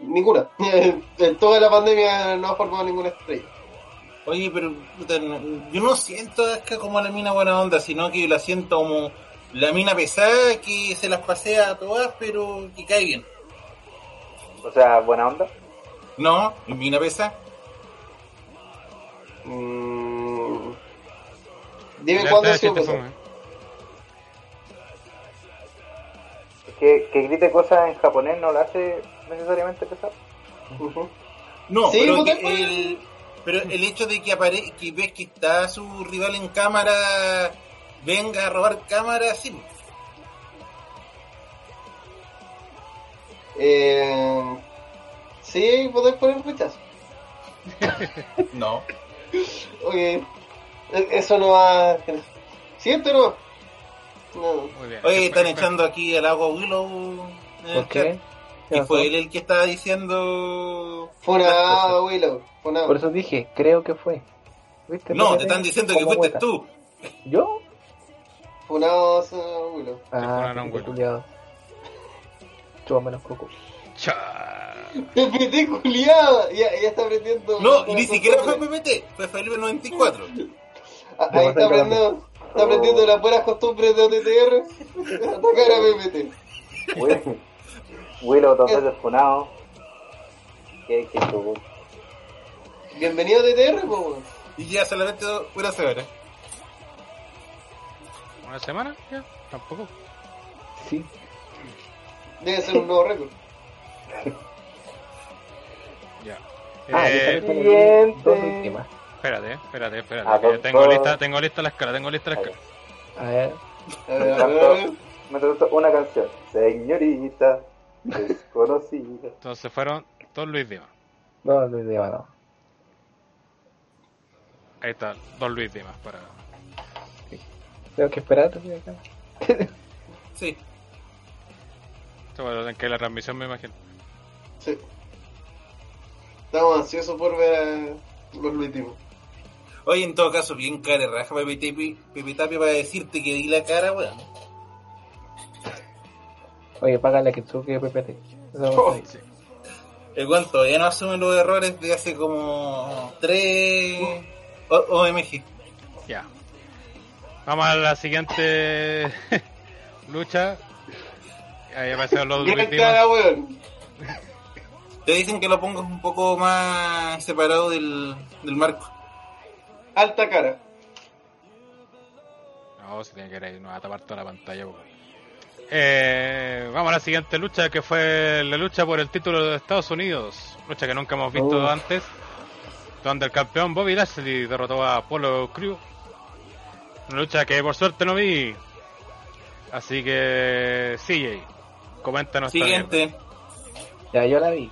Ninguna. en toda la pandemia no ha formado ninguna estrella. Oye, pero puta, no- yo no siento a Asuka como la mina buena onda, sino que la siento como la mina pesada que se las pasea a todas, pero que cae bien. O sea, buena onda. No, mina pesada. Mm. Dime cuándo fome. Que, que grite cosas en japonés no la hace necesariamente pesar. No, Sí, pero, el, pero el hecho de que apare que ves que está su rival en cámara, venga a robar cámara, sí. Eh, sí, podés poner rechazo. No. Oye, eso no va. ¿Siento no? No. Muy bien. Oye, están echando aquí al agua Willow. en el ¿Por qué? Chat. ¿Qué Y fue él el que estaba diciendo. Funado, Willow. Funado. Por eso dije, creo que fue. ¿Viste? No, te están diciendo que fuiste mueta. tú. ¿Yo? Funado, uh, Willow. Ah, funaron, qué güey. culiado. Chupa menos coco. Cha. PPT culiada. Ya, ya está aprendiendo. No, y ni siquiera fue. PPT, fue Felipe 94. Ah, Ahí está aprendiendo. Está aprendiendo las buenas costumbres de OTTR. Atacar a PPT. Will- Willow dos veces funado. Qué, qué. Bienvenido a OTTR, po. weón. Y ya solamente una semana. ¿Una semana? Ya, tampoco. Sí. Debe ser un nuevo récord. Ya. Ah, Eh, siguiente. dos últimas. espérate, espérate, espérate. Ah, tengo lista, tengo lista la escala, tengo lista la escala. A ver. A a ver. Me trató una canción. Señorita desconocida. Entonces fueron dos Luis Dimas. No, Luis de no. Ahí está, dos Luis Dimas para. Tengo que esperar. estoy acá. Sí. Bueno, en que la transmisión me imagino. Sí. Estamos ansiosos por ver a los últimos. Oye, en todo caso, bien cara raja Pepe Tapia, Pepe Tapia para decirte que di la cara, weón. Oye, págale a Kitsuki de PPT. Eso Oh. El weón todavía no asume los errores de hace como tres O- OMG. Ya. Vamos a la siguiente lucha. Ahí aparecen los. Te dicen que lo pongas un poco más separado del, del marco. Alta cara. No, se tiene que ir ahí, no va a tapar toda la pantalla. po. Eh, vamos a la siguiente lucha que fue la lucha por el título de Estados Unidos. Lucha que nunca hemos visto antes. Donde el campeón Bobby Lashley derrotó a Apollo Crew. Una lucha que por suerte no vi. Así que, CJ, coméntanos. Siguiente. Ya, yo la vi.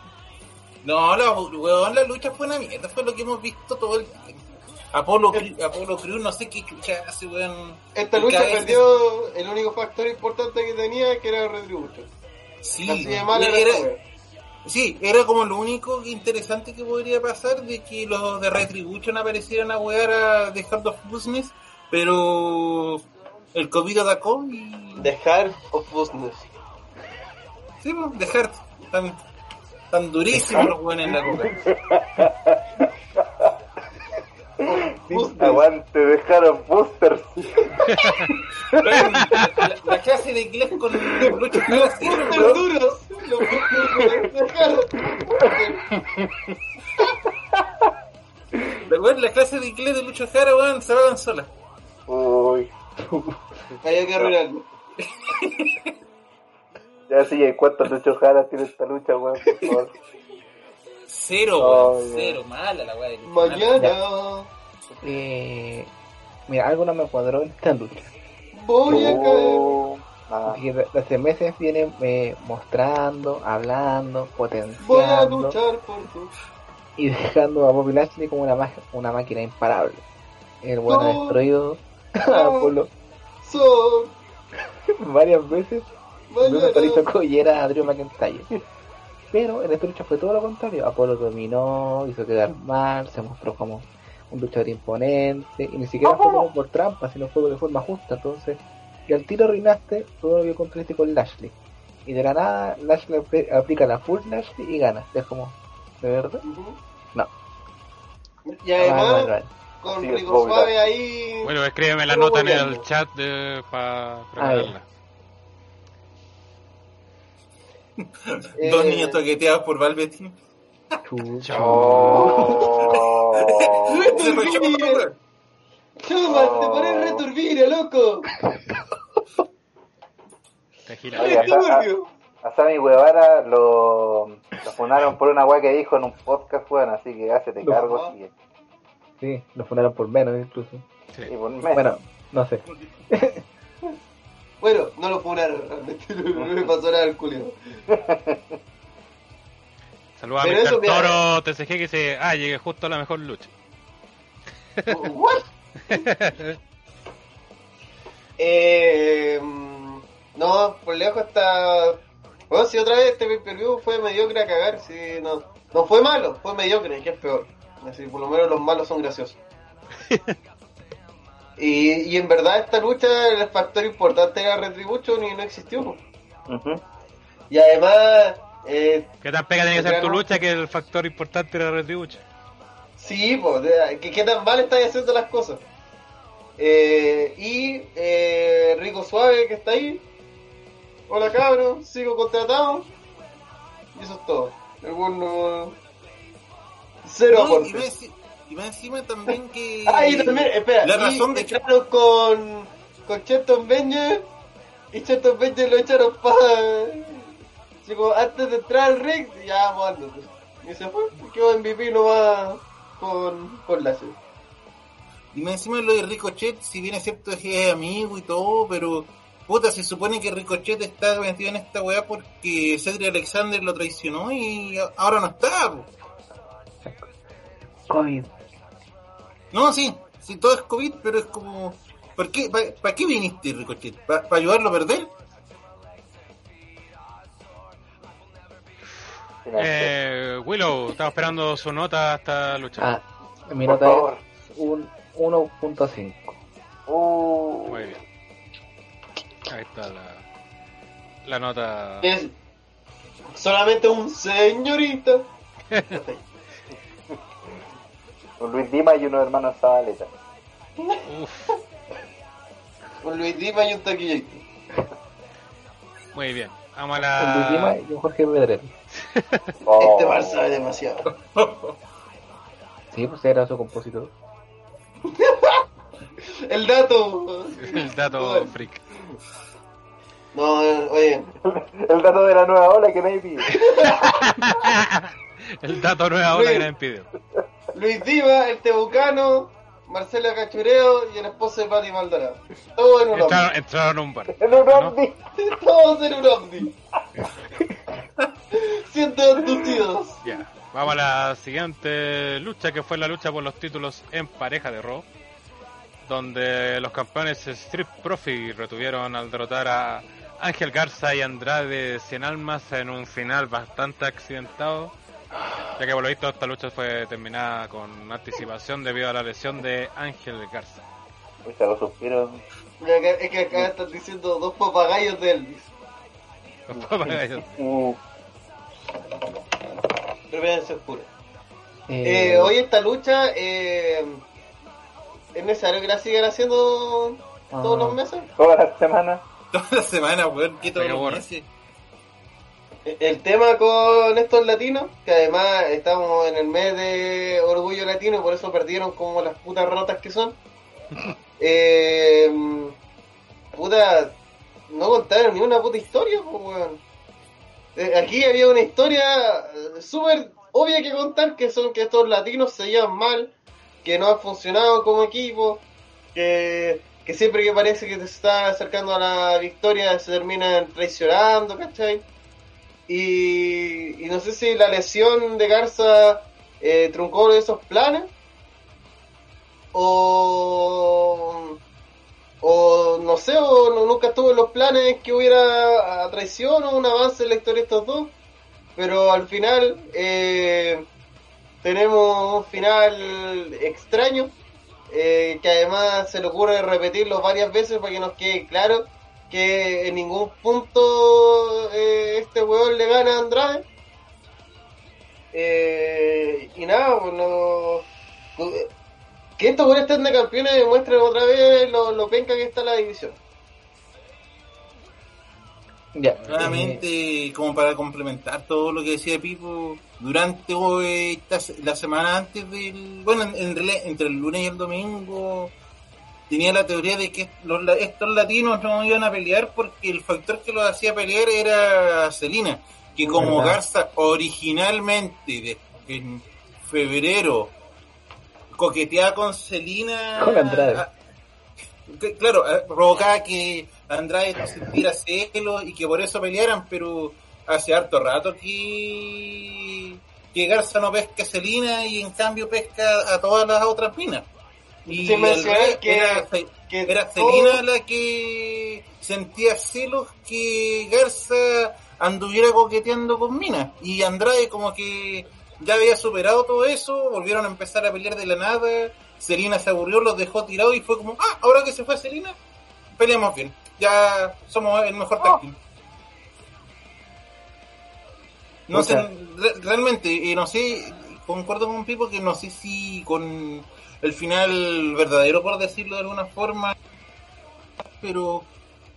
No, la, weón, la lucha fue una mierda, fue lo que hemos visto todo el tiempo. Apolo, Cru- Apolo Crew, no sé qué chucha hace, weón. Esta lucha perdió el único factor importante que tenía, que era Retribution. Sí, Así de era. Sí, era como lo único interesante que podría pasar de que los de Retribution aparecieran a wear a The Heart of Business, pero el COVID atacó y... The Heart of Business. Sí, pues, The Heart. Tan, tan durísimos los weones en la coca. Aguante, dejaron boosters. La, la clase de inglés con Lucho Jara, Los weón. duros. Los Business de Heart. La, clase de inglés de Lucho Jara, weón, se van sola. Uy. Había que arruinarlo. Ya sí, ¿y cuántas luchas jaras tiene esta lucha, weón? Por favor. Cero, Oh, weón, cero, mala la weá de. Mañana Eh, mira, algo no me cuadró en esta lucha. voy a caer. Ah, Desde meses vienen eh, mostrando, hablando, Voy a potenciando luchar por tu. y dejando a Bobby Lashley como una, ma- una máquina imparable. El bueno ha No. destruido a No. Apolo Son. varias veces. Incluso hasta le hizo Mañana. collera a Drew McIntyre. Pero en esta lucha fue todo lo contrario. Apolo dominó, hizo quedar mal, se mostró como un luchador imponente, y ni siquiera fue como por trampa, sino fue de forma justa, entonces, y al tiro arruinaste todo lo que construiste con Lashley. Y de la nada, Lashley apl- aplica la full Lashley y gana. Es como, ¿de verdad? No. Y además, vale, vale. con Bobby Suave ahí. Bueno, escríbeme la nota en el chat de, para Ah, eh, Dos niños toqueteados por fue Chopper. Chuma, te pones returbina, loco. Te gira. A Sammy Guevara lo, lo funaron por una weá que dijo en un podcast, weón, así que hácete Lo- cargo. Y, Sí, lo fundaron por menos incluso. Sí. y por menos. Bueno, no sé. Bueno, no lo funaron, realmente no le pasó nada al culio. Saludos a Mr. Toro TCG que dice, ah, llegué justo a la mejor lucha. ¿What? eh, no, por lejos está. Bueno, si otra vez este pay-per-view fue mediocre a cagar, si no, no fue malo, fue mediocre, que es peor. Así, por lo menos los malos son graciosos. Y, y en verdad esta lucha, el factor importante era Retribution y no existió. Y además, eh, ¿Qué tan pega tiene que ser tu lucha que el factor importante era Retribution? Sí, pues, qué tan mal están haciendo las cosas. Eh, y eh, Rico Suave que está ahí. Hola cabros, sigo contratado. Y eso es todo. Alguno. Cero No, y. y va encima también que. Ah, y también, espera, La y razón de echaron con, con Cheton Benje y Cheton Benje lo echaron para. Digo, antes de entrar al ring, ya vamos andando. Y se fue, y quedó MVP nomás con, con Lashley. Y más encima lo de Ricochet, si bien es cierto es que es amigo y todo, pero puta, se supone que Ricochet está metido en esta weá porque Cedric Alexander lo traicionó y ahora no está. po. COVID. No, sí, sí, todo es COVID, pero es como... ¿Por qué? ¿Para qué viniste, Ricochet? ¿Para ayudarlo a perder? Eh, Willow, estaba esperando su nota hasta luchar. Ah, mi Por nota favor. es un 1.5. Uh, Muy bien. Ahí está la, la nota. Es solamente un señorita. con Luis Dima y unos hermanos Zabaleta. Con Luis Dima y un taquillito. muy bien. Vamos a Un Luis Lima la. y un Jorge Pedrero. Oh. Este bar sabe demasiado. Sí, pues era su compositor. El dato. El dato freak. No, oye. El dato de la nueva ola que nadie pide. El dato nueva ola que nadie pidió. Luis Diva, el Tebucano, Marcela Cachureo y el esposo de Pati Maldonado. Todos en un ovni. Entraron, entraron a un bar. En un ¿No? ovni. Todos en un ovni. Siendo abducidos. Ya. Vamos a la siguiente lucha que fue la lucha por los títulos en pareja de Raw. Donde los campeones Street Profit retuvieron al derrotar a Ángel Garza y Andrade Cien Almas en un final bastante accidentado. Ya que por lo visto esta lucha fue terminada con anticipación debido a la lesión de Ángel Garza. Lo suspiro. Mira, acá- Es que acá están diciendo dos papagayos de Elvis. Los papagayos. Uh, Reverencia pura. Eh, Eh, hoy esta lucha eh, es necesario que la sigan haciendo todos Ah. los meses. toda la semana. Toda la semana, weón, todos los meses. El tema con estos latinos, que además estamos en el mes de orgullo latino y por eso perdieron como las putas rotas que son. Eh, puta, no contaron ni una puta historia, pues, weón. Eh, aquí había una historia eh, súper obvia que contar, que son que estos latinos se llevan mal, que no han funcionado como equipo, que, que siempre que parece que se está acercando a la victoria se terminan traicionando, ¿cachai? Y, no sé si la lesión de Garza eh, truncó esos planes o no sé o nunca estuvo en los planes que hubiera traición o un avance en la historia de estos dos pero al final eh, tenemos un final extraño, eh, que además se le ocurre repetirlo varias veces para que nos quede claro que en ningún punto eh, este weón le gana a Andrade. Eh, y nada, pues no, que estos buenos estén de campeones demuestren otra vez lo, lo penca que está la división. Ya, eh, Nuevamente, como para complementar todo lo que decía Pipo, durante eh, esta se- la semana antes del. Bueno, en- entre el lunes y el domingo, tenía la teoría de que los, estos latinos no iban a pelear porque el factor que los hacía pelear era Celina, que como Verdad. Garza originalmente, de- en febrero, coqueteaba con Celina. Con Andrade. ah, que, claro, eh, provocaba que Andrade no sintiera celos y que por eso pelearan, pero hace harto rato que, que Garza no pesca a Celina y en cambio pesca a todas las otras minas. Y Sin mencionar revés, que- era, que era todo- la que sentía celos que Garza anduviera coqueteando con minas. Y Andrade como que ya había superado todo eso, volvieron a empezar a pelear de la nada. Celina se aburrió, los dejó tirados y fue como, ah, ahora que se fue Celina, peleamos bien. Ya somos el mejor tag team. No sé, re- realmente, eh, no sé, concuerdo con Pipo que no sé si con el final verdadero, por decirlo de alguna forma, pero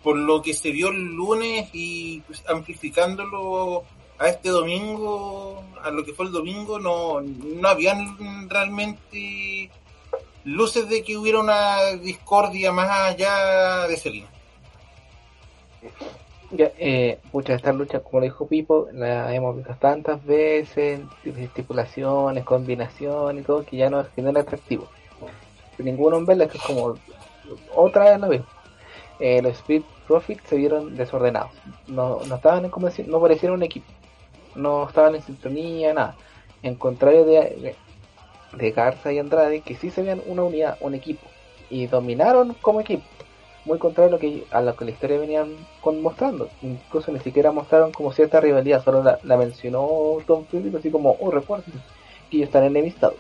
por lo que se vio el lunes y pues, amplificándolo a este domingo, a lo que fue el domingo, no, no habían realmente luces de que hubiera una discordia más allá de Celina. Ya, eh, pucha, esta lucha, como lo dijo Pipo, la hemos visto tantas veces, estipulaciones, combinaciones y todo, que ya no genera atractivo. Ninguno en verla, que es como otra vez lo mismo. Eh, los Speed Profits se vieron desordenados. No, no estaban en no parecieron un equipo. No estaban en sintonía, nada. En contrario de, de, de Garza y Andrade, que sí se veían una unidad, un equipo. Y dominaron como equipo muy contrario a lo que a lo que la historia venían con, mostrando. Incluso ni siquiera mostraron como cierta rivalidad, solo la, la mencionó Tom Phillips así como, oh recuerden que ellos están enemistados.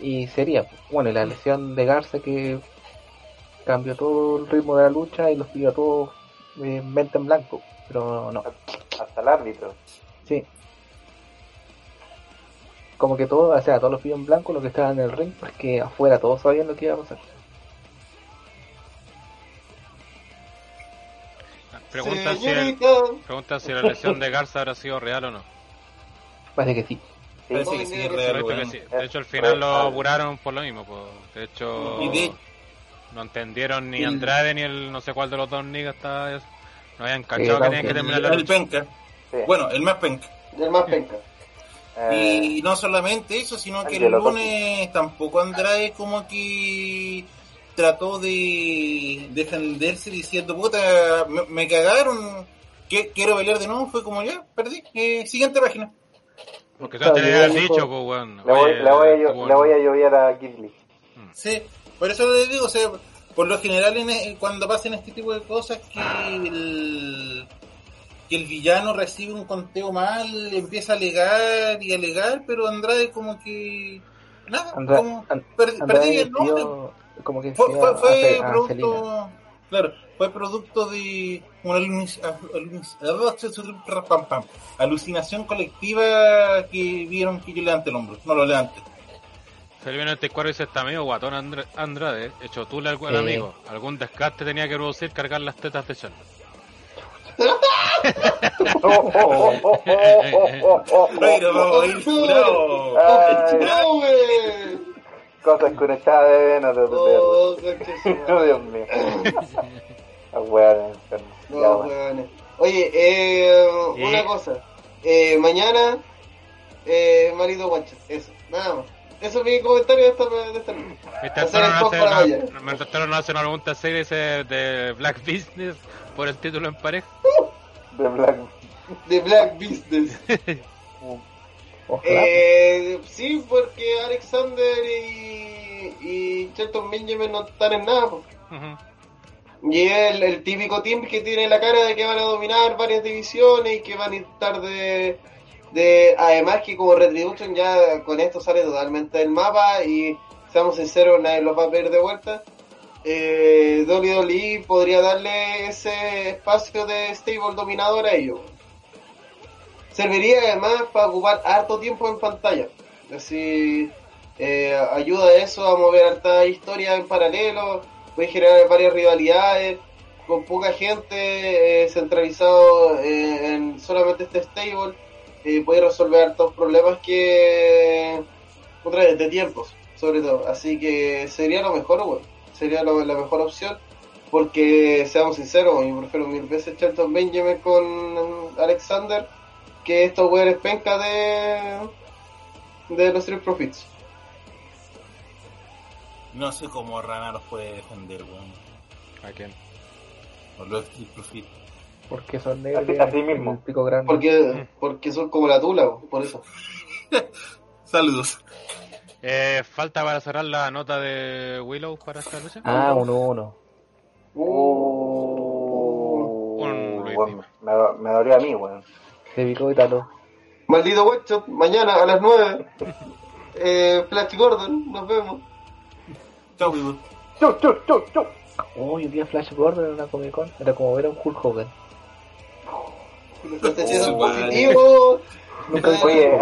Y sería, bueno, y la lesión de Garza que cambió todo el ritmo de la lucha y los pidió a todos eh, mente en blanco, pero no, Hasta el árbitro. sí. Como que todo, o sea, todos los pidió en blanco lo que estaban en el ring, porque afuera todos sabían lo que iba a pasar. Pregunta si, el- pregunta si la lesión de Garza habrá sido real o no. Parece que sí. Parece que sí, es De real, que sí. De hecho, al final lo real. apuraron por lo mismo. pues. De hecho, no entendieron ni El- Andrade ni el no sé cuál de los dos niggas estaba. No habían cachado que tenían que el, terminar la el lucha. penca. Sí. Bueno, el más penca. el más penca. Eh, Y no solamente eso, sino que el lunes tampoco Andrade como que trató de defenderse diciendo, puta, me, me cagaron, que, quiero pelear de nuevo, fue como ya, perdí. Eh, siguiente página. Porque yo habías dijo- dicho, pues, weón. le, voy, le, voy a, le voy a llover a Gidley. Sí, por eso les digo, o sea, por lo general en, e- cuando pasan este tipo de cosas que el, que el villano recibe un conteo mal, empieza a alegar y alegar, pero Andrade como que nada, Andra- como An- per- Andrade perdí el pidió como que Fue, fue, a a producto, claro, fue producto de una pam, pam, alucinación colectiva que vieron que yo levante el hombro, no lo levante. Felipe 94 dice: Está medio guatón Andra- Andrade. Hecho tú al amigo. Algún descarte tenía que producir cargar las tetas de Charlotte. Pero vamos a ir cosas con echada de venas de Oh. Oh, Dios mío. Ya, No, bueno. weones. Oye, eh, una cosa. Eh, mañana, eh, marido guancha. Eso, nada más. Eso es mi comentario de esta, de esta noche. Mientras Hacer Toro el no post hace para una- mañana. mientras Toro no hace una pregunta seria de Black Business por el título en pareja. De Black. De Black Business. Ojalá. Eh, sí, porque Alexander y, y Shelton Benjamin no están en nada. Y es el, el típico team que tiene la cara de que van a dominar varias divisiones y que van a estar de, De, además que como Retribution ya con esto sale totalmente del mapa y seamos sinceros, nadie lo va a ver de vuelta. Eh, WWE podría darle ese espacio de stable dominador a ellos. Serviría además para ocupar harto tiempo en pantalla. Así eh, ayuda a eso a mover harta historia en paralelo, puede generar varias rivalidades con poca gente eh, centralizado eh, en solamente este stable, eh, puede resolver hartos problemas que otra vez de tiempos, sobre todo. Así que sería lo mejor, bueno, sería lo- la mejor opción. Porque seamos sinceros, yo prefiero mil veces Charlton Benjamin con Alexander que estos weones penca de, de los Street Profits. No sé cómo Rana los puede defender, weón. ¿A quién? Por los Street Profits. Porque son negros. Así- así mismo. El pico grande. Porque, porque son como la tula, weón, por eso. Saludos. Eh, falta para cerrar la nota de Willow para esta lucha. Ah, uno uno. Uh, me, me dolió a mí, weón. Picó y taló. Maldito Watchot, mañana a las 9. Eh, Flash Gordon, nos vemos. Chao, weón. ¡Chu, chu, chu, chu! Oh, hoy día Flash Gordon en una Comic Con. Era como ver a un Hulk Hogan. Oh, positivo. Oye,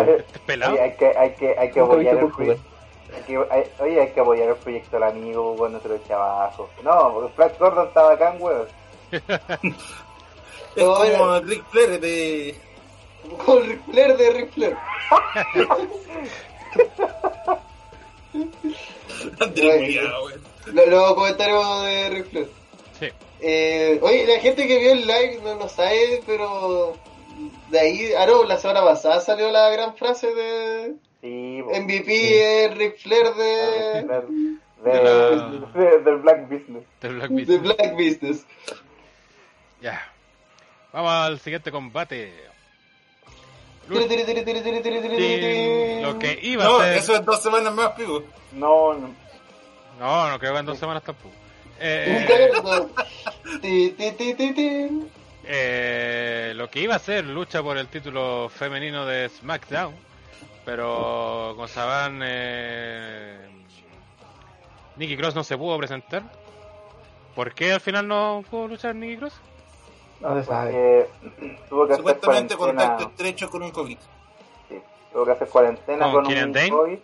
hay que, hay que, hay que apoyar el proyecto. Hay que, hay- oye, hay que apoyar el proyecto del amigo, weón, no se lo eche abajo. No, porque Flash Gordon estaba acá, weón. Es como Rick Flair de. Con Ric Flair de Ric Flair. André Culiao, weón. Lo- Los comentarios de Ric Flair. Sí. Eh, oye, la gente que vio el live no lo sabe, pero de ahí, ah no, la semana pasada salió la gran frase de Sí. MVP es Ric Flair de, De- De la- de- del Black Business. De Black de Beast. Black Business. Ya. Vamos al siguiente combate. Lo que iba No, a ser. eso es dos semanas más, pico. No, no. No, no creo que en dos semanas tampoco. Eh, eh, lo que iba a ser lucha por el título femenino de SmackDown, pero como sabrán, eh, Nikki Cross no se pudo presentar. ¿Por qué al final no pudo luchar Nikki Cross? No se sabe. Tuvo que hacer Supuestamente cuarentena. contacto estrecho con un COVID. Sí, tuvo que hacer cuarentena ¿Con un Dane? COVID.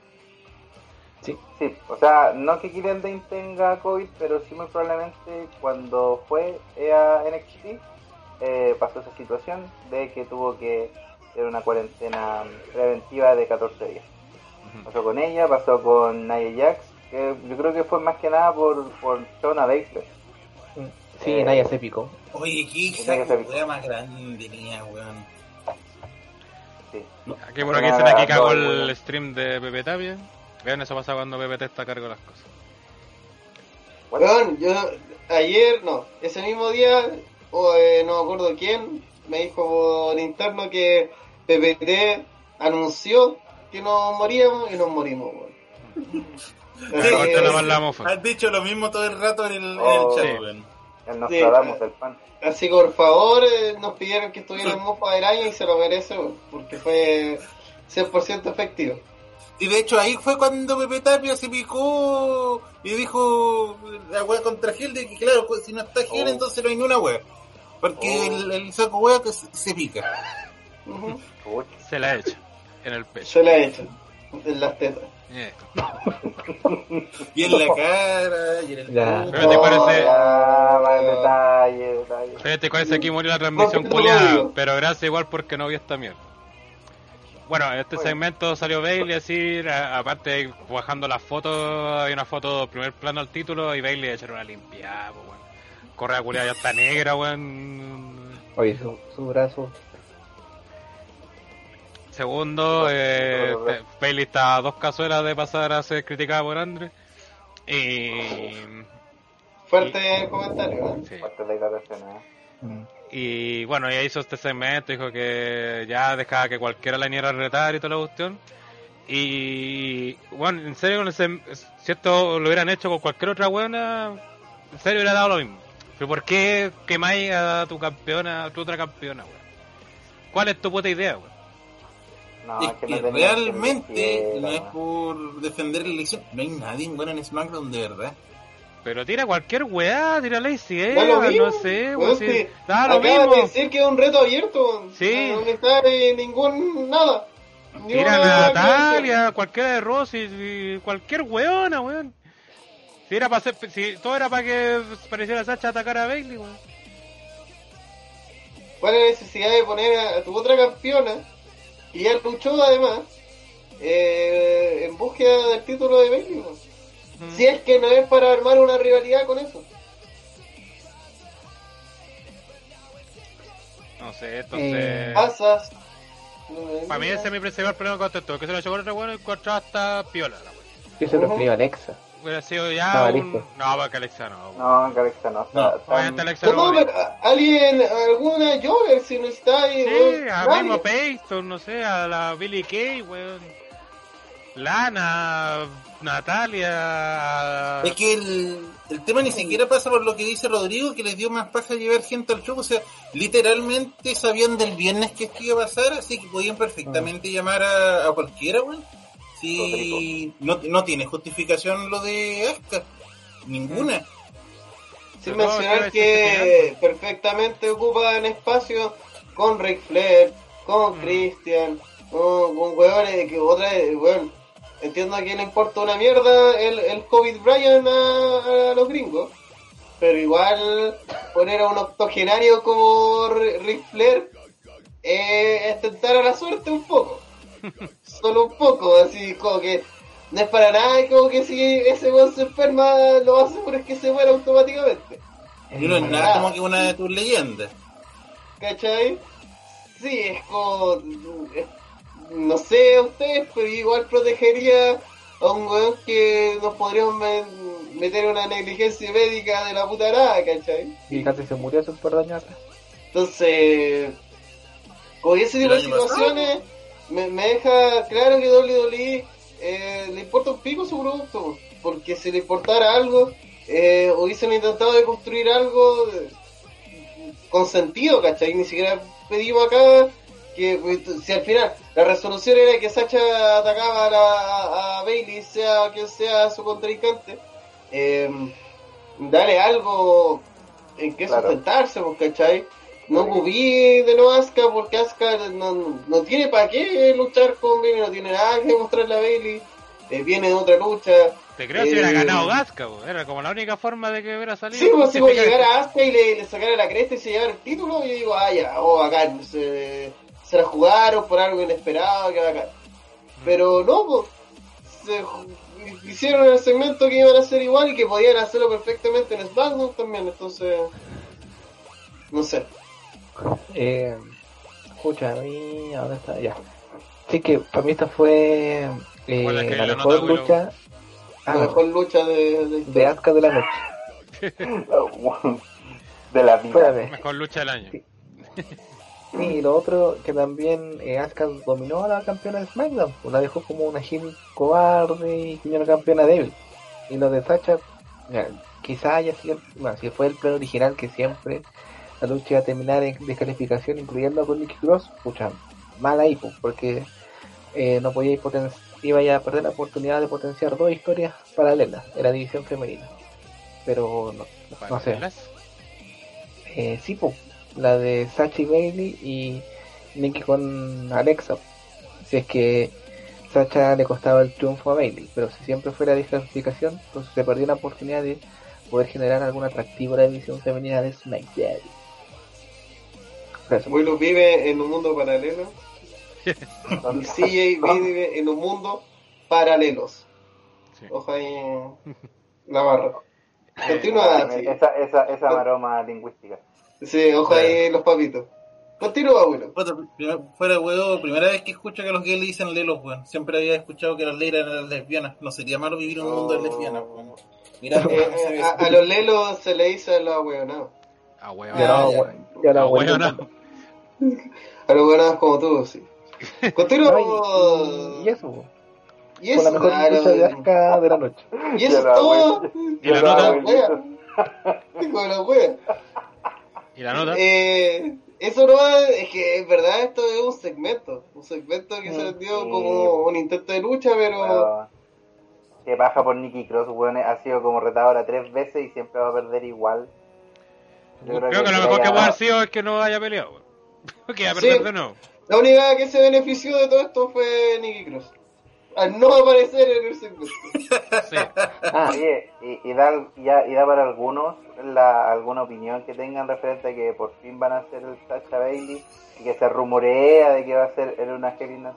Sí. Sí, o sea, no que Killian Dane tenga COVID, pero sí muy probablemente cuando fue a NXT eh, pasó esa situación de que tuvo que hacer una cuarentena preventiva de 14 días. Pasó con ella, pasó con Nia Jax, que yo creo que fue más que nada por, por Shona Baszler. Sí, Eh, Naya se picó. Oye, qué más grande tenía, weón. Sí. Aquí por aquí dicen aquí cago el stream de Pepe Tapia. Vean eso pasa cuando Pepe está a cargo de las cosas. Weón, yo ayer, no, ese mismo día, o eh, no me acuerdo quién, me dijo por interno que PPT anunció que nos moríamos y nos morimos, weón. Has dicho lo mismo todo el rato en el, en Oh, el sí. chat, weón. El nos Sí. tratamos del pan. Así que por favor eh, nos pidieron que estuviera en mofa del año y se lo merece porque fue 100% efectivo. Y de hecho ahí fue cuando Pepe Tapia se picó y dijo la wea contra Gil de que claro, pues, si no está Gil Oh. entonces no hay ni una wea. Porque Oh. el, el saco wea que se, se pica. Se la echa en el pecho. Se la he hecho en las tetas. Eh. Y en la cara, y en el Ya. culo. Pero te parece- Ya, va, detalle, detalle. Con ese aquí murió la transmisión No, culiada, pero gracias igual porque no vi esta mierda. Bueno, en este Bueno. segmento salió Bailey así, aparte bajando las fotos, hay una foto primer plano al título y Bailey echar una limpiada, pues, weón. Correa culiada ya está negra, weón. Oye, su, su brazo. Segundo, eh, Bailey está a dos cazuelas de pasar a ser criticada por Andre. Y, Fuerte comentario, ¿eh? sí. Fuertes declaraciones, ¿eh? Mm. Y bueno, ya hizo este segmento, dijo que ya dejaba que cualquiera la viniera a retar y toda la cuestión. Y bueno, en serio, con ese, si esto lo hubieran hecho con cualquier otra buena, en serio hubiera dado lo mismo. Pero ¿por qué quemáis a tu campeona, a tu otra campeona, weón? ¿Cuál es tu puta idea, weón? No, es que que no tenía realmente que no es por defender la elección. No hay nadie bueno en SmackDown de verdad. Pero tira cualquier weá, tira Lacey Da lo Evans, mismo, no sé, weón, weón. sí. sí. Da lo de mismo. decir que es un reto abierto. Sí. No está ningún. nada. Tira a Natalia, cualquiera de Rosy, y cualquier weona, weón. Si era para hacer, si todo era para que pareciera Sacha atacar a Bailey, weón. ¿Cuál es la necesidad de poner a tu otra campeona, que ya luchó además, eh, en búsqueda del título de Bailey? Mm. Si es que no es para armar una rivalidad con eso. No sé, entonces. Eh, Pasas. Para mí ese es mi principal problema con esto, que se lo llevó otra weón y encontró hasta piola, la. Yo se lo a Alexa. Hubiera sido ya Estaba un... listo. No, porque Alexa no. No, Galaxia no. No, Obviamente Alexa No, no. no, alguien, alguna Jover, si no está ahí. Sí, weón, a nadie. mismo no sé, a la Billy Kay, weón. Lana, Natalia. Es que el, el tema ni siquiera pasa por lo que dice Rodrigo, que les dio más paja llevar gente al show. O sea, literalmente sabían del viernes que esto iba a pasar, así que podían perfectamente llamar a, a cualquiera, weón. Si no, no tiene justificación lo de Asuka. Ninguna. Sin Pero no, mencionar que perfectamente ocupan espacio con Ric Flair, con Mm. Christian, con, con hueones que otra vez, weón, entiendo que le importa una mierda el, el COVID Brian a, a los gringos, pero igual poner a un octogenario como Ric Flair eh, es tentar a la suerte un poco. Solo un poco, así como que no es para nada como que si ese weón se enferma lo más seguro es que se muera automáticamente. Y no es nada como que una de tus leyendas. ¿Cachai? Sí, es como. no sé a ustedes, pero igual protegería a un weón que nos podríamos me- meter una negligencia médica de la puta nada, ¿cachai? Y casi se murió hace un par de años. Entonces, con ese tipo de ¿El año pasado? Me, me deja claro que WWE eh, le importa un pico su producto, porque si le importara algo, eh, hubiesen intentado de construir algo eh, con sentido, ¿cachai? Ni siquiera pedimos acá que pues, si al final la resolución era que Sacha atacaba a, la, a Bailey, sea quien sea su contrincante, eh, dale algo en que Claro. sustentarse, pues, ¿cachai? No cubrí de no Asuka porque Asuka no, no tiene para qué luchar con Bailey, no tiene nada que mostrarle a Bailey, eh, viene de otra lucha. Te creo si hubiera eh, ganado weón. Era como la única forma de que hubiera salido. Sí, pues si voy a justificar- llegar a Asuka y le, le sacara la cresta y se llevara el título, y yo digo, ah, ya, oh, bacán, se, se la jugaron por algo inesperado, que bacán. Pero no, pues, se hicieron el segmento que iban a hacer igual y que podían hacerlo perfectamente en SmackDown también, entonces, no sé. Eh, escucha, a mí, ¿a ¿dónde está? Ya. Sí que para mí esta fue eh, ¿Cuál es que la mejor nota, lucha ah, La mejor lucha de, de de Asuka de la noche. de la vida. Espérame. Mejor lucha del año. Sí. Sí, y lo otro que también eh, Asuka dominó a la campeona de SmackDown, pues la dejó como una heel cobarde y una campeona débil. Y lo de Sacha, ya, quizá haya sido, bueno, si fue el plan original que siempre la lucha iba a terminar en descalificación, incluyendo con Nicky Cross, pucha, mal ahí, pues, porque eh, no podía poten- iba a perder la oportunidad de potenciar dos historias paralelas en la división femenina. Pero no, no sé. Eh, sí, po, la de Sachi Bailey y Nikki con Alexa. Si es que Sacha le costaba el triunfo a Bailey, pero si siempre fuera descalificación, entonces se perdió una oportunidad de poder generar algún atractivo a la división femenina de SmackDown. Willow vive en un mundo paralelo. Y CJ vive en un mundo paralelos. Sí. Ojo ahí la barra. Continúa, sí. esa, esa, esa maroma lingüística. Sí, ojo ahí los papitos. Continúa, primera- Fuera de huevo, primera vez que escucho que a los gays le dicen lelos, weón. Siempre había escuchado que las leyes eran lesbianas. No sería malo vivir en un mundo de lesbianas, weón. Mira, Eh, eh, a, a los lelos se le dice a los hueonados. Ah, weón. ya ya. ya no, A los hueonados como tú, sí. Continúa. no, y, y eso, Y con la eso, mejor lucha de Asuka de la noche. Y eso es todo. Y la nota. de la wea. ¿Y la nota? Eh, eso no va, es que es verdad, esto es un segmento, un segmento que se Mm, vendió como un intento de lucha, pero que baja por Nicky Cross, weón, ha sido como retadora tres veces y siempre va a perder igual. Yo Creo, que, lo mejor que puede haber sido es que no haya peleado, weón. Que a Sí. la única que se benefició de todo esto fue Nicky Cross. Al no aparecer en el segmento. Sí. Ah, Oye, y, y da, y da- y da para algunos la, alguna opinión que tengan referente a que por fin van a hacer el Sacha Bailey y que se rumorea de que va a ser una Nación.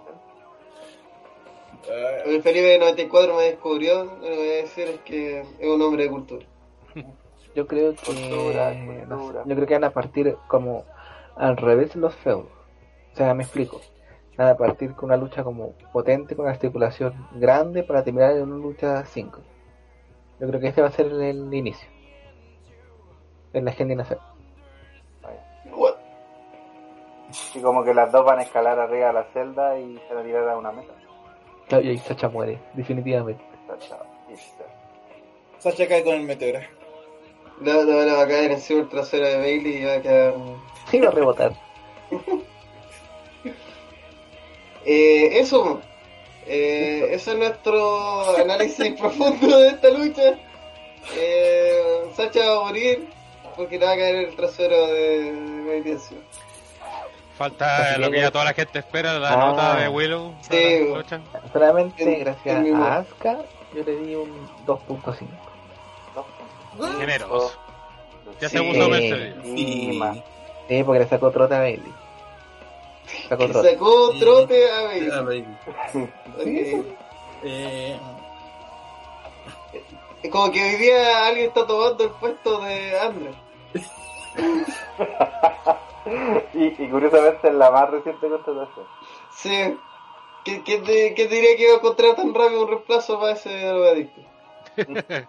Ah, El Felipe de 94 me descubrió, lo que voy a decir es que es un hombre de cultura. yo creo que Cultura, no sé, cultura. yo creo que van a partir como al revés los feudos. O sea, me explico. Van a partir con una lucha como potente, con una estipulación grande para terminar en una lucha 5. Yo creo que este va a ser el, el inicio. En la agenda. What? Y como que las dos van a escalar arriba de la celda y se van a tirar a una mesa. Claro, y ahí Sacha muere, definitivamente. Sacha. Sacha cae con el meteoro. Le va a caer encima el trasero de Bailey y va a quedar... Sí, va a rebotar. Eh, eso, eh, eso es nuestro análisis profundo de esta lucha. Eh, Sacha va a morir porque le va a caer el trasero de, encima. Falta lo que ya toda la gente espera, la Ah. nota de Willow. Sí. Solamente gracias a Asuka, yo le di un 2.5. Generoso. Ya se Sí. puso Mercedes. Más. Sí, porque le sacó trote a Bailey. Sacó trote. sacó trote a Bailey. Ok. Eh, Es como que hoy día alguien está tomando el puesto de Andrés. y, y curiosamente es la más reciente contratación. Sí. ¿Qué, qué te, qué te diría que iba a encontrar tan rápido un reemplazo para ese drogadicto?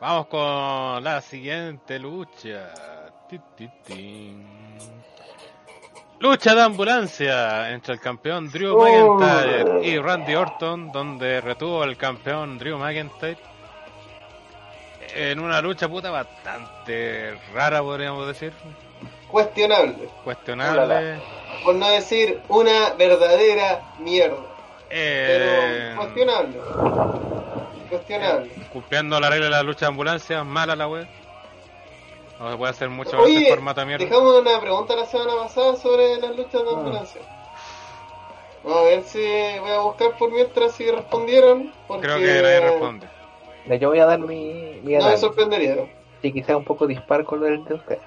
Vamos con la siguiente lucha. Lucha de ambulancia entre el campeón Drew Oh. McIntyre y Randy Orton, donde retuvo el campeón Drew McIntyre en una lucha puta bastante rara, podríamos decir, Cuestionable. cuestionable. Por no decir una verdadera mierda. Eh, Pero cuestionable. Cuestionable. cumpliendo la regla de la lucha de ambulancia, mala la web. No se puede hacer mucho Oye, este formato de mierda. dejamos una pregunta la semana pasada sobre las luchas de Ah. ambulancia. Vamos a ver si voy a buscar por mientras si respondieron. Porque Creo que nadie responde. Yo voy a dar mi, mi No me sorprendería. Y quizá un poco dispar con lo del de usted.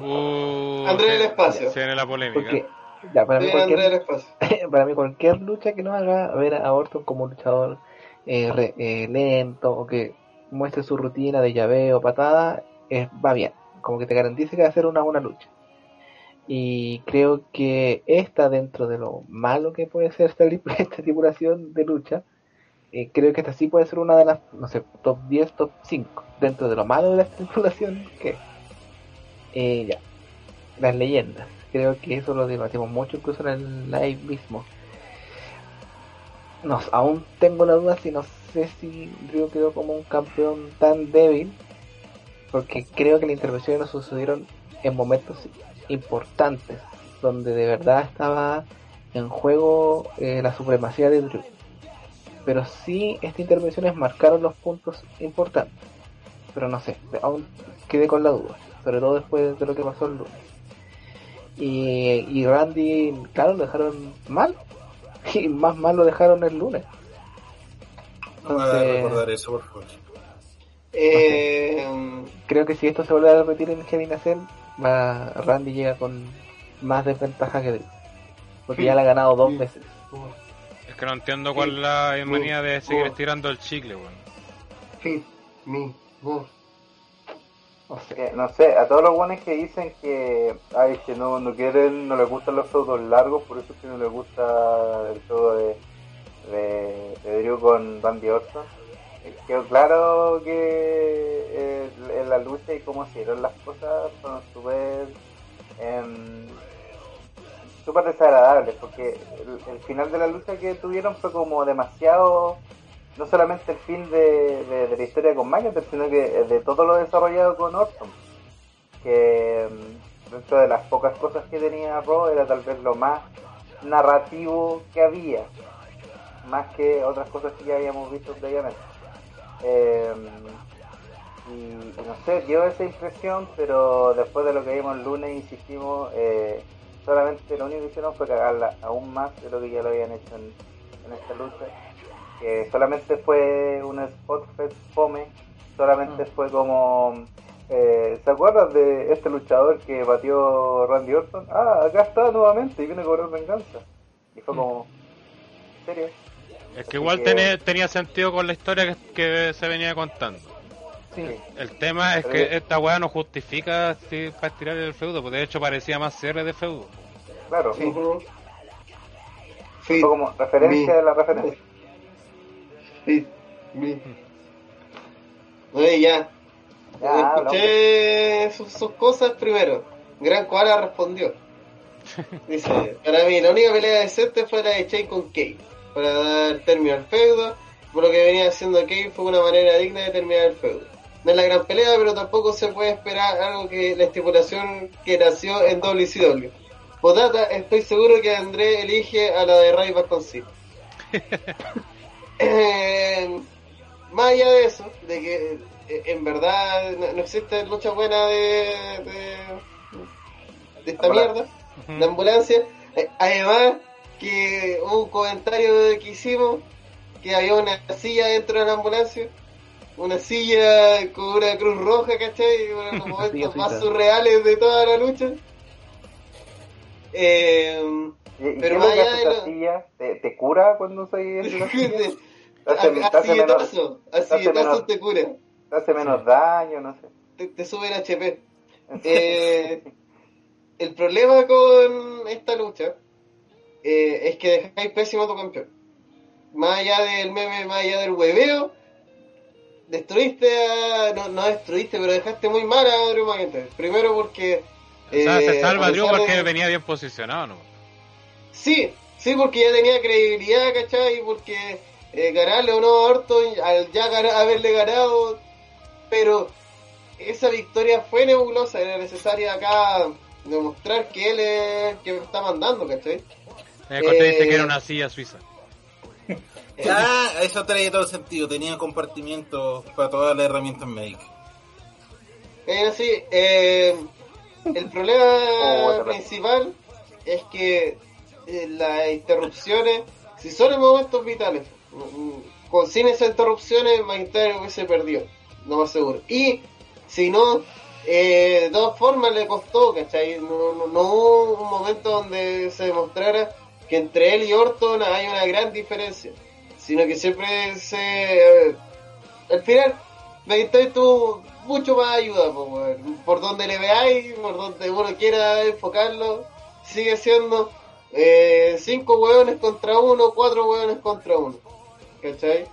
Uh, André del espacio. Se viene la polémica. Porque, ya, para mí, cualquier, espacio. para mí cualquier lucha que no haga ver a Orton como luchador eh, re- eh, lento o que muestre su rutina de llaveo, patada, eh, va bien. Como que te garantice que va a ser una buena lucha. Y creo que esta, dentro de lo malo que puede ser esta, tripulación de lucha, eh, creo que esta sí puede ser una de las, no sé, top 10, top 5. Dentro de lo malo de la tripulación, que eh, ya, las leyendas. Creo que eso lo debatimos mucho incluso en el live mismo. No, aún tengo la duda si no sé si Río quedó como un campeón tan débil, porque creo que las intervenciones no sucedieron en momentos importantes, donde de verdad estaba en juego eh, la supremacía de Drew. Pero sí, estas intervenciones marcaron los puntos importantes. Pero no sé, aún quedé con la duda, sobre todo después de lo que pasó el lunes. Y, y Randy, claro, lo dejaron mal. Y más mal lo dejaron el lunes. no me hagas Entonces, recordar eso, por favor. Eh, creo que si esto se vuelve a repetir en Heavy Nacel, va, Randy llega con más desventaja que Drew. Porque ya le ha ganado dos veces. Es que no entiendo cuál es la manía de seguir estirando el chicle, weón. Fit, me, move. No sé. Que, no sé, a todos los buenos que dicen que, ay, que no, no quieren, no les gustan los feudos largos, por eso es que no les gusta el feudo de, de, de Drew con Randy Orton. Eh, Quedó claro que eh, en la lucha y cómo se dieron las cosas fueron súper em, súper desagradables, porque el, final de la lucha que tuvieron fue como demasiado no solamente el fin de, de- la historia con McIntyre, sino que de todo lo desarrollado con Orton. Que, mm, dentro de las pocas cosas que tenía Raw, era tal vez lo más narrativo que había, más que otras cosas que ya habíamos visto previamente. Eh, y, y no sé, dio esa impresión, pero después de lo que vimos el lunes, insistimos, eh, solamente lo único que hicieron fue cagarla aún más de lo que ya lo habían hecho en, en esta lucha. Que solamente fue un spot fest fome, solamente fue como. Eh, ¿Se acuerdan de este luchador que batió Randy Orton? Ah, acá está nuevamente y viene a cobrar venganza. Y fue como. ¿En serio? Es que igual tenía, tenía sentido con la historia que, que se venía contando. Sí. El tema es que esta weá no justifica si, para estirar el feudo, porque de hecho parecía más cierre de feudo. Claro, Sí. fue como referencia de la referencia. Sí, sí. Oye, ya. Ya, Escuché sus, sus cosas primero. Gran Koala respondió. Dice, para mí la única pelea decente fue la de Chain con Kate. Para dar término al feudo. Por lo que venía haciendo Kate fue una manera digna de terminar el feudo. No es la gran pelea, pero tampoco se puede esperar algo que la estipulación que nació en WCW. Potata, estoy seguro que André elige a la de Ray Vasconcelos. Eh, más allá de eso, de que eh, en verdad no, no existe lucha buena de, de, de esta Ambulancia. mierda, de ambulancia. Eh, además, que hubo un comentario que hicimos que había una silla dentro de la ambulancia, una silla con una cruz roja, ¿cachai? Uno de los momentos más surreales de toda la lucha. Eh, ¿Y, y Pero más allá de lo- silla? ¿Te, te cura cuando usas esa silla? ¿Te a, hace, te a hace menos, silletazo, a te hace silletazo menos- te cura. te hace menos daño? No sé. te, te sube el HP. Eh, el problema con esta lucha eh, es que dejáis pésimo a tu campeón. Más allá del meme, más allá del hueveo, destruiste a. No, no destruiste, pero dejaste muy mal a Drew McIntyre. Primero porque. O sea, eh, se salva Drew porque de- venía bien posicionado, ¿no? Sí, sí, porque ya tenía credibilidad, ¿cachai? Porque eh, ganarle o no a Orton, al ya haberle ganado, pero esa victoria fue nebulosa, era necesaria acá demostrar que él es que me está mandando, ¿cachai? Dice Eh, que era una silla suiza. Ah, eso trae todo el sentido. Tenía compartimientos para todas las herramientas médicas. Es así, eh, el problema Oh, principal es que eh, las interrupciones, si son en momentos vitales, con sin esas interrupciones, McIntyre hubiese perdido, no más seguro. Y si no, eh, de todas formas le costó, ¿cachai? No, no, no hubo un momento donde se demostrara que entre él y Orton hay una gran diferencia, sino que siempre se... eh, al final, McIntyre tuvo mucho más ayuda, po, weón. por donde le veáis, por donde uno quiera enfocarlo, sigue siendo eh, cinco hueones contra uno, cuatro hueones contra uno, ¿cachai?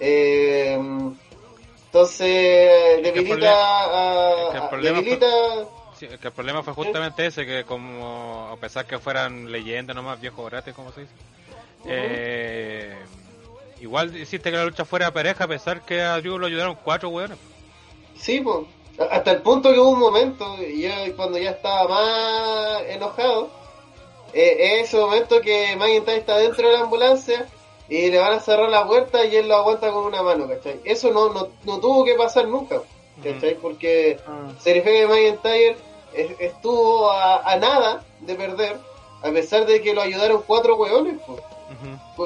Eh, entonces debilita a, a- debilita Sí, es que el problema fue justamente ese, que como a pesar que fueran leyendas nomás, viejos gratis, como se dice, eh, igual hiciste que la lucha fuera pareja a pesar que a Drew lo ayudaron cuatro weones. Sí, pues. Hasta el punto que hubo un momento, y yo cuando ya estaba más enojado, eh, es ese momento que McIntyre está dentro de la ambulancia y le van a cerrar la puerta y él lo aguanta con una mano, ¿cachai? Eso no, no, no tuvo que pasar nunca, ¿cachai? Porque se refiere que McIntyre estuvo a, a nada de perder, a pesar de que lo ayudaron cuatro hueones, pues.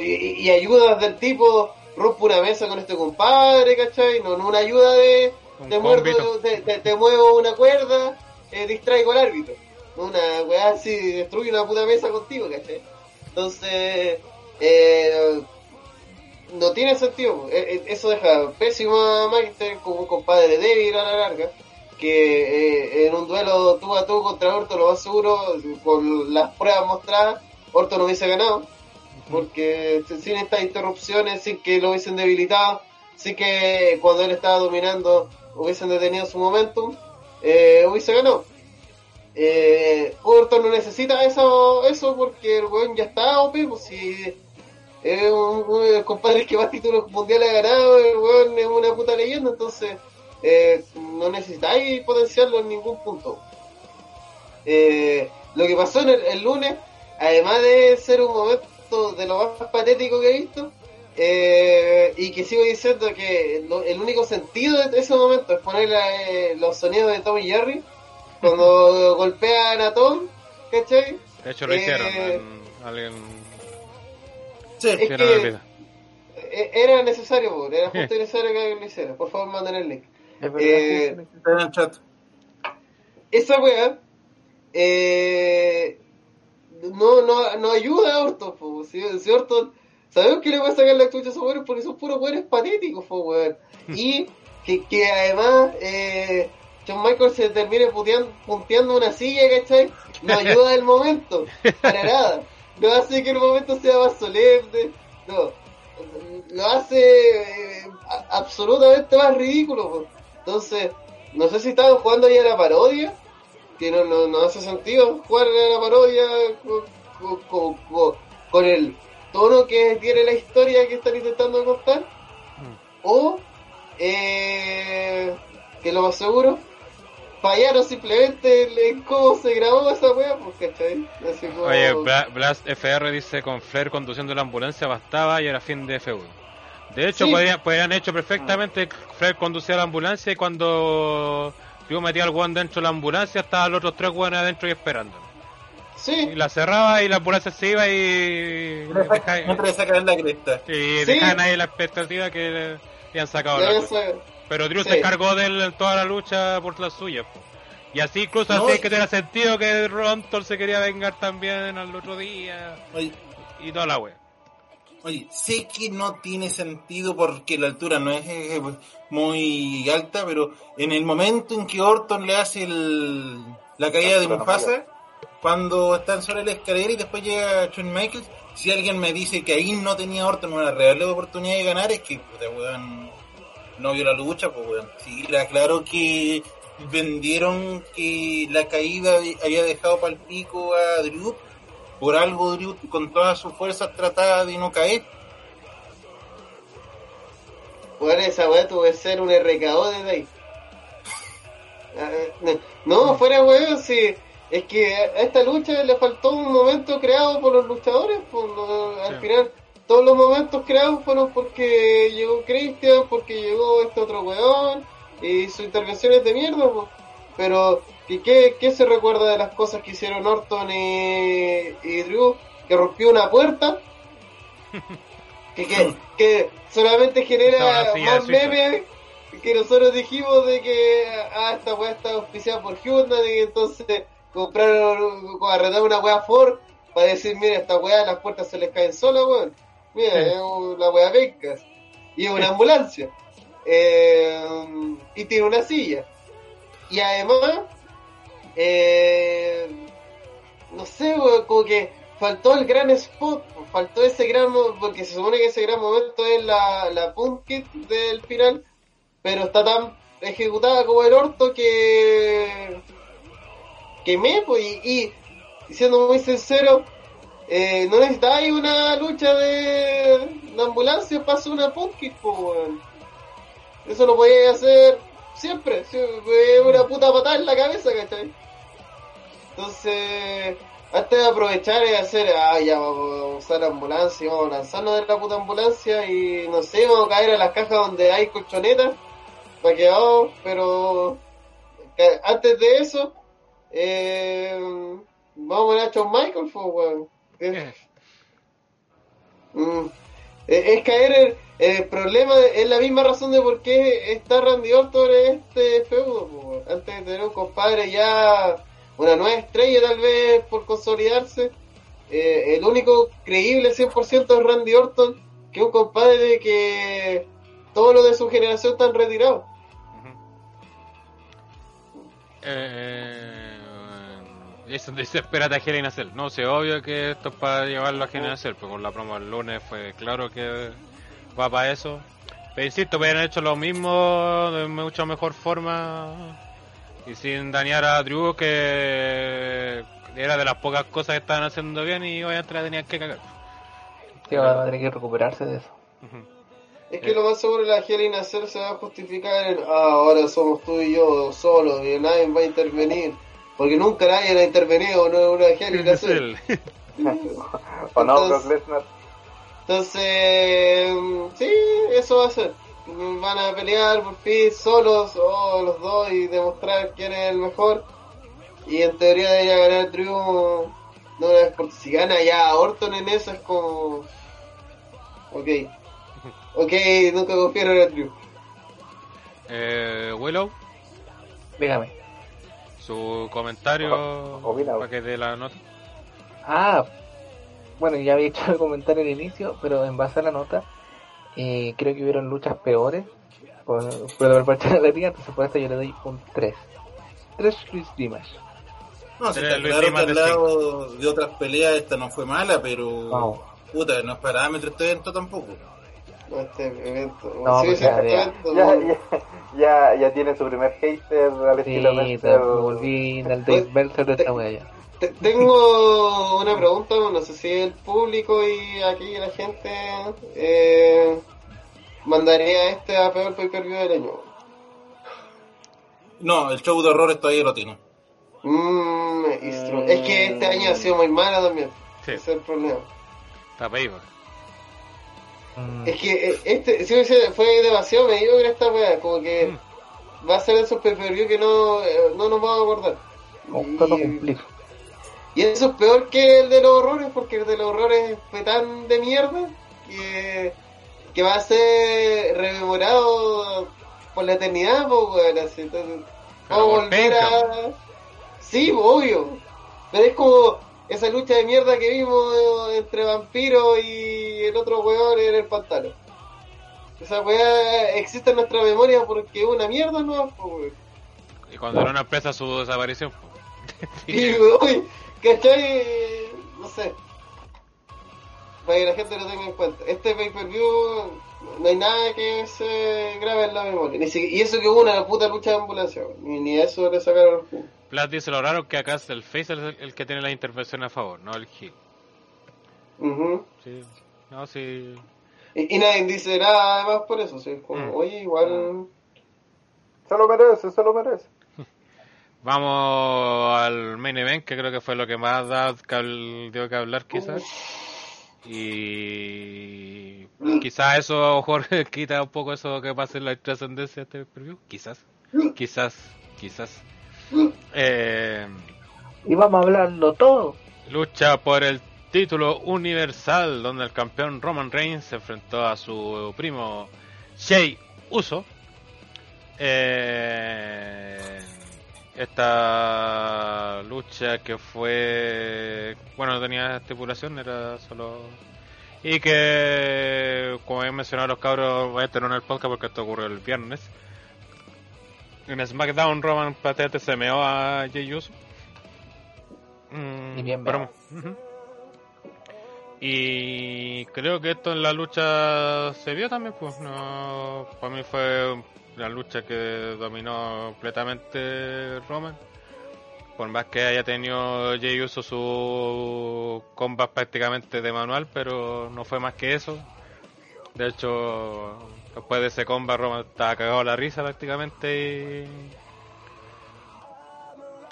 Y, y- y ayudas del tipo, rompo una mesa con este compadre, ¿cachai? No, no una ayuda de, Un te, muerdo, te, te- te muevo una cuerda, eh, distraigo al árbitro. Una weá así, destruye una puta mesa contigo, ¿cachai? Entonces, eh, no tiene sentido. Eh, eh, Eso deja pésimo a Magister como un compadre débil a la larga. Que eh, en un duelo tú a tú contra Orto, lo más seguro, con las pruebas mostradas, Orto no hubiese ganado. Porque sin estas interrupciones, sin que lo hubiesen debilitado, sin que cuando él estaba dominando hubiesen detenido su momentum, eh, hubiese ganado. Eh, Orton no necesita eso, eso porque el weón ya está OP, pues si es un, un de los compadres que más títulos mundiales ha ganado, el weón es una puta leyenda, entonces eh, no necesitáis potenciarlo en ningún punto. Eh, lo que pasó en el, el lunes, además de ser un momento de lo más patético que he visto, eh, y que sigo diciendo que lo- el único sentido de ese momento es poner eh, los sonidos de Tom y Jerry cuando golpean a Tom, ¿cachai? De hecho lo Eh, hicieron. en- alguien Sí. Es que-. Eh, Era necesario, era justo y necesario que alguien lo hiciera. Por favor, manden el link. Es verdad, Eh, sí, Está en el chat. esa weá eh, no, no, no ayuda a Orton, po. Si, si Orton, sabemos que le va a sacar la chucha a esos weones porque son puros weones patéticos, po, weón. Y que, que además eh, John Michael se termine puteando, punteando una silla, ¿cachai? No ayuda el momento, para nada. No hace que el momento sea más solemne, no. Lo hace eh, absolutamente más ridículo, po. Entonces, no sé si estaban jugando ahí a la parodia, que no, no, no hace sentido jugar a la parodia con, con- con- con- con el tono que tiene la historia que están intentando contar, o eh, que lo más seguro, fallaron simplemente en, cómo se grabó esa wea, pues, ¿cachai? Así como- Oye, Bla- Blast FR dice con Flair conduciendo la ambulancia bastaba y era fin de feudo. De hecho, Sí. podrían, podrían hecho perfectamente Flair conducía la ambulancia y cuando yo metía al guan dentro de la ambulancia estaban los otros tres guanes adentro y esperando. sí, Y la cerraba y la ambulancia se iba y le sacan la cresta. y Sí. dejaban ahí la expectativa que le habían sacado la. Pero Drew Sí. se encargó de él en toda la lucha por la suya. po. Y así incluso No, así y- que tenía sentido que Rontor se quería vengar también al otro día Oye, y toda la wea. Oye, sé que no tiene sentido porque la altura no es muy alta, pero en el momento en que Orton le hace el- la caída de no Mufasa, cuando están sobre la escalera y después llega Shawn Michaels, si alguien me dice que ahí no tenía Orton una real oportunidad de ganar, es que puta, weón, no vio la lucha, pues weón. Sí, era claro que vendieron que la caída había dejado para el pico a Drew, por algo Drew con todas sus fuerzas trataba de no caer. Bueno, esa weá tuvo que ser un RKO desde ahí. Ah, No, fuera weón, si es que a esta lucha le faltó un momento creado por los luchadores, por lo- al Sí. final todos los momentos creados fueron porque llegó Christian, porque llegó este otro weón, y su intervención es de mierda, po. pero ¿y qué, qué se recuerda de las cosas que hicieron Orton y, y Drew? Que rompió una puerta, que, que, que solamente genera más memes que nosotros dijimos de que ah, esta weá está auspiciada por Hyundai y entonces compraron, arrendaron una weá Ford para decir, mira, esta weá las puertas se les caen solas, weón. Mira, es una weá pescas. Y es una ambulancia. Eh, y tiene una silla. Y además, eh, no sé, como que faltó el gran spot, faltó ese gran, porque se supone que ese gran momento es la, la punk kit del final, pero está tan ejecutada como el orto que que me, pues, y, y siendo muy sincero, eh, no necesitáis una lucha de, de ambulancia para hacer una punk kit, pues. Eso lo podíais hacer siempre, es una puta patada en la cabeza, ¿cachai? Entonces, antes de aprovechar y hacer, ah, ya vamos a usar ambulancia, vamos a lanzarnos de la puta ambulancia y no sé, vamos a caer a las cajas donde hay colchonetas, para que vamos, pero que antes de eso, eh, vamos a ver a Shawn Michaels, pues, weón. Es, Eh, mm, es- es caer en el problema, es la misma razón de por qué está Randy Orton en este feudo, pues, antes de tener un compadre ya una nueva estrella tal vez por consolidarse. Eh, el único creíble 100% es Randy Orton, que es un compadre que todos los de su generación están retirados. ujú. Eh, eso a a Cell. No sé, obvio que esto es para llevarlo a a Cell, pues con la promo el lunes fue claro que va para eso. Pero insisto, hubieran hecho lo mismo de mucha mejor forma y sin dañar a Drew, que era de las pocas cosas que estaban haciendo bien y obviamente la tenían que cagar. Sí, va a tener que recuperarse de eso. Es que lo más seguro la a Cell se va a justificar en, ah, ahora somos tú y yo solos y nadie va a intervenir. Porque nunca nadie ha intervenido, no es una Es él. ¿O no, Entonces- Brock Lesnar? Entonces, mm, sí, eso va a ser. Van a pelear por fin solos o los dos y demostrar quién es el mejor. Y en teoría debería ganar Drew. No una vez por si gana ya Orton en eso es como. Ok. Ok, nunca confiaron en Drew. Eh, Willow, Dígame. su comentario O- para que dé la nota. Ah, bueno, ya había hecho el comentario al inicio, pero en base a la nota, eh, creo que hubieron luchas peores por, por haber parte de la liga, entonces por eso yo le doy un 3. 3 Chris Dimas. No, si Era está Luis claro que Dimas al de lado de otras peleas esta no fue mala, pero Wow. puta, no es parámetro este evento tampoco. No, este evento. No, Sí, pues ya, este ya. evento, Ya, no. ya, ya, ya tiene su primer hater al Sí, estilo me Meltzer. volví en el Dave Meltzer de esta. Te- Tengo una pregunta, no sé si el público y aquí la gente eh, mandaría este a peor pay per view del año. No, el show de horrores todavía lo tiene. Mm, Es que este año ha sido muy malo también. Sí. Ese es el problema. Está payback. Mm, Es que eh, este sí, fue demasiado mediocre esta weá, como que va a ser esos pay per view que no, eh, no nos vamos a acordar. con todo Y- cumplir. Y eso es peor que el de los horrores, porque el de los horrores fue tan de mierda que, que va a ser rememorado por la eternidad, pues, weón. Así, entonces, vamos a volver a. Sí, obvio. Pero es como esa lucha de mierda que vimos entre vampiro y el otro weón en el pantano. Esa weá existe en nuestra memoria porque es una mierda, ¿no? Pues. Y cuando era una empresa su desaparición. Y, uy, ¿cachai? No sé. Para que la gente lo tenga en cuenta. Este pay-per-view no hay nada que se grabe en la memoria. Ni si- y eso que hubo una puta lucha de ambulancia. Ni, ni eso le sacaron el jugo. Plat dice lo raro que acá es el face el, el que tiene la intervención a favor, no el heel. Ujú. Sí. No, sí. y, y nadie dice nada más por eso. ¿sí? Como, Mm. Oye, igual... Se lo merece, se lo merece. Vamos al main event, que creo que fue lo que más da, dio que hablar quizás. Y quizás eso, Jorge, quita un poco eso que pasa en la trascendencia de este preview. Quizás, quizás, quizás. Eh, Y vamos a hablarlo todo. lucha por el título universal, donde el campeón Roman Reigns se enfrentó a su primo Shea Uso. Eh, esta lucha que fue, bueno, no tenía estipulación, era solo... Y que, como he mencionado los cabros, voy a tener en el podcast porque esto ocurrió el viernes. En SmackDown, Roman prácticamente se meó a Jey Uso. Mm, Y bien pero-. Y creo que esto en la lucha se vio también, pues no, para mí fue la lucha que dominó completamente Roman. Por más que haya tenido Jey Uso su combat prácticamente de manual, pero no fue más que eso. De hecho, después de ese combat Roman estaba cagado la risa prácticamente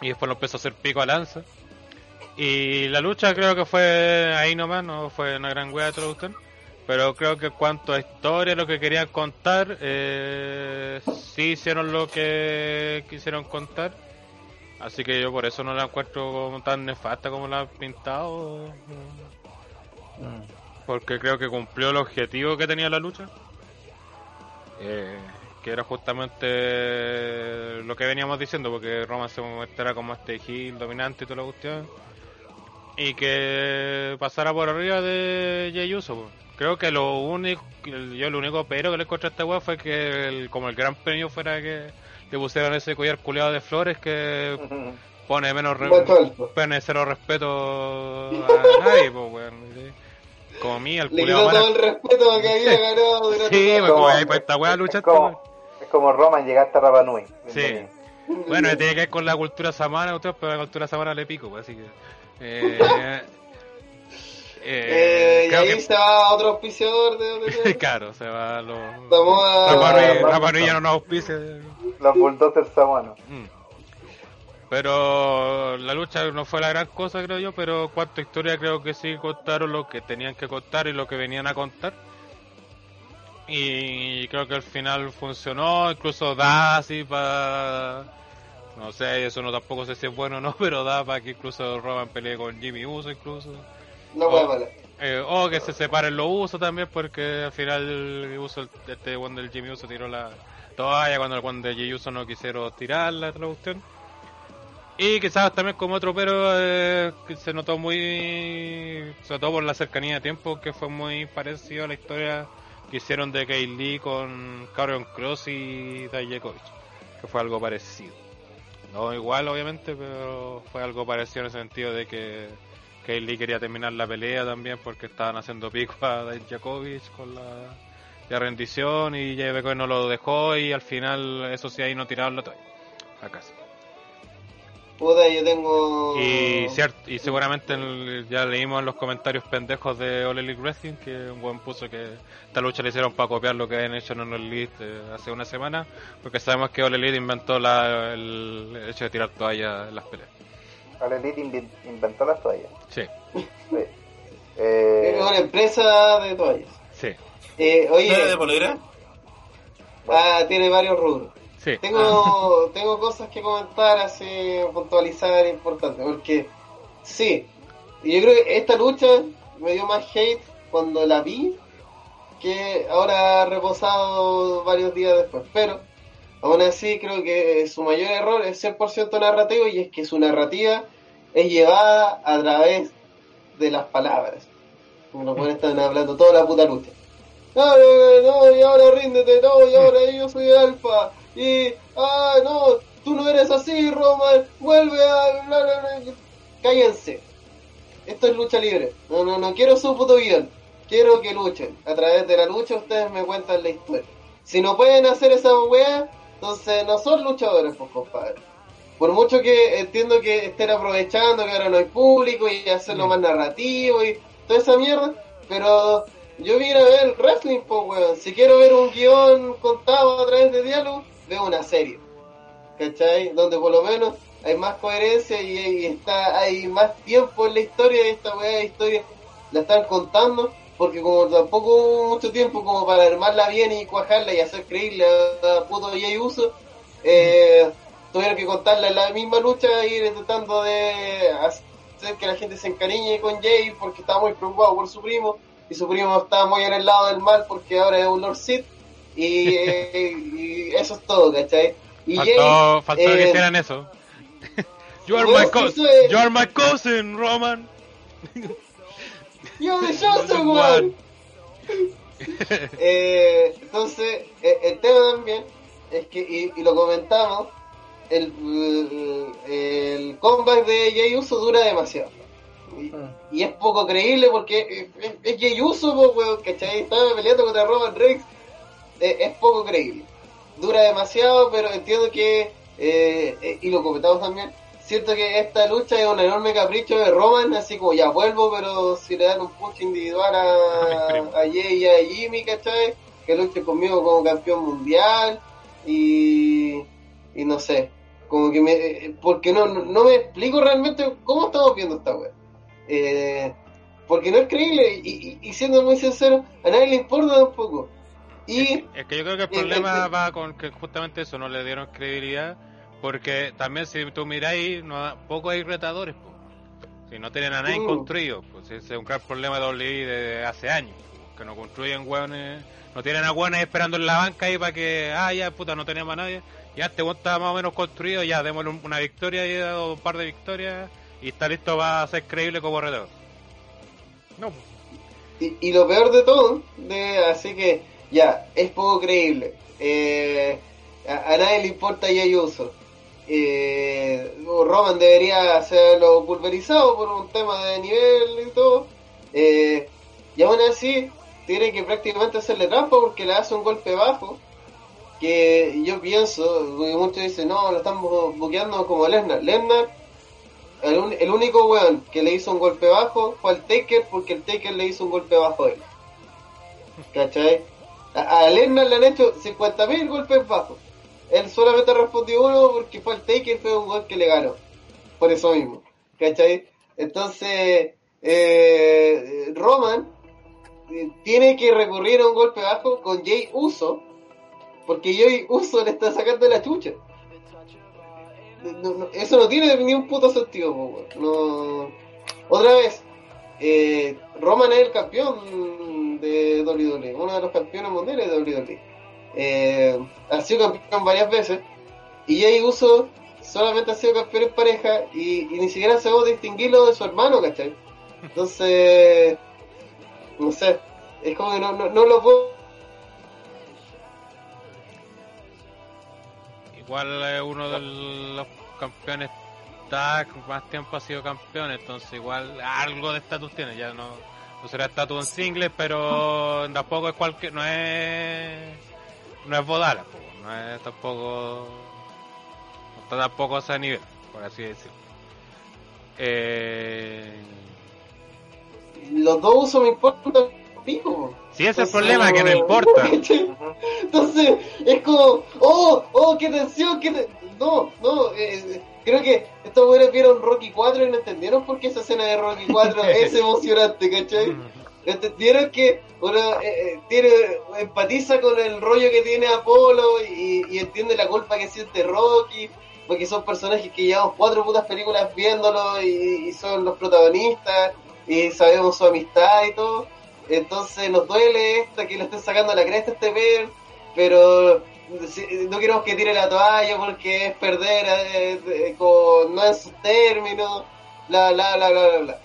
y, y después lo empezó a hacer pico a lanza. Y la lucha creo que fue ahí nomás, no fue una gran wea de traducción. Pero creo que en cuanto a historia, lo que querían contar, eh, sí hicieron lo que quisieron contar. Así que yo por eso no la encuentro como tan nefasta como la han pintado. Mm. Porque creo que cumplió el objetivo que tenía la lucha. Eh, que era justamente lo que veníamos diciendo, porque Roman se mostrara como este heel dominante y toda la cuestión. Y que pasara por arriba de Jey Uso. po. Creo que lo único, yo lo único pero que le encontré a esta weá fue que el- como el gran premio fuera que le pusieran ese collar culeado de flores que pone menos re- pone cero respeto a nadie, pues weón. ¿sí? Como mí, Le culeado quitó todo mala. el respeto que había ganado durante Sí, pues como ahí para esta weá Es luchaste, como, weón. es como Roman llegaste a Rapa Nui. Sí. Bueno, tiene que ver con la cultura samana, usted, pero la cultura samana le pico, pues, así que. Eh, Eh, eh, y ahí que. se va otro auspiciador de. Claro, se va a los. Vamos a- Rapa Nui- a- Rapa Nui ya no nos auspicia. Los bulldozers samuanos. Mm. Pero la lucha no fue la gran cosa, creo yo, pero cuarta historia creo que sí contaron lo que tenían que contar y lo que venían a contar. Y creo que al final funcionó, incluso da así para... No sé, eso no tampoco sé si es bueno o no, pero da para que incluso Roman pelee con Jimmy Uso incluso. No puede valer. Eh, o que se separen los usos también, porque al final el uso, este cuando el Jimmy Uso tiró la toalla, cuando, cuando el Jimmy Uso no quisieron tirar la traducción. Y quizás también como otro pero eh, que se notó muy, sobre todo por la cercanía de tiempo, que fue muy parecido a la historia que hicieron de Kay Lee con Karrion Cross y Dajakovic, que fue algo parecido. No igual obviamente, pero fue algo parecido en el sentido de que Kay Lee quería terminar la pelea también porque estaban haciendo pico a Dajakovic con la, la rendición y Jacob no lo dejó y al final eso sí ahí no tiraron la toalla a casa. Puta, yo tengo. Y, cierto, y seguramente el- ya leímos en los comentarios pendejos de All Elite Wrestling que un buen puso que esta lucha le hicieron para copiar lo que habían hecho en All Elite eh, hace una semana, porque sabemos que All Elite inventó la, el hecho de tirar toallas en las peleas. All Elite invi- inventó las toallas. Sí, Sí. Es Eh, una empresa de toallas. sí, Eh, ¿No era de polera? ah, tiene varios rubros. sí. Tengo, tengo cosas que comentar, así, puntualizar importantes, porque sí, y yo creo que esta lucha me dio más hate cuando la vi que ahora reposado varios días después, pero aún así creo que su mayor error es 100% narrativo y es que su narrativa es llevada a través de las palabras. Como los buenos están hablando toda la puta lucha. No, no, no, y ahora ríndete, no, y ahora yo soy alfa. Y, ah, no, tú no eres así, Roman, vuelve a... bla, bla, bla. Cállense. Esto es lucha libre. No, no, no quiero su puto guion. Quiero que luchen. A través de la lucha ustedes me cuentan la historia. Si no pueden hacer esa weá, entonces no son luchadores, pues, compadre. Por mucho que entiendo que estén aprovechando que ahora no hay público y hacerlo más narrativo y toda esa mierda, pero yo vine a ver wrestling, pues, weón. Si quiero ver un guion contado a través de diálogo, veo una serie. ¿Cachai? Donde por lo menos hay más coherencia y, y está hay más tiempo en la historia y esta weá de historia la están contando porque como tampoco hubo mucho tiempo como para armarla bien y cuajarla y hacer creíble a, puto Jay Uso eh, tuvieron que contarla en la misma lucha y ir intentando de hacer que la gente se encariñe con Jay porque estaba muy preocupado por su primo y su primo estaba muy en el lado del mal porque ahora es un Lord Sith y, eh, y eso es todo, ¿cachai? Y Faltó, faltó que eh, hicieran eso. You are my cousin, you are my cousin, Roman. Yo de Johnson, weón. Eh, entonces, eh, el tema también es que, y, y lo comentamos, el, el, el comeback de Jay Uso dura demasiado. Y, y es poco creíble porque es, es- es Jay Uso, po, weón, ¿cachai? Estaba peleando contra Roman Reigns. Eh, es poco creíble. Dura demasiado, pero entiendo que, eh, eh, y lo comentamos también, siento que esta lucha es un enorme capricho de Roman, así como ya vuelvo, pero si le dan un push individual a, a Jay y a Jimmy, ¿cachai? Que luche conmigo como campeón mundial y, y no sé, como que me, eh, porque no, no, me explico realmente cómo estamos viendo esta wea. Eh, porque no es creíble y, y- y siendo muy sincero, a nadie le importa tampoco. Y Es que yo creo que el problema va con que justamente eso no le dieron credibilidad, porque también si tú miráis, no, poco hay retadores, po. si no tienen a nadie Mm. construido, pues ese es un gran problema de WWE de hace años, que no construyen hueones, no tienen a hueones esperando en la banca ahí para que, ah, ya puta, no tenemos a nadie, ya este hueón está más o menos construido, ya démosle un- una victoria y o un par de victorias y está listo para ser creíble como retador. No, pues. Y, y lo peor de todo, de, así que ya, es poco creíble. Eh, a, a nadie le importa Jay Uso. Eh, Roman debería hacerlo pulverizado por un tema de nivel y todo. Eh, y aún así, tiene que prácticamente hacerle trampa porque le hace un golpe bajo. Que yo pienso, porque muchos dicen, no, lo están bu- buqueando como Lesnar. Lesnar el, un- el único weón que le hizo un golpe bajo fue al Taker porque el Taker le hizo un golpe bajo a él. ¿Cachai? A, a Lesnar le han hecho 50.000 golpes bajos. Él solamente respondió uno porque fue el Taker, fue un gol que le ganó. Por eso mismo. ¿Cachai? Entonces, eh, Roman eh, tiene que recurrir a un golpe bajo con Jay Uso, porque Jay Uso le está sacando la chucha. Eso no tiene ni un puto sentido, no. Otra vez, eh, Roman es el campeón de WWE, uno de los campeones mundiales de WWE. Eh, ha sido campeón varias veces y Jay Uso solamente ha sido campeón en pareja y, ni siquiera sabemos distinguirlo de su hermano, ¿cachai? Entonces, no sé, es como que no, no, no lo puedo. Igual es uno de los campeones tag más tiempo ha sido campeón, entonces igual algo de estatus tiene, ya no, no será estatus en singles, pero tampoco es cualquier, no es no es Bodala, no es tampoco no está tampoco a ese nivel, por así decirlo. Eh, Los dos usos me importan pico. sí, ese es el problema, que no importa. Entonces, es como, oh, oh, qué tensión, qué te- No, no, eh, creo que estos güeyes vieron Rocky 4 y no entendieron por qué esa escena de Rocky 4 es emocionante, ¿cachai? Entendieron que uno eh, eh, tiene empatiza con el rollo que tiene Apolo y, entiende la culpa que siente Rocky porque son personajes que llevamos cuatro putas películas viéndolo y, son los protagonistas y sabemos su amistad y todo. Entonces nos duele esta que le estén sacando la cresta a este ver pero no queremos que tire la toalla porque es perder eh, con, no en sus términos bla bla bla bla bla bla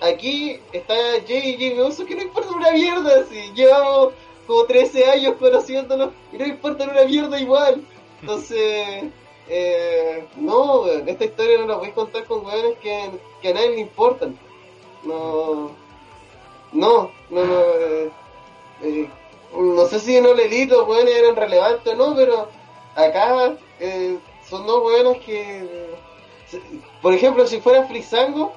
aquí está Jay y Uso que no importa una mierda si llevamos como 13 años conociéndonos y no importa una mierda igual. Entonces eh, no weón, esta historia no la voy a contar con weones que, que a nadie le importan. No no no no eh, eh, no sé si en Olelito weones eran relevantes o no pero acá eh, son dos weones que por ejemplo si fuera Frisango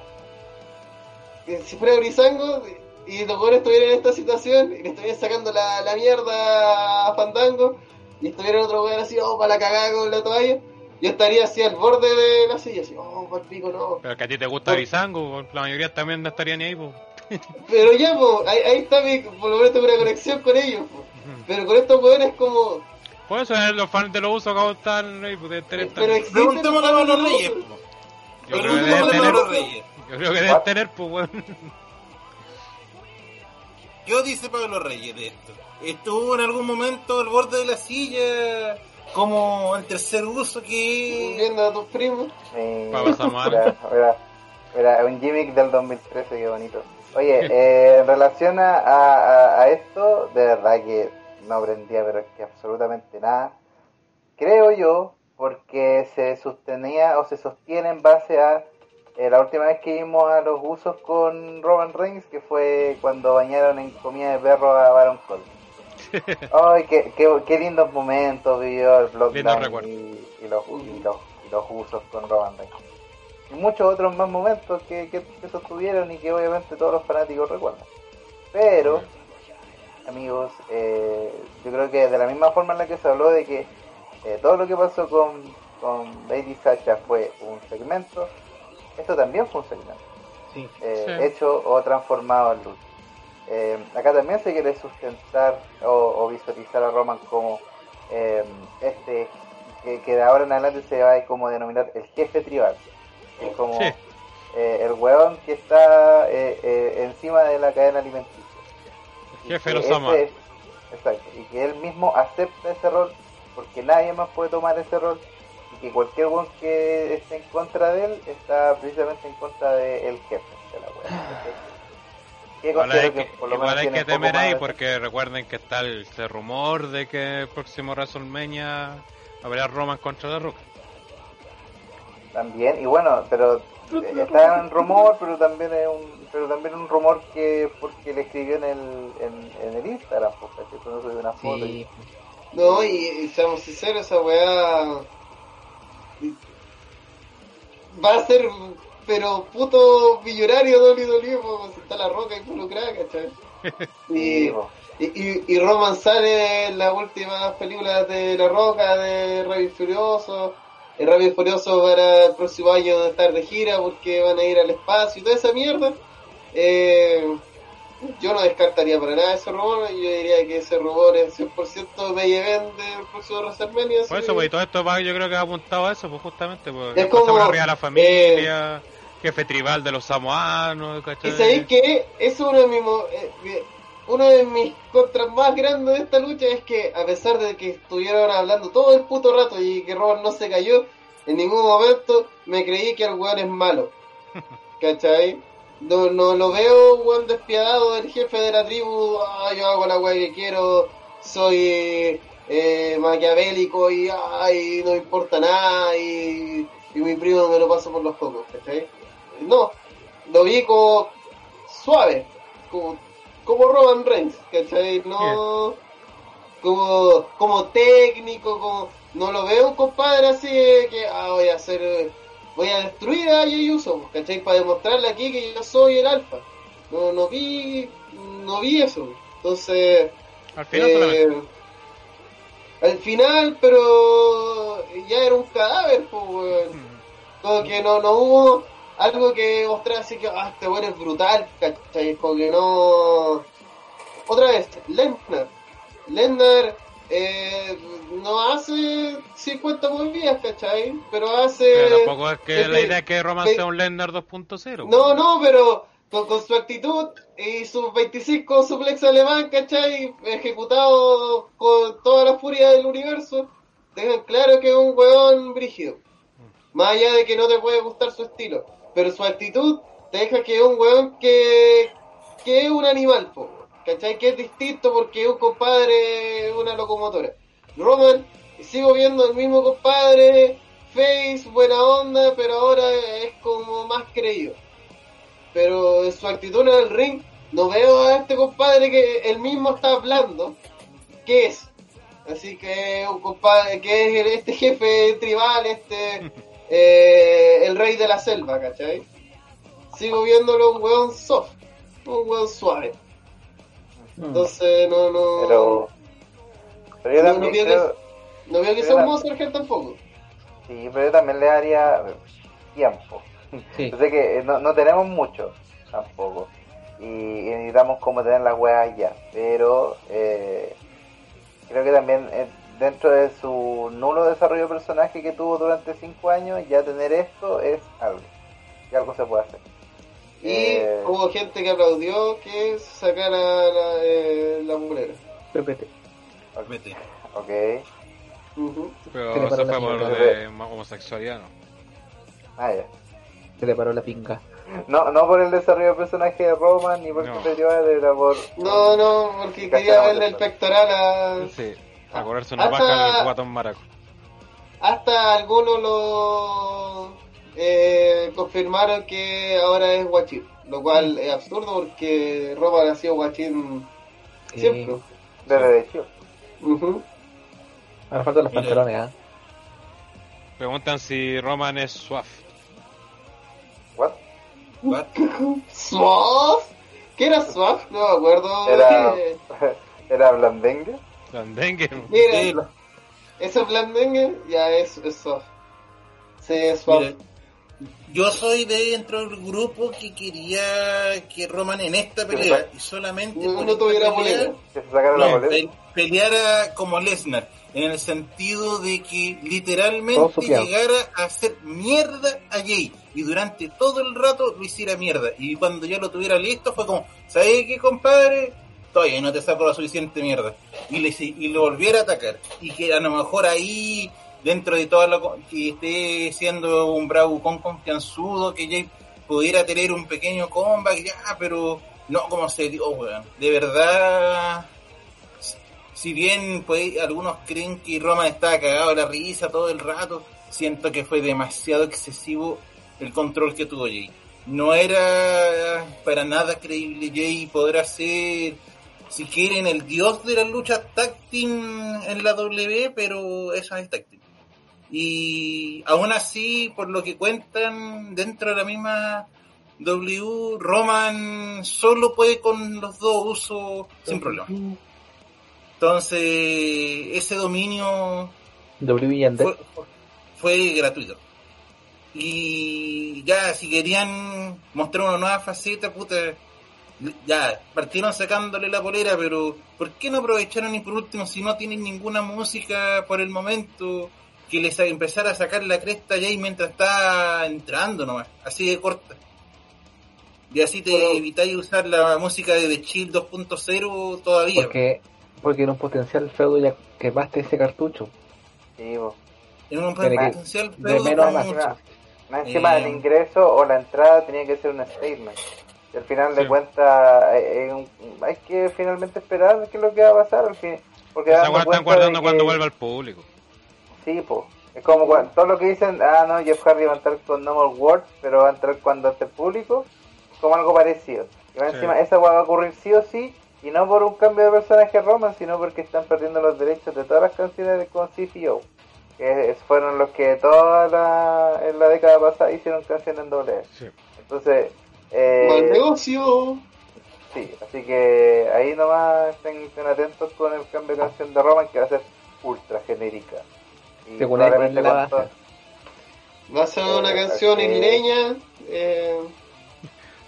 si fuera Brisango y los goles estuvieran en esta situación y le estuvieran sacando la, la mierda a Fandango y estuvieran otro weón así, oh, para la cagada con la toalla, yo estaría así al borde de la silla, así, oh, para el pico, no. Pero que a ti te gusta Bizango, la mayoría también no estaría ni ahí, po. Pero ya, po, ahí, ahí está mi, por lo menos tengo una conexión con ellos, po. pero con estos weones como... Por eso eh, los fans de los usos acabo de estar ahí, pues, deben tener Pero también. existen Preguntémosle a los Reyes. de los- po. Yo creo que a tener, los Reyes. Yo creo que deben tener, pues, weón. ¿Qué dice Pablo Reyes de esto? ¿Estuvo en algún momento al borde de la silla como el tercer uso que... Viendo a tus primos. Mal. mira, mira, mira, un gimmick del 2013, qué bonito. Oye, eh, en relación a, a- a esto, de verdad que no aprendía, pero es que absolutamente nada. Creo yo, porque se sostenía o se sostiene en base a eh, la última vez que vimos a los usos con Roman Reigns, que fue cuando bañaron en comida de perro a Baron Corbin. Ay, qué, qué, qué lindos momentos vivió el recuerdos. y, y los, y, los, y los usos con Roman Reigns. Y muchos otros más momentos que, que, que sostuvieron y que obviamente todos los fanáticos recuerdan. Pero, amigos, eh, yo creo que de la misma forma en la que se habló de que eh, todo lo que pasó con, con Lady Sasha fue un segmento, esto también fue un segmento Sí. eh, Sí. hecho o transformado en luz. Eh, acá también se quiere sustentar o, o visualizar a Roman como eh, este que, que de ahora en adelante se va a como denominar el jefe tribal. Es como Sí. eh, el hueón que está eh, eh, encima de la cadena alimenticia. El Y jefe que los ama. Exacto, y que él mismo acepta ese rol porque nadie más puede tomar ese rol y que cualquier hueón que esté en contra de él está precisamente en contra del jefe de la wea. Que Igual hay considero que, por lo igual menos hay que temer ahí de- porque recuerden que está el, ese rumor de que el próximo WrestleMania habrá Roman contra The Rock. También, y bueno, pero eh, está en rumor, pero también es un pero también un rumor que porque le escribió en el en, en el Instagram, porque así no subió una foto Sí, y- No, y, y seamos sinceros, esa weá va a ser, pero puto millonario WWE, pues está la roca involucrada, ¿cachai? Sí, Y. Y, y, y Roman sale en las últimas películas de La Roca, de y Furioso. El y Furioso para el próximo año estar de gira porque van a ir al espacio y toda esa mierda. Eh, yo no descartaría para nada ese rumor. Yo diría que ese rumor es 100% me lleven del próximo WrestleMania. Por eso, pues, y todo esto va, yo creo que ha apuntado a eso, pues justamente, pues, Es como, de la familia, jefe tribal de los samoanos, ¿cachai? Y sabéis que es uno de mis eh, eh, uno de mis contras más grandes de esta lucha es que a pesar de que estuvieron hablando todo el puto rato y que Roman no se cayó, en ningún momento me creí que el weón es malo. ¿Cachai? No, no lo veo weón despiadado del jefe de la tribu, ah, yo hago la weá que quiero, soy eh, maquiavélico y ay, no importa nada y, y mi primo me lo paso por los cocos, ¿cachai? No, lo vi como suave, como, como Roman Reigns, ¿cachai? No como, como técnico, como no lo veo un compadre así que ah, voy a hacer, voy a destruir a Jey Uso, pues, ¿cachai? Para demostrarle aquí que yo soy el alfa. No, no vi, no vi eso. Entonces, Al final eh, al final, pero ya era un cadáver, pues, weón. Como que no, no hubo algo que mostrar así que, ah, este weón es brutal, ¿cachai? Como que no... Otra vez, Lesnar. Lesnar eh, no hace 50 movidas, ¿cachai? Pero hace... Pero tampoco es que es la que- idea es que Roman sea un Lesnar 2.0. No, no, pero con, con su actitud y sus 25 suplex alemán, ¿cachai? Ejecutado con toda la furia del universo, tengan claro que es un weón brígido. Más allá de que no te puede gustar su estilo. Pero su actitud te deja que es un weón que, que es un animal, po, ¿cachai? Que es distinto porque es un compadre, una locomotora. Roman, sigo viendo el mismo compadre, face, buena onda, pero ahora es como más creído pero en su actitud en el ring no veo a este compadre que él mismo está hablando qué es así que un compadre que es el- este jefe tribal este eh, el rey de la selva ¿cachai? sigo viéndolo un weón soft un weón suave Mm. entonces no no Pero, pero yo No, no también no veo que sea un Monster tampoco sí, pero yo también le daría tiempo. Sí. Yo sé que eh, no, no tenemos mucho tampoco. Y, y necesitamos como tener las weas ya. Pero eh, creo que también eh, dentro de su nulo desarrollo de personaje que tuvo durante cinco años, ya tener esto es algo. Y algo se puede hacer. y Eh, hubo gente que aplaudió que sacara la, eh, la mulera Ok. Ujú. Pero Se le eso fue la por de homosexualidad, ¿no? Ah, ya. Se le paró la pinga. No, no por el desarrollo de personaje de Roman ni por No. su rival, era por. No, no, porque quería verle el no. pectoral a... Sí, a cobrarse una Hasta- vaca al guatón maraco. Hasta algunos lo eh, confirmaron que ahora es guachín, lo cual es absurdo porque Roman ha sido guachín siempre. Desde de hecho. Ujú. Ahora faltan los Mira. pantalones, ¿ah? Preguntan si Roman es suave. ¿What? What? ¿Swaf? ¿Qué era Swaf? No me acuerdo. Era. Eh, era Blandengue. Blandengue. Mira, ¿eso es Blandengue? Ya es, es Swaf. Sí, es Swaf. Mira, yo soy de dentro del grupo que quería que Roman en esta pelea y solamente No, no tuviera pelea, no, pe- peleara como Lesnar en el sentido de que literalmente llegara a hacer mierda a Jay y durante todo el rato lo hiciera mierda y cuando ya lo tuviera listo fue como ¿sabes qué compadre? todavía no te saco la suficiente mierda y le y lo volviera a atacar y que a lo mejor ahí dentro de todo lo que esté siendo un bravucón confianzudo que Jay pudiera tener un pequeño comeback ya pero no como se dio weón de verdad si bien pues, algunos creen que Roman estaba cagado de la risa todo el rato, siento que fue demasiado excesivo el control que tuvo Jay. No era para nada creíble Jay poder ser, si quieren, el dios de las luchas tag team en la W, pero eso es team. Y aún así, por lo que cuentan dentro de la misma W, Roman solo puede con los dos usos sin problema. Entonces, ese dominio W fue, fue gratuito. Y ya, si querían mostrar una nueva faceta, puta, ya, partieron sacándole la polera, pero ¿por qué no aprovecharon y por último, si no tienen ninguna música por el momento, que les empezara a sacar la cresta ya y mientras está entrando nomás, así de corta? Y así te Pero- evitáis usar la música de The Chill 2.0 todavía. Porque, porque en un potencial feudo ya quemaste ese cartucho. Sí, po. En un Tiene que- potencial de feudo menos a con más. mucho. Más encima Eh. el ingreso o la entrada tenía que ser un statement. Y al final de Sí. cuentas eh, eh, un- hay que finalmente esperar qué es lo que va a pasar. Al fin, porque cuenta guardando de cuando que- vuelva al público. Sí, po. Es como cuando, todo lo que dicen, ah, no, Jeff Hardy va a entrar con No More Words, pero va a entrar cuando esté público, como algo parecido. Y más Sí. encima, esa va a ocurrir sí o sí, y no por un cambio de personaje Roman, sino porque están perdiendo los derechos de todas las canciones de- con CPO. Que es- fueron los que toda la, en la década pasada hicieron canciones en doble. Sí. Entonces, eh, Mal negocio. sí, así que ahí nomás estén, estén atentos con el cambio de canción de Roman, que va a ser ultra genérica. Y Según él, probablemente él la va a. Va a ser una Eh, canción eh. isleña. Eh,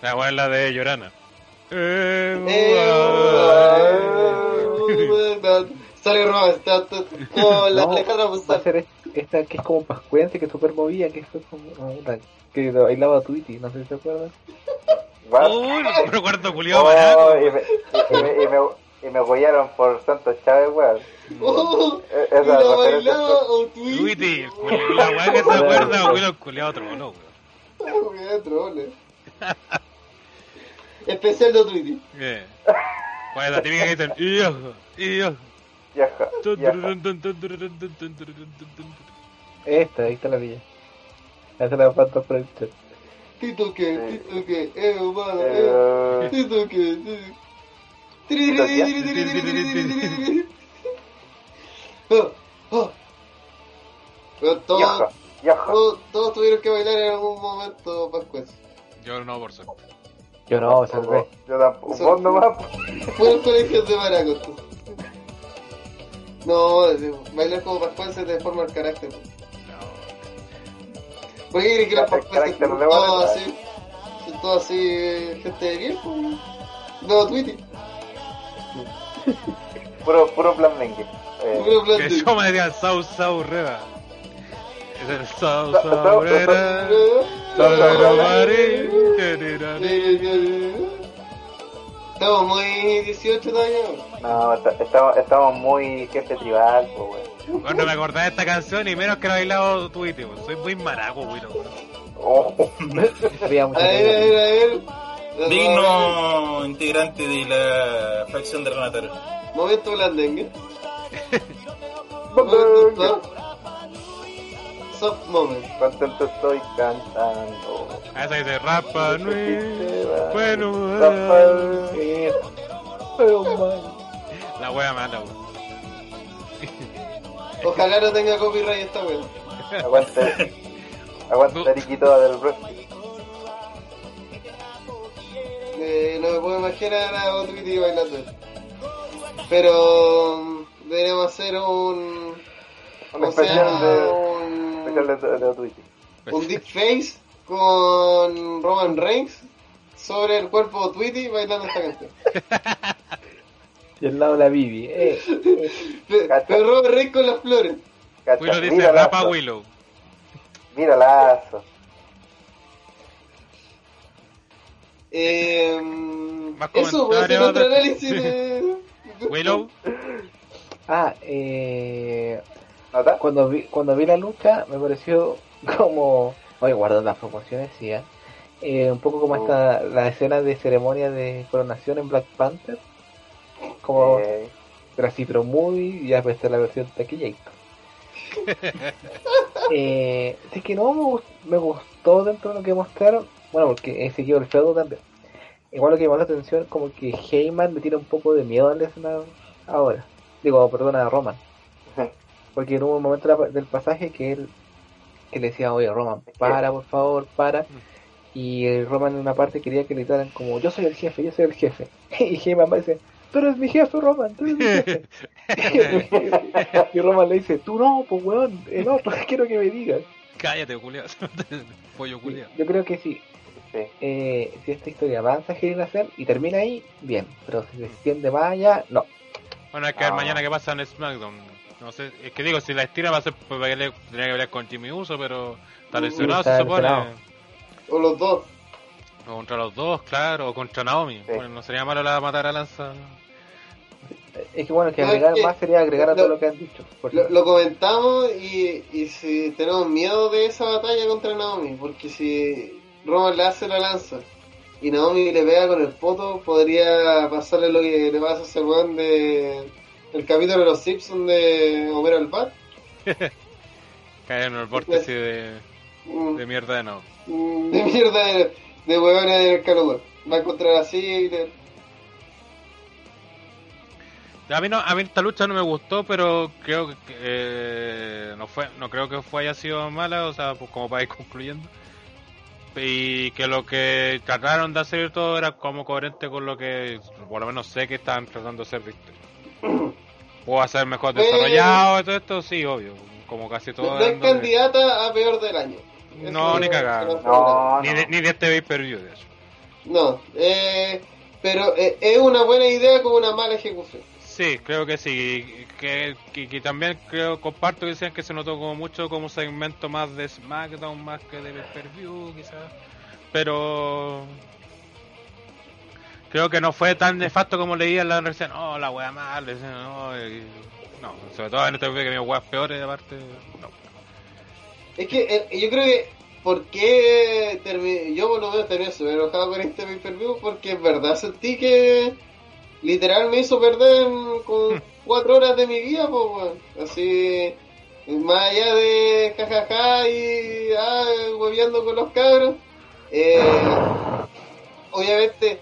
La weá es la de Llorana. Eh, eh, Sale está- como la Alejandra Va a ser es- esta que es como pascuense, que es super movida, que fue como una- que bailaba Tweety, no sé si se acuerdan. Uy, no recuerdo culiado Oh, y, me, y, me, y, me, y me apoyaron por Santos Chávez, weón. Oh, e-, Esa y la bailaba o Twitty. la weá que se acuerda, weón, el culiado troló, weón. Culiado trole. Especial de Twitty. Bien. Bueno, la típica que dicen, ¡Ijo! ¡Ijo! Esta, ahí está la villa. Ahí está la falta por el chat. Tito que, Tito que, eh, humano, eh, eh. Tito que, Tito que. Todos, todos, todos tuvieron que bailar en algún momento pascuas. Yo no, por suerte. Yo no, salvé. Yo tampoco. Son- nomás. Fueron colegios de maracos. No, bailar como pascuenses te forma el carácter. ¿Por qué crees que pascuenses carácter son Boneta. así? Son así, eh, gente de bien, pues. No, Tweety. Puro, puro plan mengue. Eh, Puro plan Que yo me decía Sau Sau Reba. Es el Sau Sau, Reba. Sau, Sau, Reba. Estamos muy 18 todavía. No, está- estamos, estamos muy jefe tribal, pues, weón. Cuando me acordaba de esta canción y menos que la he bailado weón. Soy muy maraco, weón. Oh, A ver, a ver, a ver. Digno integrante de la facción de Renataro. Momento blandengue. Momento top. Soft moment. contento estoy cantando. A esa dice Rapa Nui. Bueno, Rafael. Eh, Pero mal. la wea mala, weón. Ojalá no tenga copyright esta wea. Aguante. Aguante Riquito del wrestling. Eh, no me puedo imaginar a Otwitty bailando. Pero mm, deberíamos hacer un. Un ¿Cómo se especial llama? de. Un, Especial de, de un deep face con Roman Reigns sobre el cuerpo de Tweety bailando esta canción. Y al lado la Bibi. Eh, Cacha. Pero Roman Reigns con las flores. Cacha, Willow dice mira Rapa Willow. Mira lazo. Eh, Más eso, voy a hacer comentarios otro análisis de. Willow. ah, eh, ¿Nota? cuando vi, cuando vi la lucha me pareció como, oye, guardando las proporciones, sí, ¿eh? Eh, un poco como Oh. esta, la escena de ceremonia de coronación en Black Panther, como, Eh, pero así, pero muy, ya puede ser la versión taquillator. eh, es que no me, gust- me gustó dentro de lo que mostraron, bueno, porque he seguido el feudo también. Igual lo que llamó la atención es como que Heyman le tiene un poco de miedo al escena ahora. Digo, perdona, a Roman. Porque en un momento del pasaje que él que le decía, oye Roman, para por favor, para. Y Roman en una parte quería que le gritaran como yo soy el jefe, yo soy el jefe. Y Heyman va dice, tú eres mi jefe Roman, tú eres mi jefe. y Roman le dice, tú no, pues weón, el otro, quiero que me digas. Cállate, culiao. Pollo culiao. Yo creo que sí. Eh, si esta historia avanza a Cell y termina ahí, bien. Pero si se extiende más allá, no. Bueno, hay que ver Ah. mañana qué pasa en SmackDown. No sé, es que digo, si la estira va a ser para pelear, tendría que pelear con Jimmy Uso, pero está lesionado, se supone. O los dos. O contra los dos, claro, o contra Naomi. Sí. Bueno, no sería malo la matar a Lanza. Es que bueno, que agregar que más sería agregar a lo- todo lo que han dicho. Porque Lo, lo comentamos y, y si tenemos miedo de esa batalla contra Naomi, porque si Roman le hace la lanza y Naomi le pega con el poto, podría pasarle lo que le pasa a ese weón de el capítulo de los Simpsons de Homero el Bat. Caer en el vórtice de, Mm, de mierda de Naomi. mm, De mierda de, de calor. Va a encontrar así y le- A mí no, a mí esta lucha no me gustó, pero creo que eh, no fue, no creo que fue haya sido mala, o sea, pues como para ir concluyendo. Y que lo que trataron de hacer todo era como coherente con lo que, por lo menos sé que estaban tratando de hacer. ¿Puedo hacer mejor desarrollado y todo esto? Sí, obvio, como casi todo. no de- candidata a peor del año. No, ni cagar. es No, Ni no. de, ni de este pay-per-view, de hecho. No, eh, pero eh, es una buena idea con una mala ejecución. Sí, creo que sí. Que, que, que también creo, comparto que decían que se notó como mucho como segmento más de SmackDown más que de pay-per-view, quizás. Pero creo que no fue tan nefasto como leía en la universidad. No, la wea mal, decían, no, y- no, sobre todo en este que mi weas peores, aparte. No. Es que eh, yo creo que, ¿por qué termi- yo por lo menos terminé súper enojado con este pay-per-view? Porque en verdad sentí que literal me hizo perder con cuatro horas de mi vida, pues. Así, más allá de jajaja y ah, hueveando con los cabros, eh, obviamente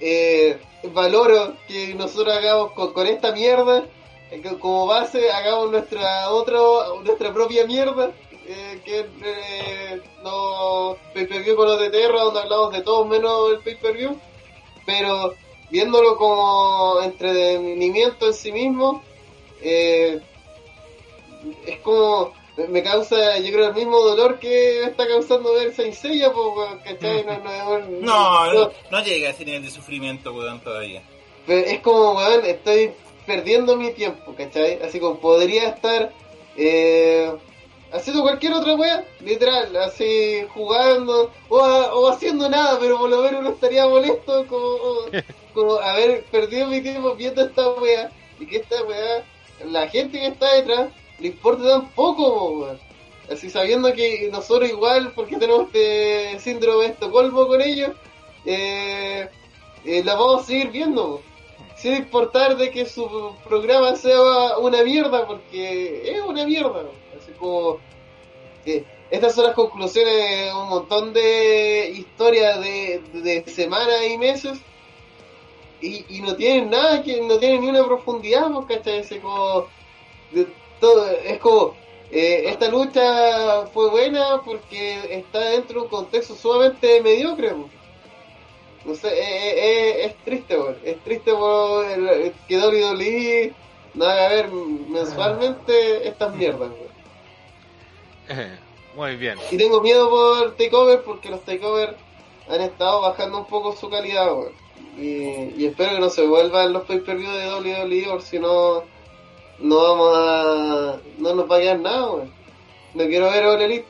eh, valoro que nosotros hagamos con, esta mierda eh, como base hagamos nuestra otro nuestra propia mierda que eh, los pay-per-view con los de Terra donde hablamos de todo menos el pay-per-view pero viéndolo como entretenimiento en sí mismo eh, es como me causa yo creo el mismo dolor que está causando ver Saint Seiya ¿cachai? No, no, No, no, no llega a ese nivel de sufrimiento, weón, todavía. Pero es como, weón, estoy perdiendo mi tiempo, ¿cachai? Así como podría estar eh, haciendo cualquier otra wea, literal, así jugando o, o haciendo nada, pero por lo menos no estaría molesto como, como haber perdido mi tiempo viendo esta wea y que esta wea, la gente que está detrás, le importa tan poco, po, weón. Así sabiendo que nosotros igual, porque tenemos este síndrome de Estocolmo con ellos, eh, eh, la vamos a seguir viendo. po sin importar de que su programa sea una mierda, porque es una mierda. Estas son las conclusiones de un montón de historias de, semanas y meses y, no tienen nada, que no tienen ni una profundidad, pues, ¿cachai? Así como, de todo, es como, eh, esta lucha fue buena porque está dentro de un contexto sumamente mediocre. pues. No sé, eh, eh, es triste. Es triste el, que WWE no haga ver mensualmente estas mierdas. Muy bien. Y tengo miedo por Takeover porque los Takeover han estado bajando un poco su calidad, weón. Y, y espero que no se vuelvan los pay-per-view de WWE, por si no, no vamos a. no nos va a quedar nada, weón. No quiero ver All Elite.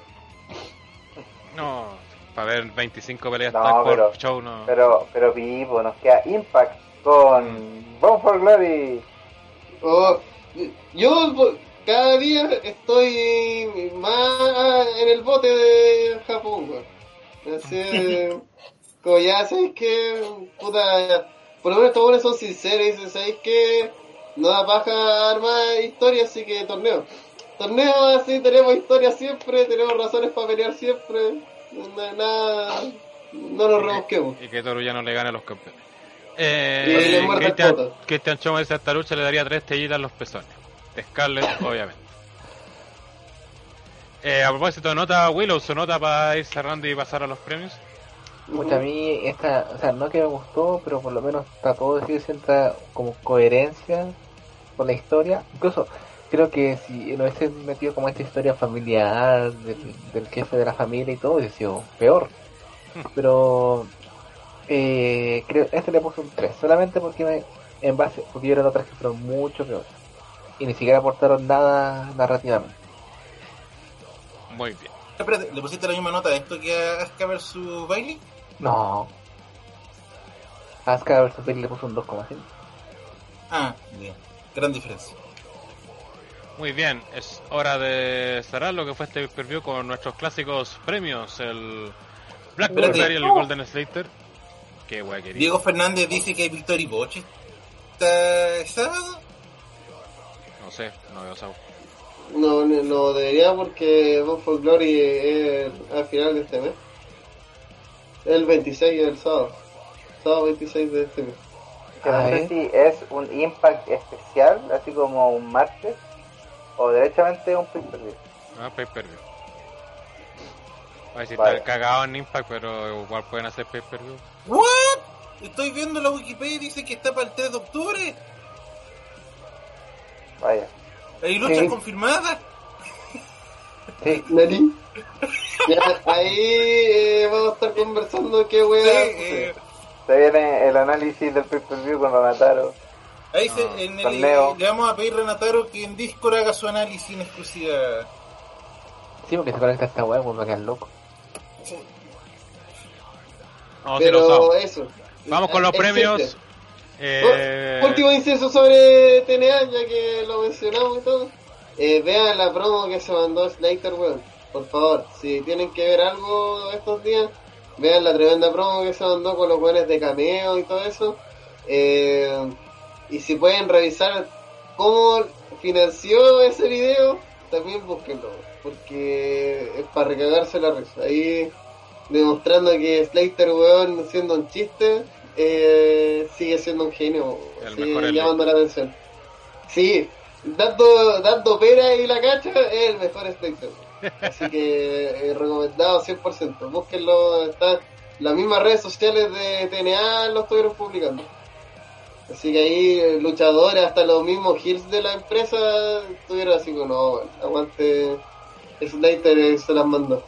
No, para ver 25 peleas No, tag por pero- show no. Pero, pero vivo, nos queda Impact con Bound for Glory. Oh, yo cada día estoy más en el bote de Japón, weón. Así, como ya sabéis que, puta, por lo menos estos buenos son sinceros y dicen, sabéis que no da paja armar historia, así que torneo. Torneo así, tenemos historia siempre, tenemos razones para pelear siempre, no, nada, no nos rebusquemos. Y que Toru ya no le gane a los campeones. Eh. Christian Choma dice a esta lucha le daría tres tellitas en los pezones. De Scarlett, obviamente. Eh, a propósito, nota Willow, su nota para ir cerrando y pasar a los premios. Mucha a mí esta, o sea, no que me gustó, pero por lo menos trató de decir sienta como coherencia con la historia. Incluso creo que si lo hubiese metido como esta historia familiar del, del jefe de la familia y todo, hubiese sido peor. Pero eh, creo este le puse un 3, solamente porque me, en base, porque otras que fueron mucho peores. Y ni siquiera aportaron nada narrativamente. Muy bien. Espérate, ¿le pusiste la misma nota a esto que a Asuka vs Bailey? No. Asuka vs Bailey le puso un 2,5. Ah, bien. Gran diferencia. Muy bien, es hora de cerrar lo que fue este preview con nuestros clásicos premios, el Black. Panther y el Golden Slater. Qué wea querido. Diego Fernández dice que hay Victory Boche este sábado. No sé, no veo sábado. No, no, debería porque Bound for Glory es al final de este mes. El 26 del sábado. Sábado 26 de este mes. Que no sé si es un impact especial, así como un martes, o derechamente un pay per view. Ah, pay per view. A ver si Vale. está cagado en Impact, pero igual pueden hacer pay per view. ¿What? Estoy viendo la Wikipedia y dice que está para el 3 de octubre. Vaya. Hay luchas Sí. confirmadas. Sí, Nani. Ya, ahí eh, vamos a estar conversando qué Sí, wea. eh, Se viene el análisis del pay per view con Donataro. ahí se, en el, le vamos a pedir a Renataro que en Discord haga su análisis en exclusiva. sí, porque se conecta esta weá, pues quedar loco. Pero eso. Vamos con los Existe. Eh, último inciso sobre TNA, ya que lo mencionamos y todo. Eh, vean la promo que se mandó Slater, weón. Por favor, si tienen que ver algo estos días, vean la tremenda promo que se mandó con los weones de cameo y todo eso. Eh, y si pueden revisar cómo financió ese video, también búsquenlo. Porque es para recagarse la risa. Ahí demostrando que Slater, weón, siendo un chiste, eh, sigue siendo un genio. El sigue mejor llamando la atención. Sí, dando, dando pera y la cacha, es el mejor Slater. Así que eh, recomendado 100%. Búsquenlo, está las mismas redes sociales de TNA lo estuvieron publicando. Así que ahí eh, luchadores, hasta los mismos heels de la empresa, estuvieron así como, no, aguante, Slater se las mandó.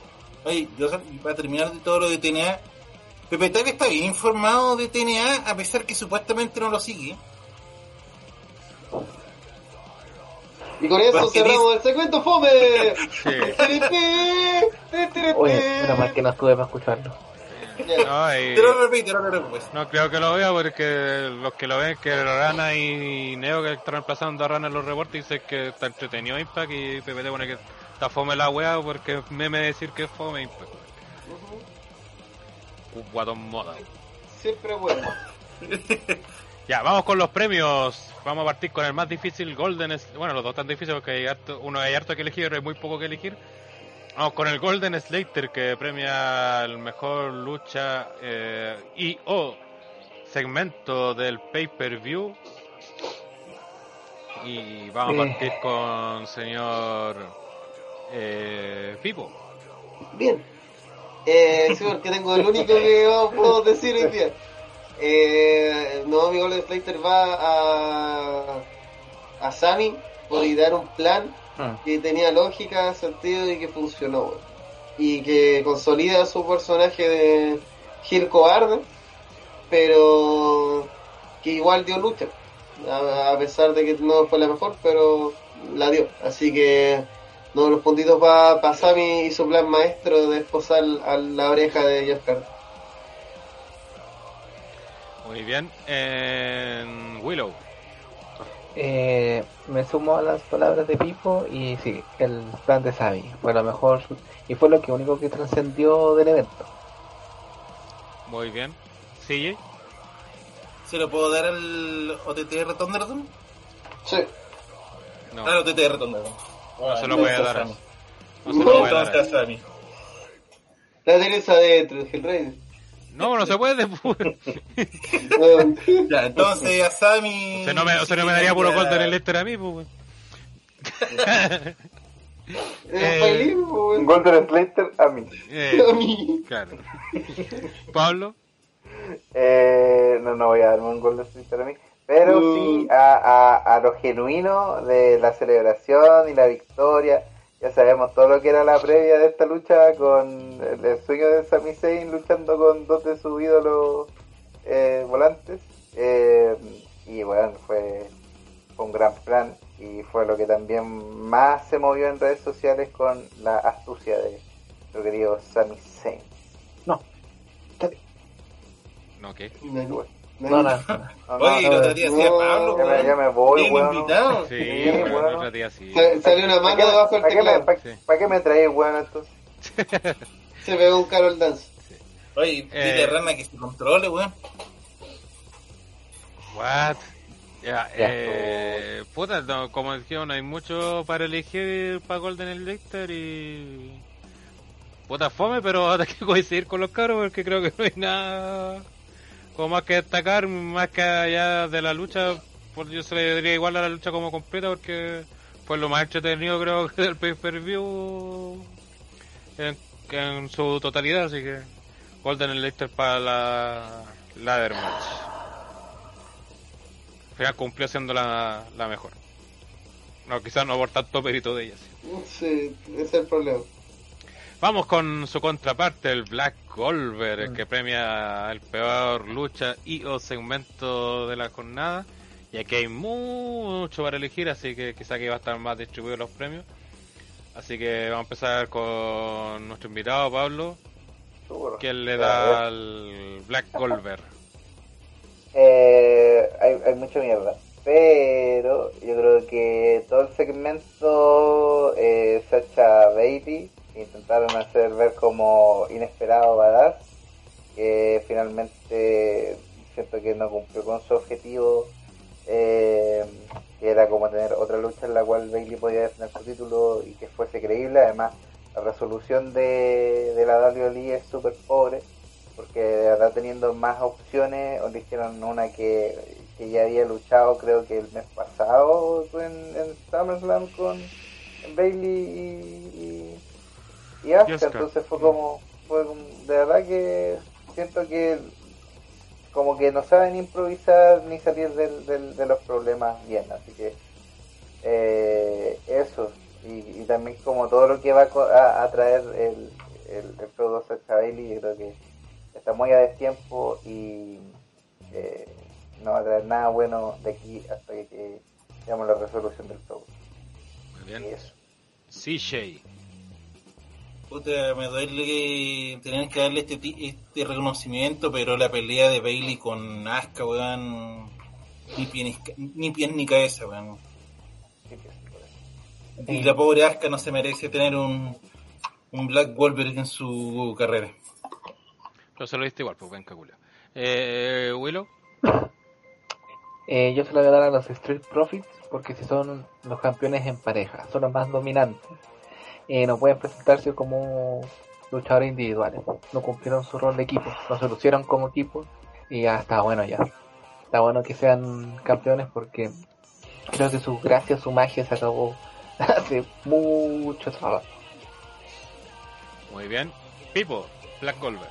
Oye, yo para terminar de todo lo de TNA, Pepe Tag está bien informado de TNA a pesar que supuestamente no lo sigue. Y con eso cerramos el segmento FOME. Sí. Oye, menos mal que no estuve para escucharlo. No, y- Te lo repito, no lo repito. no creo que lo vea porque los que lo ven, que Rana y Neo que están reemplazando a Rana en los reportes, dicen que está entretenido Impact y PPT pone que está fome la wea porque meme decir que es fome Impact. Guatón moda. Siempre bueno. Ya, vamos con los premios. Vamos a partir con el más difícil, Golden. Bueno, los dos tan difíciles porque hay harto, uno hay harto que elegir, pero hay muy poco que elegir. Vamos con el Golden Slater que premia el mejor lucha eh, y o segmento del pay-per-view. Y vamos a partir con señor eh, Pipo. Bien. Eh, sí, porque tengo el único que puedo decir hoy día. Eh, no, mi Golden Slater va a, a Sammy por idear un plan Mm. que tenía lógica, sentido y que funcionó. Y que consolida su personaje de Gil Cobarde, pero que igual dio lucha. A, a pesar de que no fue la mejor, pero la dio. Así que no, los puntitos para pa Sammy y su plan maestro de esposar a la oreja de Jeff. Muy bien. En Willow. Eh, me sumo a las palabras de Pipo y sí, el plan de Sabi fue lo mejor y fue lo que único que trascendió del evento. Muy bien. CJ. ¿Se lo puedo dar al OTTR Thunderdome? Sí. No, Al OTTR Thunderdome. No se lo dar. a- Sammy. No se lo puede dar. a- Sammy. La Teresa de Hell Raider. No, no se puede. pues. Ya, entonces a Sammy. O sea, no me, o sea, no me daría puro gol en el a mí, pues. Eh, weón. Golden Slater a mí. Eh, A mí. claro. Pablo. Eh, no, no voy a darme un Golden Slater a mí. Pero Mm. sí a, a, a lo genuino de la celebración y la victoria. Ya sabemos todo lo que era la previa de esta lucha con el, el sueño de Sami Zayn luchando con dos de sus ídolos eh, volantes. Eh, y bueno, fue, fue un gran plan y fue lo que también más se movió en redes sociales con la astucia de nuestro querido Sami Zayn. No, No, ¿qué? Nadie. No, Nadie. nada. No, no, Oye, el otro día no, Pablo, ya, me, ya weón. me voy, Bien weón. invitado. Sí, Sí, bueno, bueno. el otro día sí. Sa- Salió una mano debajo del ¿Para qué, me, teclado. pa- Sí. pa' qué me traes, weón, entonces? Se pegó un Carol Dance. Oye, dile Eh. Rana que se controle, weón. What? Ya, Ya. eh, puta, no, como dijeron, hay mucho para elegir para Golden Elector y. Puta fome, pero hay que coincidir con los caros porque creo que no hay nada como más que destacar, más que allá de la lucha. Pues yo se le diría igual a la lucha como completa porque fue lo más entretenido, creo que del pay per view en, su totalidad. Así que Golden Elector para la ladder match. Al cumplió siendo la, la mejor. No, quizás no por tanto perito de ella. sí. Sí, ese es el problema. Vamos con su contraparte, el Black Golver, que premia el peor lucha y o segmento de la jornada. Y aquí hay mucho para elegir, así que quizá aquí va a estar más distribuidos los premios. Así que vamos a empezar con nuestro invitado Pablo, que le da al Black Golver. Eh, hay, hay mucha mierda. Pero yo creo que todo el segmento eh, Sacha Intentaron hacer ver como inesperado badass. Que finalmente siento que no cumplió con su objetivo. eh, que era como tener otra lucha en la cual Bailey podía defender su título y que fuese creíble. Además, la resolución de, de la WWE es súper pobre porque de verdad teniendo más opciones, o eligieron una que, que ya había luchado creo que el mes pasado en, en SummerSlam con Bailey y, y Asuka, Asuka. entonces fue como, fue como- de verdad que siento que como que no saben improvisar ni salir del, del- de los problemas bien, así que eh, eso, y, y también como todo lo que va a, co- a, traer el, el, el Sacha Bailey, yo creo que está muy a destiempo y eh, no va a traer nada bueno de aquí hasta que, que veamos la resolución del feudo. Muy Y eso. CJ. Puta, me duele que tener que darle este, ti- este reconocimiento, pero la pelea de Bailey con Asuka, weón, ni pies ni cabeza, weón. Y la pobre Asuka no se merece tener un, un Black Wolverine en su carrera. Pero se lo diste igual, pues ven Julio. Eh, Willow. Eh, yo se lo voy a dar a los Street Profits porque si son los campeones en pareja, son los más dominantes. Eh, no pueden presentarse como luchadores individuales. No cumplieron su rol de equipo, no se lucieron como equipo y ya está bueno ya. Está bueno que sean campeones porque creo que su gracia, su magia se acabó hace mucho trabajo. Muy bien. Pipo. Black Golver.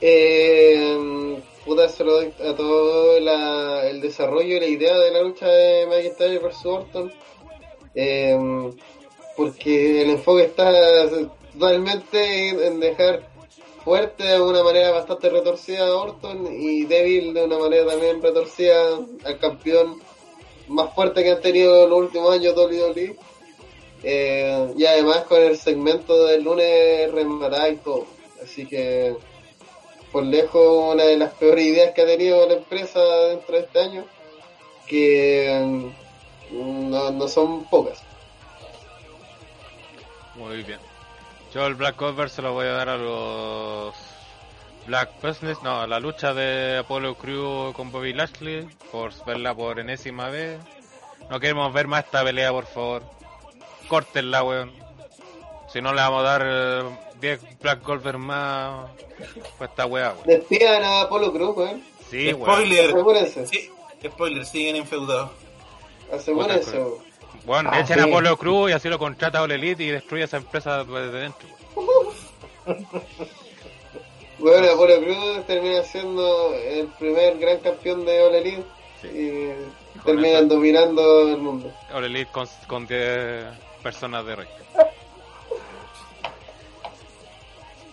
Eh, puta, se lo doy a todo la- el desarrollo y la idea de la lucha de McIntyre versus Orton. Eh, porque el enfoque está totalmente en, dejar fuerte de una manera bastante retorcida a Orton y débil de una manera también retorcida al campeón más fuerte que han tenido en los últimos años WWE. Eh, y además con el segmento del lunes remará y todo. Así que por lejos una de las peores ideas que ha tenido la empresa dentro de este año, que mm, no son pocas. Muy bien. Yo el Black Golver se lo voy a dar a los Black Business, no, a la lucha de Apollo Crew con Bobby Lashley, por verla por enésima vez. No queremos ver más esta pelea, por favor. Córtenla, weón. Si no le vamos a dar eh, 10 Black Golver más, pues esta weá, weón. Despidan a Apolo Cruz, weón. Sí, weón. Spoiler, Asegúrense, sí, spoiler, siguen enfeudados. asegúrense. weón. Bueno, Ah, echen sí. a Apolo Cruz y así lo contrata All Elite y destruye esa empresa desde dentro. Bueno, Apolo Cruz termina siendo el primer gran campeón de All Elite Sí. y Con terminan eso. dominando el mundo. All Elite con, con 10 personas de rey.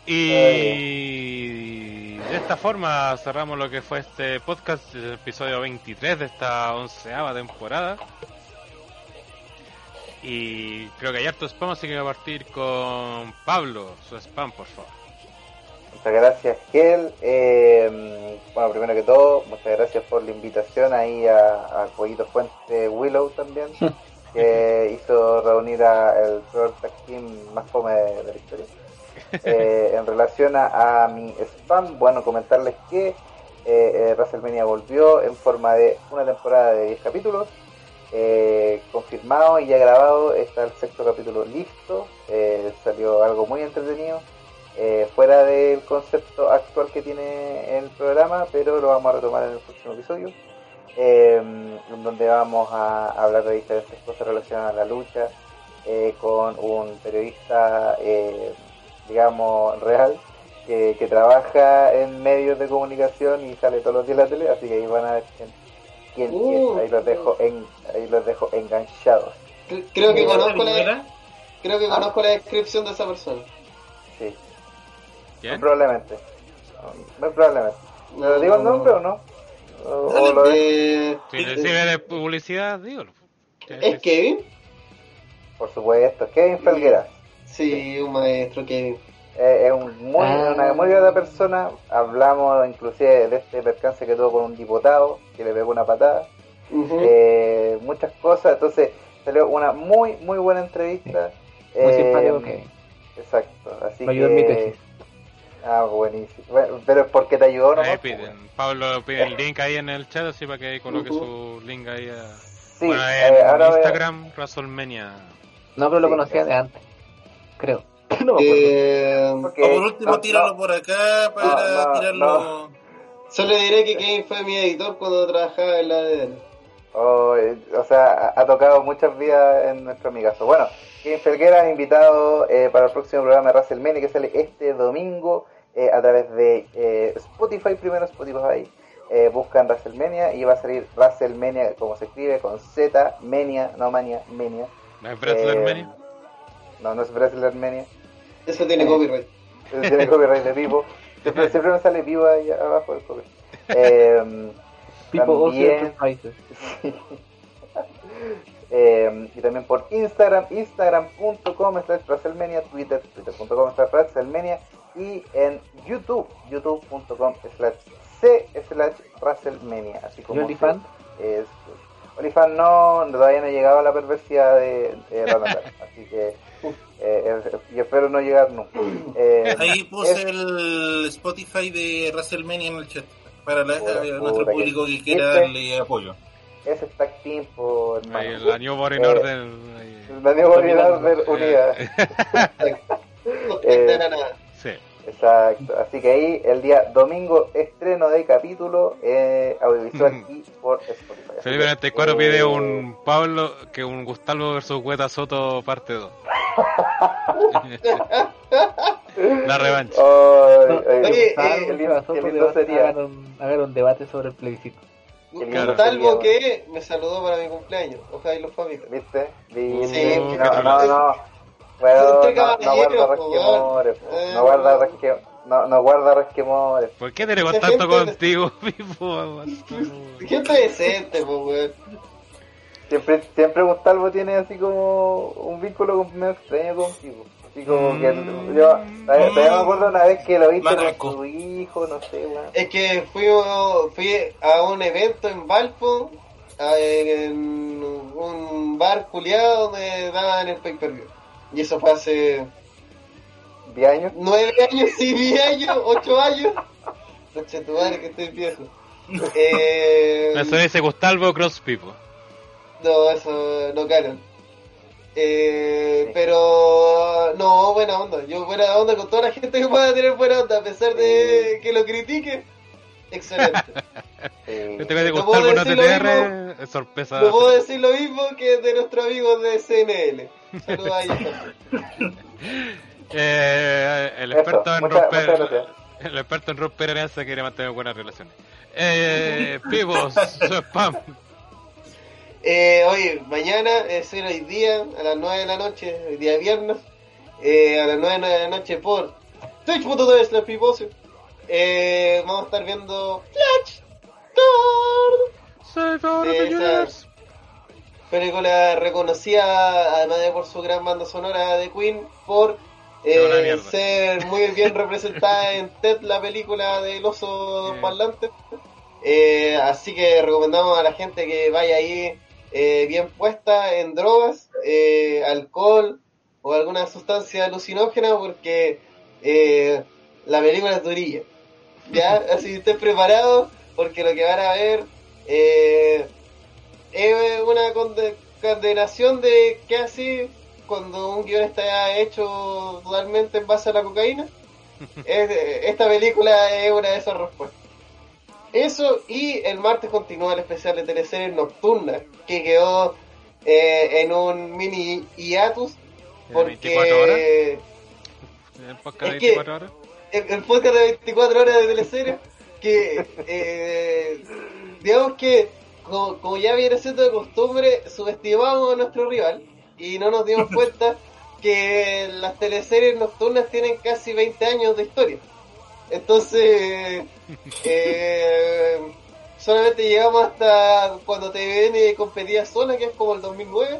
Y de esta forma cerramos lo que fue este podcast, el episodio 23 de esta onceava temporada. Y creo que hay harto spam, así que voy a partir con Pablo, su spam, por favor. Muchas gracias, Kel. Eh, bueno, primero que todo, muchas gracias por la invitación ahí a, a Jueguito Fuente Willow también, que hizo reunir a el peor tag team más fome de, de la historia. Eh, en relación a, a mi spam, bueno, comentarles que eh, eh, WrestleMania volvió en forma de una temporada de 10 capítulos. Eh, confirmado y ya grabado, está el sexto capítulo listo, eh, salió algo muy entretenido, eh, fuera del concepto actual que tiene el programa, pero lo vamos a retomar en el próximo episodio, eh, donde vamos a hablar de diferentes cosas relacionadas a la lucha, eh, con un periodista, digamos, real, que, que trabaja en medios de comunicación y sale todos los días en la tele, así que ahí van a ver quién, quién Uh. es. ahí los dejo en, ahí los dejo enganchados. Cre- Creo que ¿Cómo conozco la, creo que conozco la descripción de esa persona. Sí, muy ¿Quién? probablemente. Muy probablemente. ¿Le digo el nombre o no? O, o Dale, lo de- Si recibe de publicidad, dígalo. ¿Es Kevin? Por supuesto, Kevin Felgueras. Sí, un maestro Kevin. Eh, es un muy, Ah. una muy buena persona. Hablamos inclusive de este percance que tuvo con un diputado que le pegó una patada. Eh, muchas cosas. Entonces salió una muy, muy buena entrevista. Muy Eh, simpático que Exacto. Así me ayudó en mi que... tesis. Ah, buenísimo. Bueno, pero es porque te ayudó, ¿no? Ahí piden. Pablo pide el link ahí en el chat, así para que coloque su link ahí. A... Sí, bueno, eh, en ahora Instagram, WrestleMania. No, pero lo Sí, conocía sí. de antes. Creo. No me acuerdo. Eh, porque- O por último, no, tíralo no, por acá para No, no, tirarlo. solo diré que Kevin fue mi editor cuando trabajaba en la ADN. Oh, eh, o sea, ha, ha tocado muchas vidas en nuestro amigazo. Bueno, Kevin Felguera invitado eh, para el próximo programa de WrestleMania que sale este domingo eh, a través de eh, Spotify, primero Spotify. Eh, buscan WrestleMania y va a salir WrestleMania como se escribe con Z, Mania, no Mania, Mania. ¿No es WrestleMania? Eh, no, no es WrestleMania. Eso tiene Eh. copyright. Tiene copyright de vivo. Siempre, siempre me sale vivo ahí abajo del copyright. Eh, también- Surprises. Eh, y también por Instagram, instagram.com slash WrestleMania, Twitter, twitter.com slash WrestleMania y en YouTube, youtube.com slash C slash WrestleMania. Así ¿Y como es OnlyFans no, todavía no he llegado a la perversidad de, de Ronald, así que eh, eh, y espero no llegar nunca. Eh, Ahí puse es- el Spotify de WrestleMania en el chat para la- a nuestro público que que- quiera este- darle apoyo. ese es Tag Team por la New Born Eh, Order. ahí. La New Eh. te nada. Sí. Exacto, así que ahí el día domingo estreno de capítulo eh, audiovisual y por Spotify. Así Felipe que, 94 eh, pide un Pablo que un Gustavo versus Hueta Soto parte 2. La revancha. ay, Oye, qué eh, lindo- sería. hagan, un, hagan un debate sobre el plebiscito. Sería, que me saludó para mi cumpleaños. Ojalá y los familias. ¿Viste? Sí, no, no. Bueno, no, no guarda resquemores, weón. no guarda resque- no, no guarda resquemores. ¿Por qué contacto gente- contigo, Pipo? Gente decente, pues, weón. Siempre, siempre Gustavo tiene así como un vínculo con- medio extraño contigo. Así como que Mm. yo, todavía todavía me acuerdo una vez que lo viste con tu hijo, no sé, weón. Es que fui, fui a un evento en Valpo, en un bar culiado donde daban el pay-per-view. Y eso fue hace ¿10 años? nueve años, sí, diez años, ocho años. Noche tu madre que estoy viejo. Eh, Eso dice Gustavo Cross Pipo. No, eso no canon. Eh, pero no, buena onda. Yo buena onda con toda la gente que pueda tener buena onda, a pesar de que lo critique. Excelente. Que te No gustó puedo alguno decir lo TTR, es sorpresa. No puedo decir lo mismo que de nuestro amigo de CNL. Saludos. Eh, el Eso, experto en muchas- romper muchas el experto en romper alianzas quiere mantener buenas relaciones. Eh, Pibos, su spam. Eh, oye, mañana, es decir, hoy día, a las 9 de la noche, hoy día viernes, eh, a las 9 de la noche por twitch.tv slash eh, vamos a estar viendo Flash Thor, Save Eh, universe. Película reconocida, además de por su gran banda sonora de Queen, por eh, ser muy bien representada en Ted, la película del oso Sí. parlante. Eh, así que recomendamos a la gente que vaya ahí eh, bien puesta en drogas, eh, alcohol o alguna sustancia alucinógena porque la película es durilla. ¿Ya? Así que estén preparados porque lo que van a ver eh, es una conde- condenación de que así cuando un guion está hecho totalmente en base a la cocaína. Es- esta película es una de esas respuestas. Eso y el martes continúa el especial de teleseries nocturna que quedó eh, en un mini hiatus ¿De porque 24 horas? El podcast de es que- 24 horas. el, el podcast de 24 horas de teleseries que eh, digamos que como, como ya viene siendo de costumbre subestimamos a nuestro rival y no nos dimos cuenta que las teleseries nocturnas tienen casi 20 años de historia entonces eh, solamente llegamos hasta cuando TVN competía sola que es como el 2009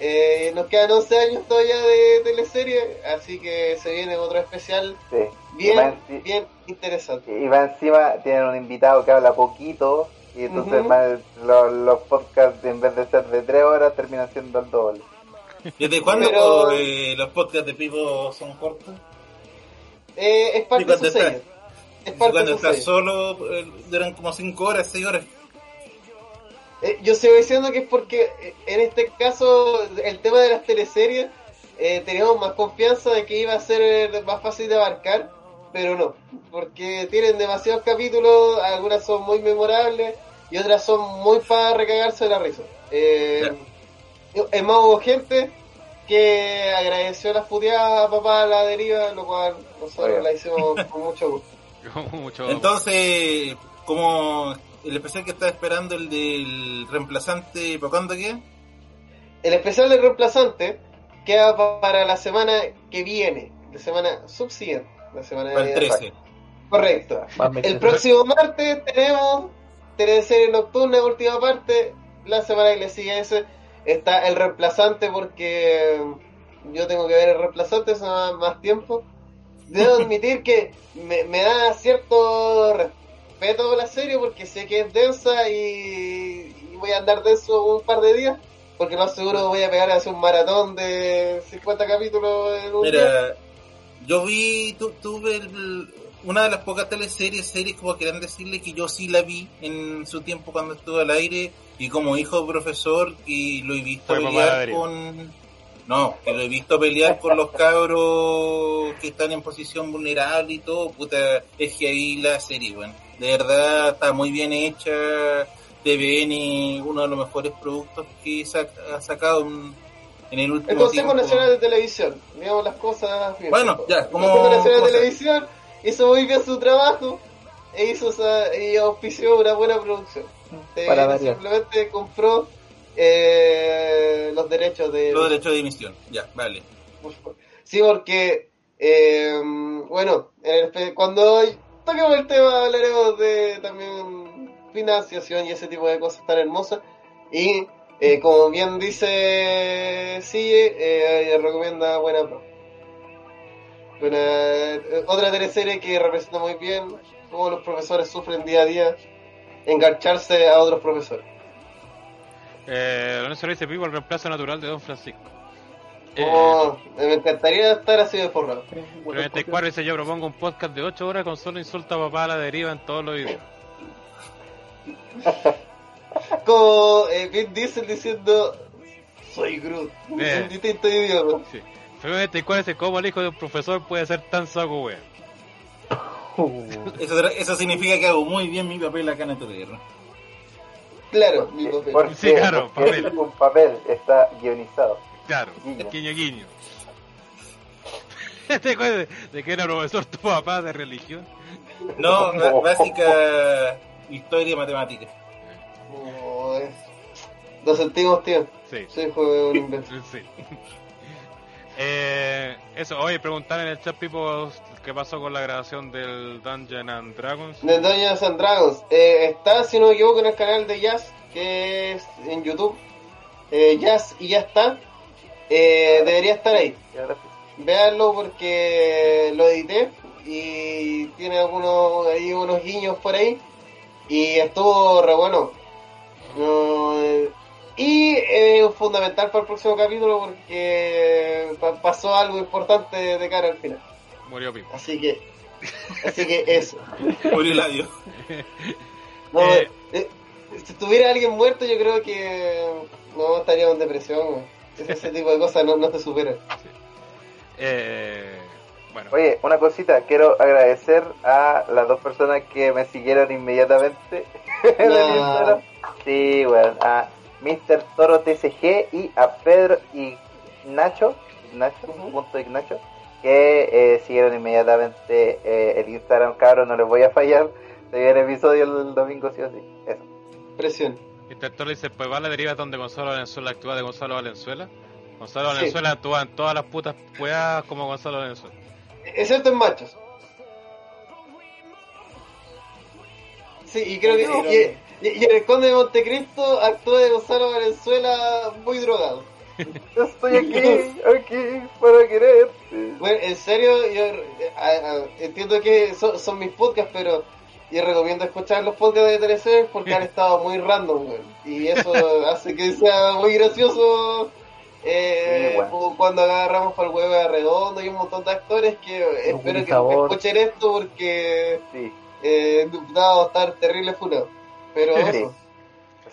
eh, nos quedan 11 años todavía de teleserie así que se viene otro especial sí. bien, bien interesante. Y va encima, tienen un invitado que habla poquito. Y entonces más los, los podcasts, en vez de ser de 3 horas, terminan siendo el doble. ¿Desde cuándo Pero- eh, los podcasts de Pipo son cortos? Eh, es parte Y de cuando su sello. Es parte Cuando estás solo, eh, duran como 5 horas, 6 horas. Eh, yo sigo diciendo que es porque eh, en este caso el tema de las teleseries eh, teníamos más confianza de que iba a ser más fácil de abarcar, pero no, porque tienen demasiados capítulos, algunas son muy memorables y otras son muy para recagarse de la risa. Eh, Es más, hubo gente que agradeció las puteadas a papá a la deriva, lo cual nosotros la hicimos con mucho gusto. Mucho. Entonces, como el especial que estaba esperando, el del reemplazante, ¿para cuándo queda? El especial del reemplazante queda pa- para la semana que viene, la semana subsiguiente, la semana Para el 13. Correcto. Más. El próximo martes tenemos teleserie nocturna, última parte. La semana que le sigue ese está el reemplazante porque yo tengo que ver el reemplazante, eso da más tiempo. Debo admitir que me, me da cierto respeto la serie porque sé que es densa y, y voy a andar denso un par de días. Porque lo seguro voy a pegar a hacer un maratón de 50 capítulos en un día. Yo vi, tu- tuve el- una de las pocas teleseries, series como quieran decirle que yo sí la vi en su tiempo cuando estuve al aire y como hijo profesor y lo he visto Fue pelear con... No, que lo he visto pelear con los cabros que están en posición vulnerable y todo, puta, es que ahí la serie, bueno. De verdad está muy bien hecha, TVN, uno de los mejores productos que sac- ha sacado en el último El Consejo tiempo. Nacional de Televisión, digamos las cosas bien. Bueno, ya, El como Consejo Nacional de. Televisión hizo muy bien su trabajo e hizo esa- y auspició una buena producción. Eh, Para variar. simplemente compró eh, los derechos de Los derechos de emisión, ya, vale. Sí, porque eh, bueno, el cuando toquemos el tema hablaremos de también financiación y ese tipo de cosas tan hermosas. Y eh, como bien dice Sigue, eh, recomienda Buena Pro. Buena- eh, otra teleserie que representa muy bien cómo los profesores sufren día a día engancharse a otros profesores. Eh, Lorenzo dice Pipo el reemplazo natural de Don Francisco. Eh, Oh, me encantaría estar así de forrado. 94 dice yo propongo un podcast de 8 horas con solo insulta a papá a la deriva en todos los idiomas. Como eh, Vin Diesel diciendo soy Groot Eh. en distintos idiomas. Sí. Fue 94 dice cómo el hijo de un profesor puede ser tan saco wea. Eso, eso significa que hago muy bien mi papel acá en TTR. Claro, mi papel. ¿Por Sí, claro, Porque papel. es un papel, está guionizado. Claro, Guiño. guiño guiño. ¿Te acuerdas de que era profesor tu papá de religión? No, básica historia y matemática. Es- Lo sentimos, tío. Sí, Sí, fue un invento. sí. Eh, eso, oye, preguntar en el chat, Pipo, qué pasó con la grabación del Dungeon and Dragons. De Dungeons and Dragons. Eh, está, si no me equivoco, en el canal de Jazz, que es en YouTube. Eh, Jazz y ya está. Debería estar ahí. Véanlo porque lo edité y tiene algunos ahí unos guiños por ahí y estuvo re bueno. No, y es fundamental para el próximo capítulo porque pa- pasó algo importante de cara al final. Murió Pipo. Así que, así que eso. Murió Eladio. No, Eh. eh, si tuviera alguien muerto, yo creo que no estaríamos en depresión. Ese, ese tipo de cosas no, no se superan. Eh, bueno, Oye, una cosita, quiero agradecer a las dos personas que me siguieron inmediatamente No. Sí, bueno, a Mr. Toro TCG y a Pedro y Nacho, Ignacio, punto Ignacio, que eh, siguieron inmediatamente eh, el Instagram, cabros, no les voy a fallar. Se viene el episodio el domingo, sí o sí. Eso. Presión. Intertor dice, pues va la deriva donde Gonzalo Valenzuela actúa de Gonzalo Valenzuela. Gonzalo Sí. Valenzuela actúa en todas las putas weas como Gonzalo Valenzuela. Excepto en machos. Sí, y creo que. Y, y- y en el Conde de Montecristo actúa de Gonzalo Valenzuela muy drogado. Yo estoy aquí, aquí, para quererte. Bueno, en serio, yo a- a- entiendo que son, son mis podcasts, pero yo recomiendo escuchar los podcasts de TLC porque han estado muy random, güey. Y eso hace que sea muy gracioso. Eh, Sí, bueno. como cuando agarramos para el huevo de redondo y un montón de actores que espero que sabor. escuchen esto porque Sí. eh, dado estar terrible funado. Pero Sí. eso.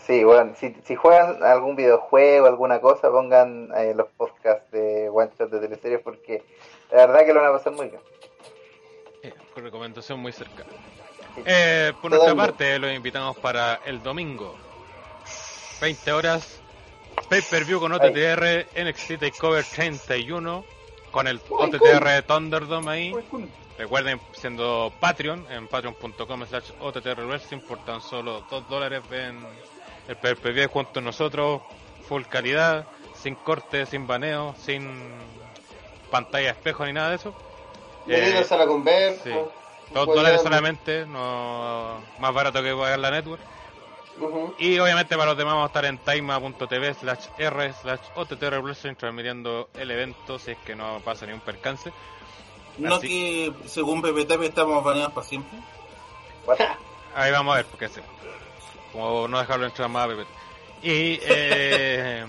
Sí, bueno, si, si juegan algún videojuego, alguna cosa, pongan eh, los podcasts de One Shot de teleseries porque la verdad que lo van a pasar muy bien. Eh, con recomendación muy cercana. Eh, por nuestra parte, los invitamos para el domingo, 20 horas, pay per view con OTTR, NXT Takeover 31, con el OTTR Thunderdome ahí. Recuerden, siendo Patreon, en patreon.com slash OTTR Wrestling, por tan solo 2 dólares ven el pay per view junto a nosotros, full calidad, sin corte, sin baneo, sin pantalla espejo ni nada de eso. Bienvenidos a la conversa. sí. Dos dólares solamente, no más barato que pagar la network. Y obviamente para los demás vamos a estar en taima.tv slash r slash OTTR Wrestling transmitiendo el evento si es que no pasa ni un percance. No Así- que según PPTP estamos baneados para siempre. What? Ahí vamos a ver, porque sé. Como no dejarlo entrar más a PPT. Y, eh,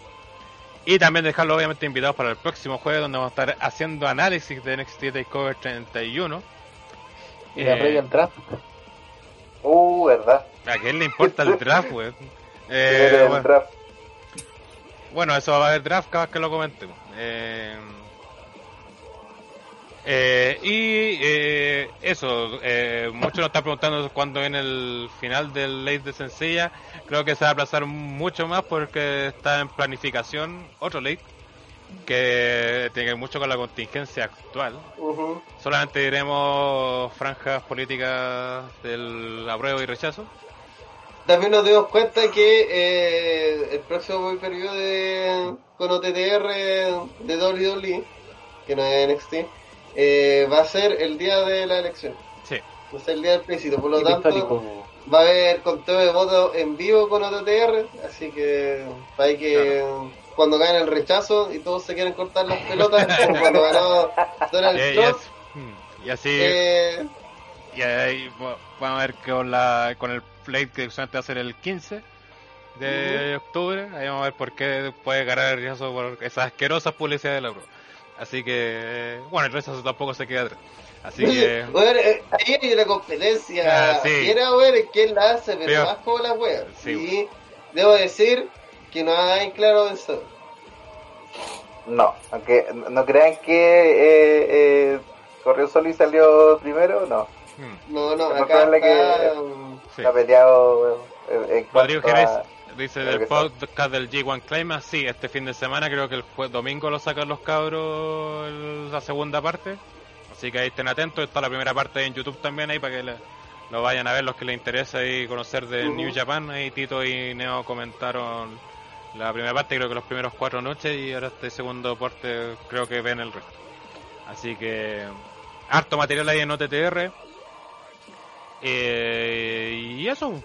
y también dejarlo obviamente invitados para el próximo jueves donde vamos a estar haciendo análisis de NXT Takeover 31. Y la Eh, previa al draft. Uh, ¿verdad? ¿A quién le importa el draft, weón? Eh, bueno, draft. bueno, eso va a haber draft cada vez que lo comentemos. Eh, eh, y eh, eso, eh, muchos nos están preguntando cuándo viene el final del Late de Sencilla. Creo que se va a aplazar mucho más porque está en planificación otro Late que tiene mucho con la contingencia actual. Solamente diremos franjas políticas del apruebo y rechazo. También nos dimos cuenta que eh, el próximo pay per view de con OTTR de WWE, que no es NXT, eh, va a ser el día de la elección. Sí. Va a ser el día del plebiscito. Por lo tanto, histórico. va a haber conteo de votos en vivo con OTTR. Así que hay que. Cuando ganen el rechazo y todos se quieren cortar las pelotas, como cuando ganó Donald Y, y Trump, así, mm, y así eh, Y ahí va- vamos a ver que con, la, con el plate que solamente va a ser el 15 de octubre, ahí vamos a ver por qué puede ganar el rechazo por esas asquerosas publicidades de la prueba. Así que, eh, bueno, el rechazo tampoco se queda atrás. Así que, Bueno, eh, ahí hay una competencia Ah, sí. quién la hace, pero más como las weas. Sí. Y debo decir que no hay claro vencedor. No, aunque no crean que eh, eh, corrió solo y salió primero, no. Hmm. No, no, acá que- Sí. Ha peleado en, en Rodrigo Jerez a- dice del podcast del G1 Climax, sí, este fin de semana creo que el jue- domingo lo sacan los cabros el- la segunda parte, así que ahí estén atentos, está la primera parte en YouTube también ahí para que le- lo vayan a ver los que les interesa y conocer de Ujú. New Japan, ahí Tito y Neo comentaron la primera parte, creo que los primeros cuatro noches y ahora este segundo parte creo que ven el resto. Así que harto material ahí en OTTR. Eh, y eso.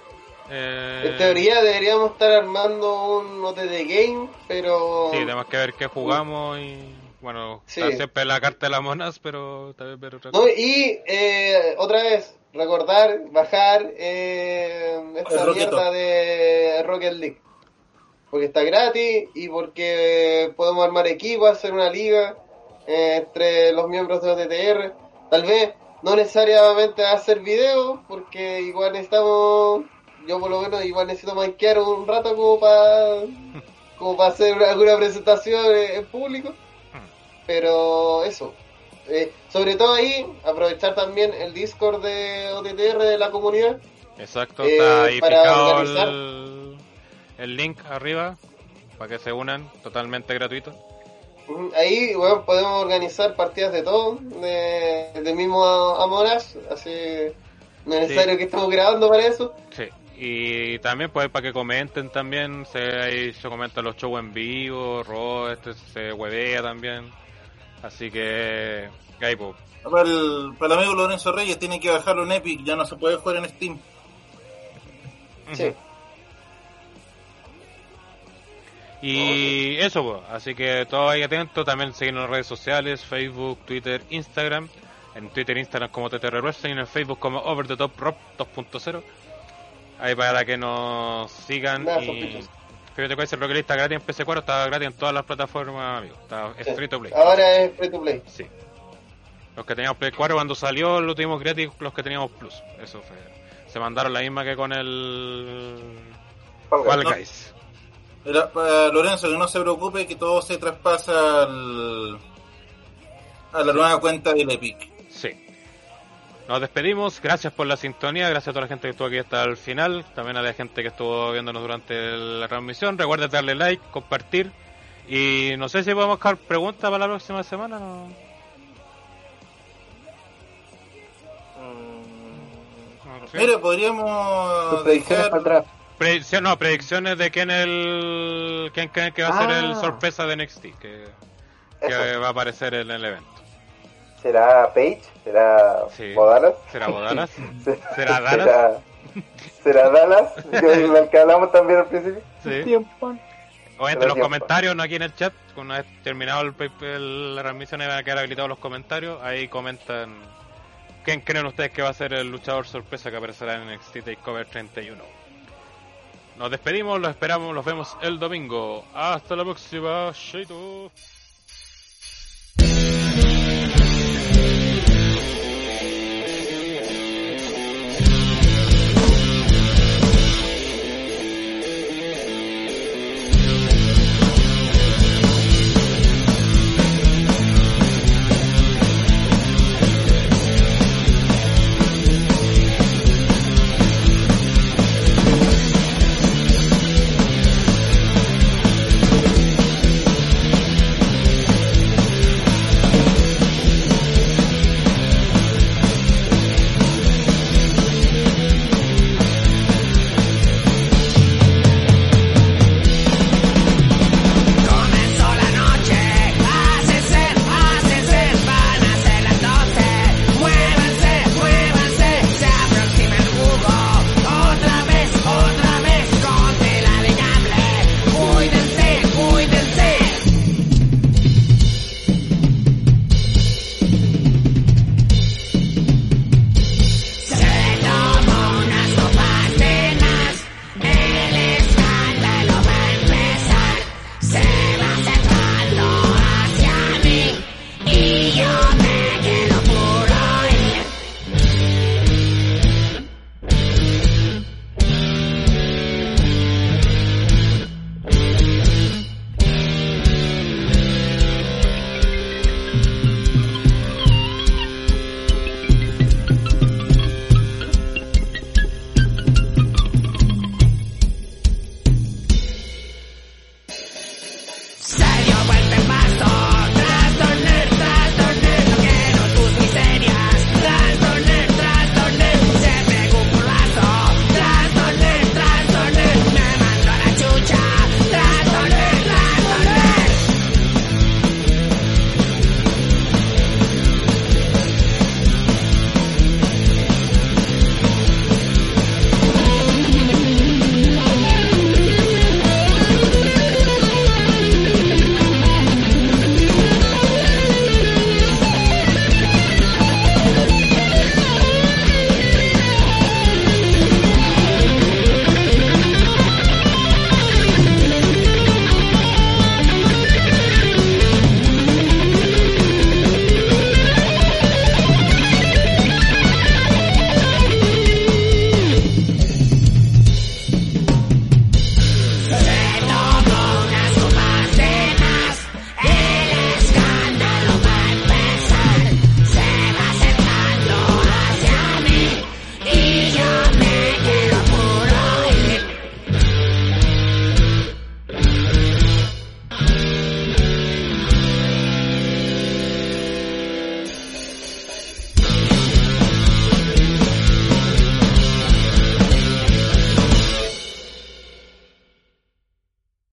Eh, En teoría deberíamos estar armando un OTD game, pero Sí, tenemos que ver qué jugamos y bueno, Sí. está siempre la carta de las monas, pero también ver otra No, y eh, otra vez, recordar, bajar eh, esta El mierda de Rocket League. Porque está gratis y porque podemos armar equipo, hacer una liga eh, entre los miembros de OTTR. Tal vez no necesariamente hacer videos, porque igual necesitamos, yo por lo menos igual necesito manquear un rato como para como para hacer una- alguna presentación en público. Pero eso, eh, sobre todo ahí, aprovechar también el Discord de OTTR de la comunidad. Exacto, Eh, está ahí organizar. el, el link arriba para que se unan, totalmente gratuito. Ahí bueno, podemos organizar partidas de todo, de, del mismo Among Us, así no es necesario Sí. que estemos grabando para eso. Sí. Y también pues para que comenten también, se, ahí se comentan los shows en vivo, Ro, este se huevea también. Así que ahí pues. Para el, para el amigo Lorenzo Reyes tiene que bajarlo en Epic, ya no se puede jugar en Steam. Sí. Y eso, pues. así que todo ahí atento. También seguirnos en redes sociales: Facebook, Twitter, Instagram. En Twitter, Instagram como TTR Wrestling. En Facebook como Over the Top Rock 2.0. Ahí para que nos sigan. Y fíjate que ese Rocket League está gratis en PC4, está gratis en todas las plataformas, amigo. Está es Sí. free to play. Ahora es free to play. Sí. Los que teníamos Play 4 cuando salió lo tuvimos gratis, los que teníamos Plus. Eso fue. Se mandaron la misma que con el Fall Guys. Era para Lorenzo que no se preocupe que todo se traspasa al, a la nueva cuenta del Epic. Sí. Nos despedimos, gracias por la sintonía, gracias a toda la gente que estuvo aquí hasta el final, también a la gente que estuvo viéndonos durante la transmisión. Recuerda darle like, compartir y no sé si podemos dejar preguntas para la próxima semana. ¿no? No sé. Mira, podríamos dejar... para draft. Predicción, no, predicciones de quién el quién creen que va a ser Ah. el sorpresa de NXT que, que va a aparecer en el evento. ¿Será Page? ¿Será Sí. Modalas? ¿Será Bodalas? Se- ¿Será Dallas? ¿Será, será Dallas? Lo que hablamos también al principio. Sí. Tiempo. Obviamente los comentarios, no aquí en el chat, una vez terminado el, el- la transmisión van a quedar habilitados los comentarios, ahí comentan quién creen ustedes que va a ser el luchador sorpresa que aparecerá en NXT TakeOver 31. Nos despedimos, los esperamos, los vemos el domingo. Hasta la próxima, Shaito.